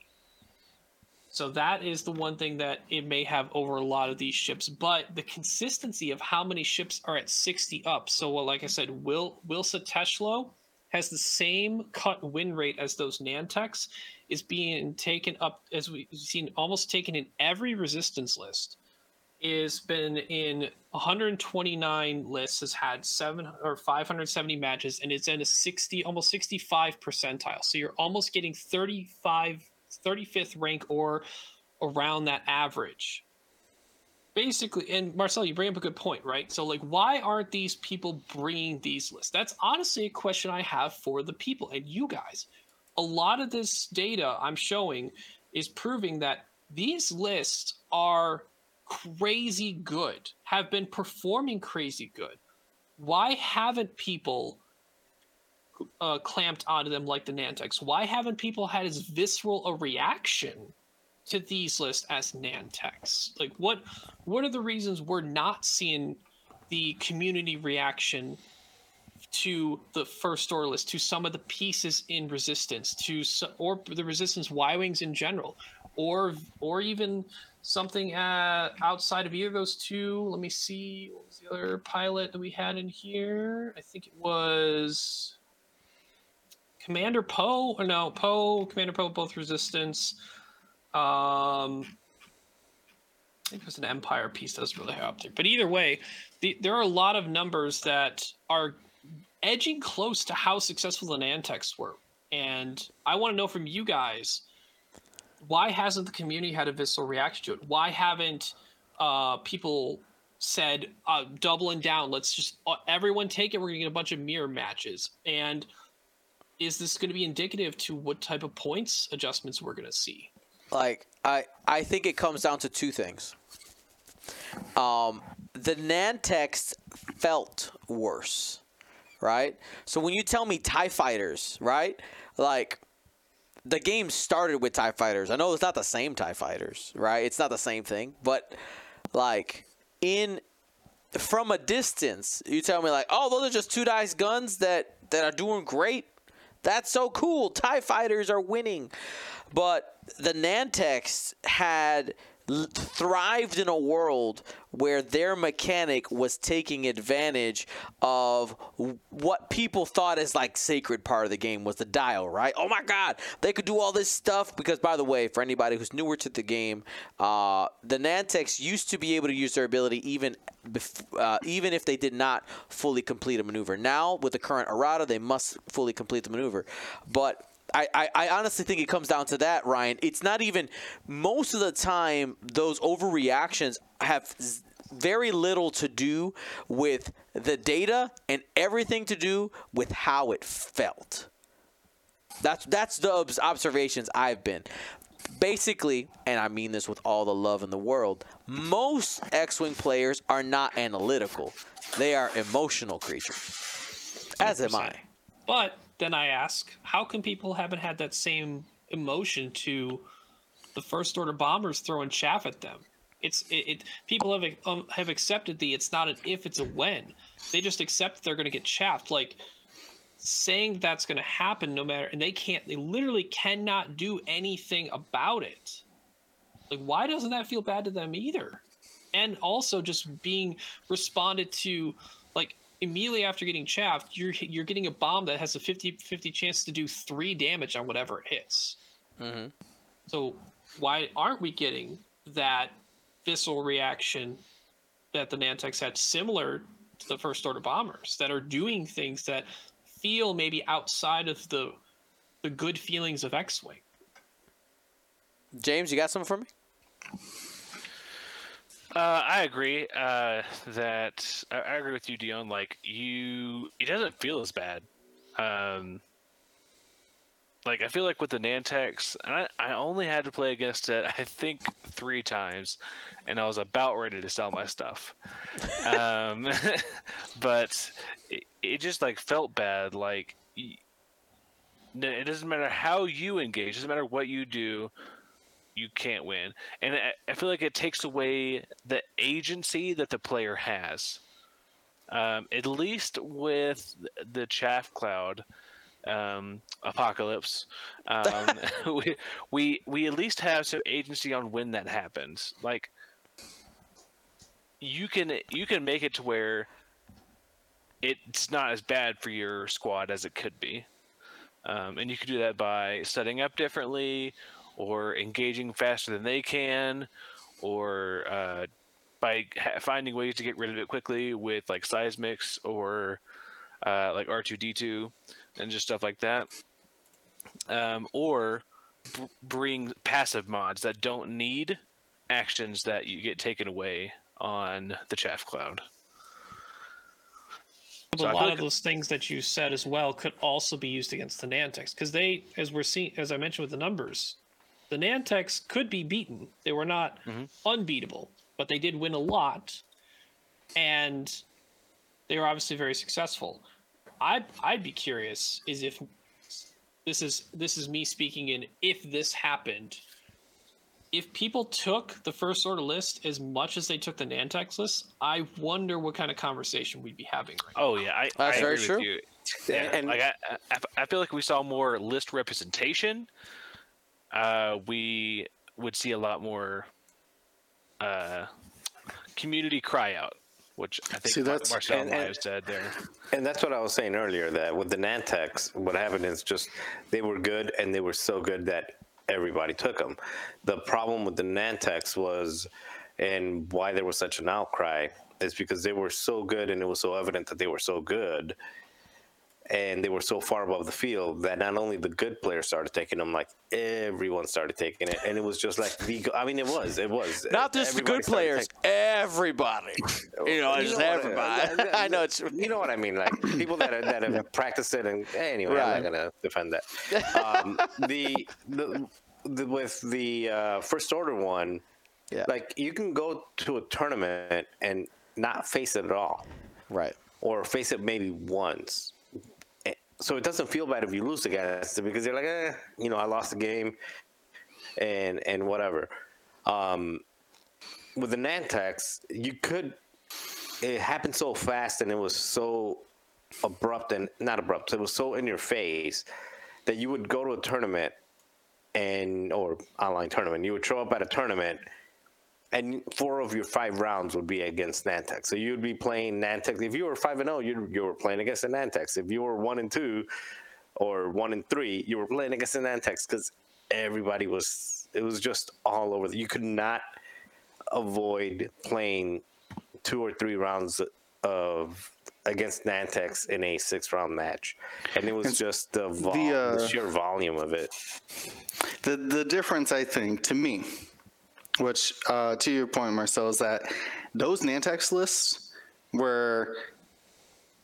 so that is the one thing that it may have over a lot of these ships, but the consistency of how many ships are at 60 up. So well, like I said, Will Wilsa Teshlo has the same cut win rate as those Nantex, is being taken up as we've seen almost taken in every resistance list. Is been in 129 lists, has had seven or 570 matches, and it's in a 60, almost 65 percentile. So you're almost getting 35 35th rank or around that average. Basically, and Marcel, you bring up a good point, right? So, like, why aren't these people bringing these lists? That's honestly a question I have for the people and you guys. A lot of this data I'm showing is proving that these lists are crazy good, have been performing crazy good. Why haven't people uh, clamped onto them like the Nantex? Why haven't people had as visceral a reaction to these lists as Nantex? Like, what what are the reasons we're not seeing the community reaction to the first order list, to some of the pieces in Resistance, to or the Resistance Y wings in general, or or even something uh, outside of either of those two. Let me see. What was the other pilot that we had in here? I think it was Commander Poe, or no, Poe, Commander Poe, both resistance. Um, I think it was an Empire piece that was really high up there. But either way, the, there are a lot of numbers that are edging close to how successful the Nantex were. And I want to know from you guys why hasn't the community had a visceral reaction to it? Why haven't uh, people said uh, doubling down? Let's just uh, everyone take it. We're gonna get a bunch of mirror matches, and is this going to be indicative to what type of points adjustments we're going to see? Like I I think it comes down to two things. Um, the Nantex felt worse, right? So when you tell me Tie Fighters, right? Like the game started with Tie Fighters. I know it's not the same Tie Fighters, right? It's not the same thing, but like in from a distance, you tell me like, oh, those are just two dice guns that that are doing great. That's so cool. TIE fighters are winning. But the Nantex had thrived in a world where their mechanic was taking advantage of what people thought is like sacred part of the game was the dial, right? Oh my God, they could do all this stuff because, by the way, for anybody who's newer to the game, uh, the Nantex used to be able to use their ability even uh, even if they did not fully complete a maneuver. Now with the current errata, they must fully complete the maneuver, but I, I, I, honestly think it comes down to that, Ryan. It's not even most of the time those overreactions have very little to do with the data and everything to do with how it felt. That's that's the observations I've been. Basically, and I mean this with all the love in the world, most X-wing players are not analytical. They are emotional creatures. As 100%. am I. But then I ask, how come people haven't had that same emotion to the first order bombers throwing chaff at them? It's it, it people have um, have accepted the it's not an if it's a when. They just accept they're going to get chaffed. Like saying that's going to happen no matter and they can't they literally cannot do anything about it. Like why doesn't that feel bad to them either? And also just being responded to immediately after getting chaffed, you're you're getting a bomb that has a 50-50 chance to do three damage on whatever it hits. Mm-hmm. So why aren't we getting that visceral reaction that the Nantex had, similar to the first order bombers, that are doing things that feel maybe outside of the the good feelings of X-wing? James, you got something for me? Uh, I agree uh, that I, I, agree with you, Dion. Like you, it doesn't feel as bad. Um, like I feel like with the Nantex, I, I only had to play against it I think three times, and I was about ready to sell my stuff. um, but it, it just like felt bad. Like it doesn't matter how you engage, it doesn't matter what you do, you can't win. And I, I feel like it takes away the agency that the player has. Um, at least with the chaff cloud um, apocalypse, um, we, we we at least have some agency on when that happens. Like you can you can make it to where it's not as bad for your squad as it could be, um, and you can do that by setting up differently, or engaging faster than they can, or uh, by ha- finding ways to get rid of it quickly with like seismics or uh, like R2D2 and just stuff like that. Um, or b- bring passive mods that don't need actions that you get taken away on the chaff cloud. But So I a feel lot like- of those things that you said as well could also be used against the Nantex because they, as we're seeing, as I mentioned with the numbers, the Nantex could be beaten. They were not mm-hmm. unbeatable, but they did win a lot, and they were obviously very successful. I I'd be curious is if this is this is me speaking in if this happened. If people took the first order list as much as they took the Nantex list, I wonder what kind of conversation we'd be having right oh, now. Oh yeah, I, That's I very agree true. with you. Yeah, And- like I, I, I feel like we saw more list representation. Uh, we would see a lot more uh, community cry out, which I think See, that's- Marcel and- and- said there. And that's what I was saying earlier. That with the Nantex, what happened is just they were good, and they were so good that everybody took them. The problem with the Nantex was, and why there was such an outcry, is because they were so good, and it was so evident that they were so good, and they were so far above the field that not only the good players started taking them, like everyone started taking it, and it was just like the. I mean, it was, it was Not just the good players, taking- everybody. You know, You just know what I- everybody. I know it's you know what I mean, like people that are, that have practiced it, and anyway, Right. I'm not gonna defend that. Um, the, the the with the uh, first order one, Yeah. like you can go to a tournament and not face it at all, right. or face it maybe once. So it doesn't feel bad if you lose against it because you're like, eh, you know, I lost the game, and and whatever. Um, with the Nantex, you could. It happened so fast, and it was so abrupt and not abrupt. It was so in your face that you would go to a tournament and or online tournament. You would show up at a tournament, and four of your five rounds would be against Nantex. So you'd be playing Nantex. If you were five and zero, you you were playing against the Nantex. If you were one and two, or one and three, you were playing against the Nantex because everybody was. It was just all over. You could not avoid playing two or three rounds of against Nantex in a six round match, and it was just the, vol- the, uh, the sheer volume of it. The the difference, I think, to me, which uh, to your point, Marcel, is that those Nantex lists were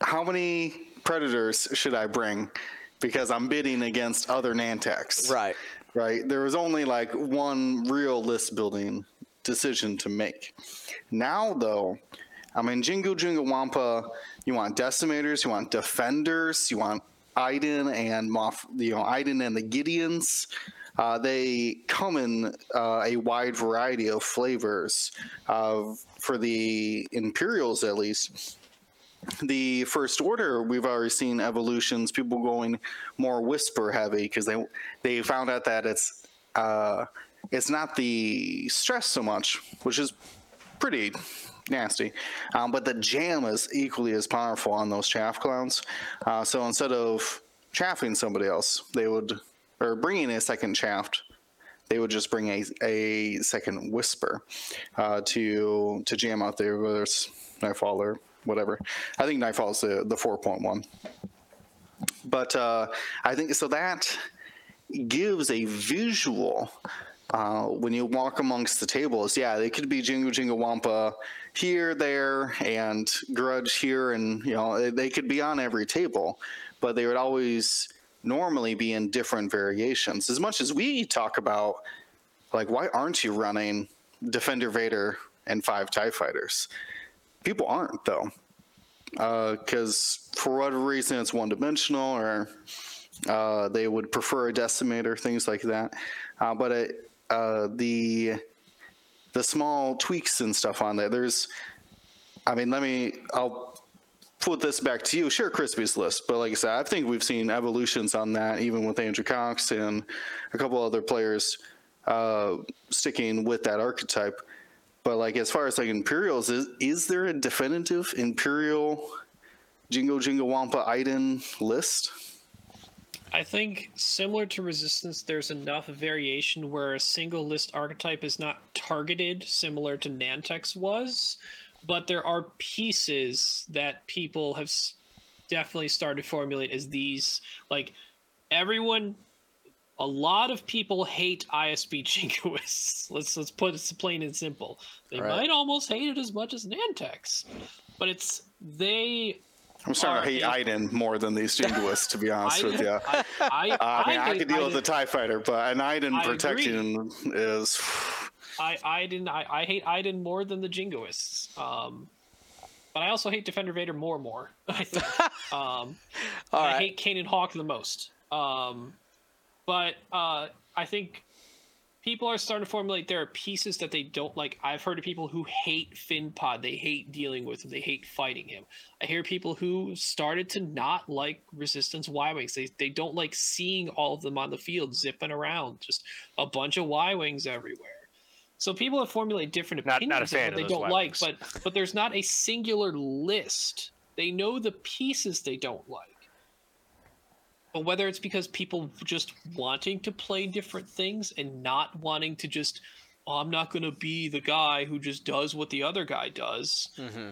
how many predators should I bring because I'm bidding against other Nantex. Right. Right. There was only like one real list building decision to make. Now though, I mean Jingle Jingle Wampa, you want decimators, you want defenders, you want Iden and Moff, you know, Iden and the Gideons. Uh, they come in uh, a wide variety of flavors. Uh, for the Imperials, at least, the First Order, we've already seen evolutions. People going more whisper heavy because they they found out that it's uh, it's not the stress so much, which is pretty nasty. Um, but the jam is equally as powerful on those chaff clowns. Uh, so instead of chaffing somebody else, they would, or bringing a second shaft, they would just bring a, a second whisper uh, to to jam out there, whether it's Nightfall or whatever. I think Nightfall is the, the 4.1. But uh, I think so that gives a visual uh, when you walk amongst the tables. Yeah, they could be Jingle Jingle Wampa here, there, and Grudge here, and you know they- they could be on every table, but they would always normally be in different variations. As much as we talk about, like, why aren't you running Defender Vader and five TIE fighters? People aren't, though. Because for whatever reason, it's one dimensional or uh, they would prefer a decimator, things like that. Uh, but it, uh, the the small tweaks and stuff on there, there's, I mean, let me, I'll put this back to you. Share Crispy's list, but like I said, I think we've seen evolutions on that, even with Andrew Cox and a couple other players uh, sticking with that archetype. But like as far as like Imperials, is is there a definitive Imperial Jingo Jingo Wampa Iden list? I think similar to Resistance, there's enough variation where a single list archetype is not targeted, similar to Nantex was, but there are pieces that people have s- definitely started to formulate as these. Like everyone, a lot of people hate ISB jingoists. Let's let's put it plain and simple. They Right. might almost hate it as much as Nantex, but it's they I'm starting to hate Iden more than these jingoists, to be honest with you. I, I, Uh, I mean, I, hate could deal with the Iden- Tie Fighter, but an Iden I agree. protection is. I I didn't I, I hate Iden more than the Jingoists. Um, but I also hate Defender Vader more and more. I think. um, All I right. hate Kanan Hawk the most. Um, but uh, I think people are starting to formulate there are pieces that they don't like. I've heard of people who hate Finn Pod. They hate dealing with him. They hate fighting him. I hear people who started to not like Resistance Y Wings. They, they don't like seeing all of them on the field zipping around. Just a bunch of Y Wings everywhere. So people have formulated different opinions not fan of what they don't like, but but there's not a singular list. They know the pieces they don't like. But whether it's because people just wanting to play different things and not wanting to just, oh, I'm not going to be the guy who just does what the other guy does.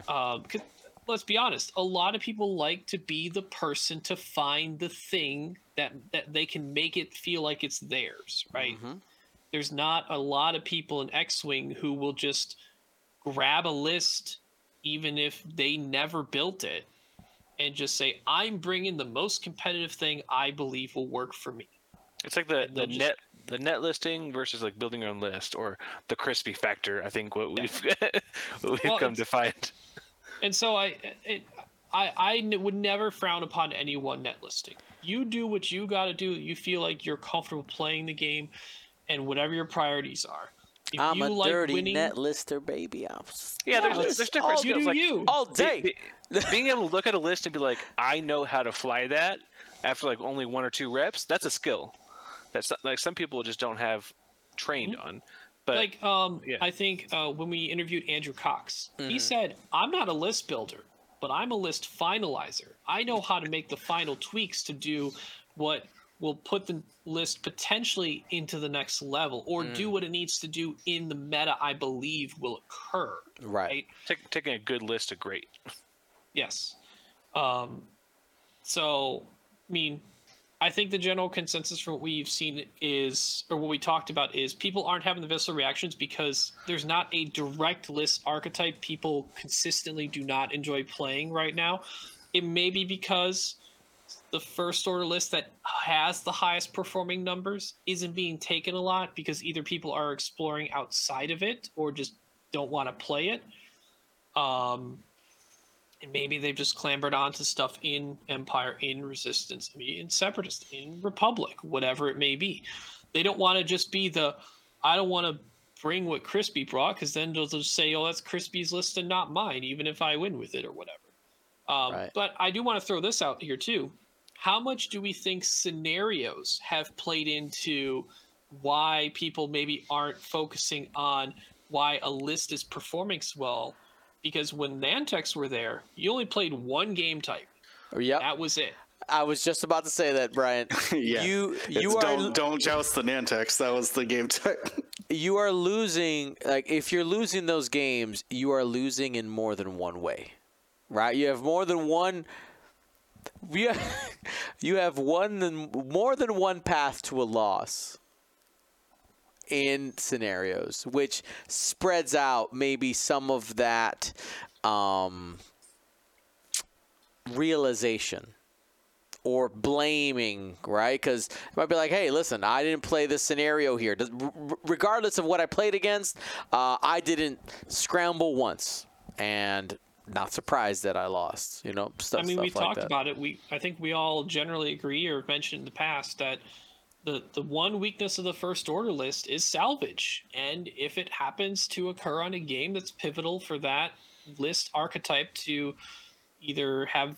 Um, 'cause let's be honest, a lot of people like to be the person to find the thing that that they can make it feel like it's theirs, right? There's not a lot of people in X-wing who will just grab a list, even if they never built it, and just say, "I'm bringing the most competitive thing I believe will work for me." It's like the, the just- net the net listing versus like building your own list or the crispy factor. I think what we've what we've Well, come to find. And so I, it, I, I n- would never frown upon any one net listing. You do what you got to do. You feel like you're comfortable playing the game, and whatever your priorities are. If I'm you a like dirty winning, net lister, baby. I'm s- Yeah, there's, there's, there's different all- you skills. do like, you. all day. be- being able to look at a list and be like, I know how to fly that after like only one or two reps. That's a skill. That's not- like some people just don't have trained on. But like um, yeah. I think uh, when we interviewed Andrew Cox, Mm-hmm. he said, "I'm not a list builder, but I'm a list finalizer. I know how to make the final tweaks to do what will put the list potentially into the next level, or do Mm. what it needs to do in the meta. I believe will occur. Right. take, taking a good list to great. Yes. Um, so, I mean, I think the general consensus from what we've seen is, or what we talked about is, people aren't having the visceral reactions because there's not a direct list archetype people consistently do not enjoy playing right now. It may be because the first order list that has the highest performing numbers isn't being taken a lot because either people are exploring outside of it or just don't want to play it. Um, and maybe they've just clambered onto stuff in Empire, in Resistance, I mean, in Separatist, in Republic, whatever it may be. They don't want to just be the, I don't want to bring what Crispy brought because then they'll just say, oh, that's Crispy's list and not mine, even if I win with it or whatever. Um, Right. But I do want to throw this out here too. How much do we think scenarios have played into why people maybe aren't focusing on why a list is performing so well? Because when Nantex were there, you only played one game type. Oh, yep. That was it. I was just about to say that, Brian. yeah. You It's you are don't don't joust the Nantex. That was the game type. you are losing like if you're losing those games, you are losing in more than one way. Right? You have more than one have, you have one more than one path to a loss in scenarios, which spreads out maybe some of that um, realization or blaming, right? Because it might be like, hey, listen, I didn't play this scenario here. Regardless of what I played against, uh, I didn't scramble once, and not surprised that I lost. You know, stuff. I mean, stuff we like talked that. about it. We I think we all generally agree or mentioned in the past that the the one weakness of the first order list is salvage, and if it happens to occur on a game that's pivotal for that list archetype to either have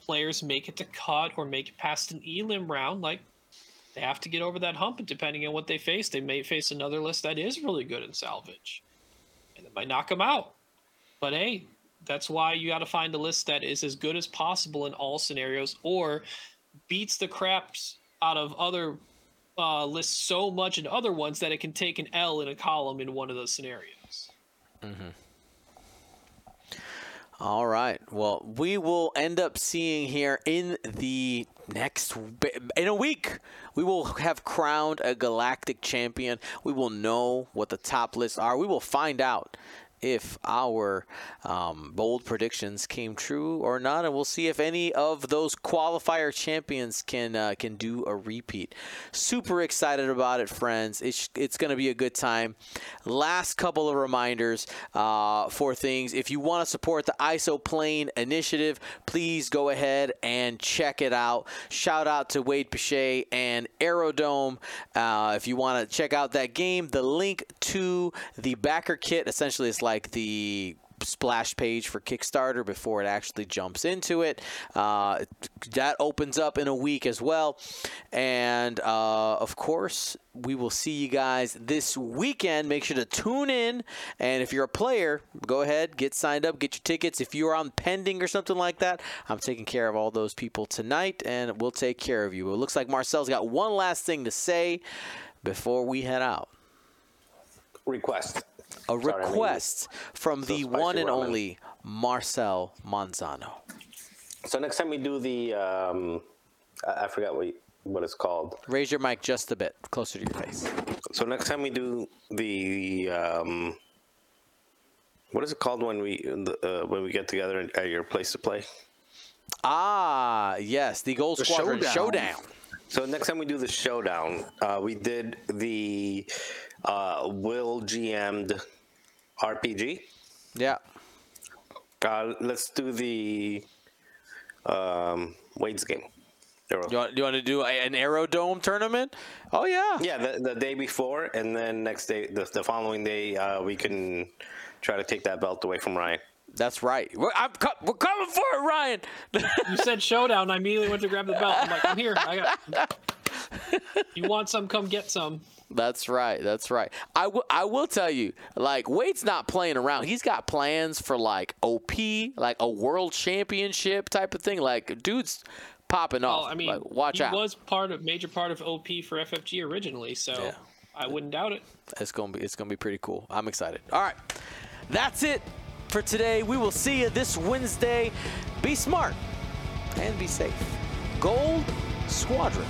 players make it to cut or make it past an elim round, like they have to get over that hump. And depending on what they face, they may face another list that is really good in salvage, and it might knock them out. But hey, that's why you got to find a list that is as good as possible in all scenarios, or beats the craps out of other uh, lists so much in other ones that it can take an L in a column in one of those scenarios. Mhm. All right. Well, we will end up seeing here in the next in a week. We will have crowned a galactic champion. We will know what the top lists are. We will find out if our um, bold predictions came true or not, and we'll see if any of those qualifier champions can uh, can do a repeat. Super excited about it, friends. It's it's going to be a good time. Last couple of reminders uh, for things. If you want to support the Isoplane initiative, please go ahead and check it out. Shout out to Wade Pichet and Aerodome. Uh, if you want to check out that game, the link to the backer kit essentially is like the splash page for Kickstarter before it actually jumps into it. Uh, that opens up in a week as well. And uh, of course, we will see you guys this weekend. Make sure to tune in. And if you're a player, go ahead, get signed up, get your tickets. If you're on pending or something like that, I'm taking care of all those people tonight and we'll take care of you. It looks like Marcel's got one last thing to say before we head out. Request. A Sorry, request from so the spicy one and ramen. only Marcel Manzano. So next time we do the, um, I I forgot what what it's called. Raise your mic just a bit closer to your face. So next time we do the, um, what is it called when we uh, when we get together at your place to play? Ah, yes, the Gold The Squadron Showdown. Showdown. So next time we do the showdown, uh, we did the uh, Will GM'd RPG. Yeah. Uh, let's do the um, Wade's game. Arrow. You want, you want to do a, an Aerodome tournament? Oh, yeah. Yeah, the, the day before, and then next day, the, the following day, uh, we can try to take that belt away from Ryan. That's right. We're, I'm co- we're coming for it, Ryan. You said showdown. I immediately went to grab the belt. I'm like, I'm here. I got. You want some? Come get some. That's right. That's right. I, w- I will tell you, like, Wade's not playing around. He's got plans for, like, OP, like a world championship type of thing. Like, dude's popping off. Well, I mean, Like, watch he out. He was part of major part of OP for FFG originally, so Yeah. I wouldn't doubt it. It's gonna be it's gonna be pretty cool. I'm excited. All right, that's it for today. We will see you this Wednesday. Be smart and be safe. Gold Squadron.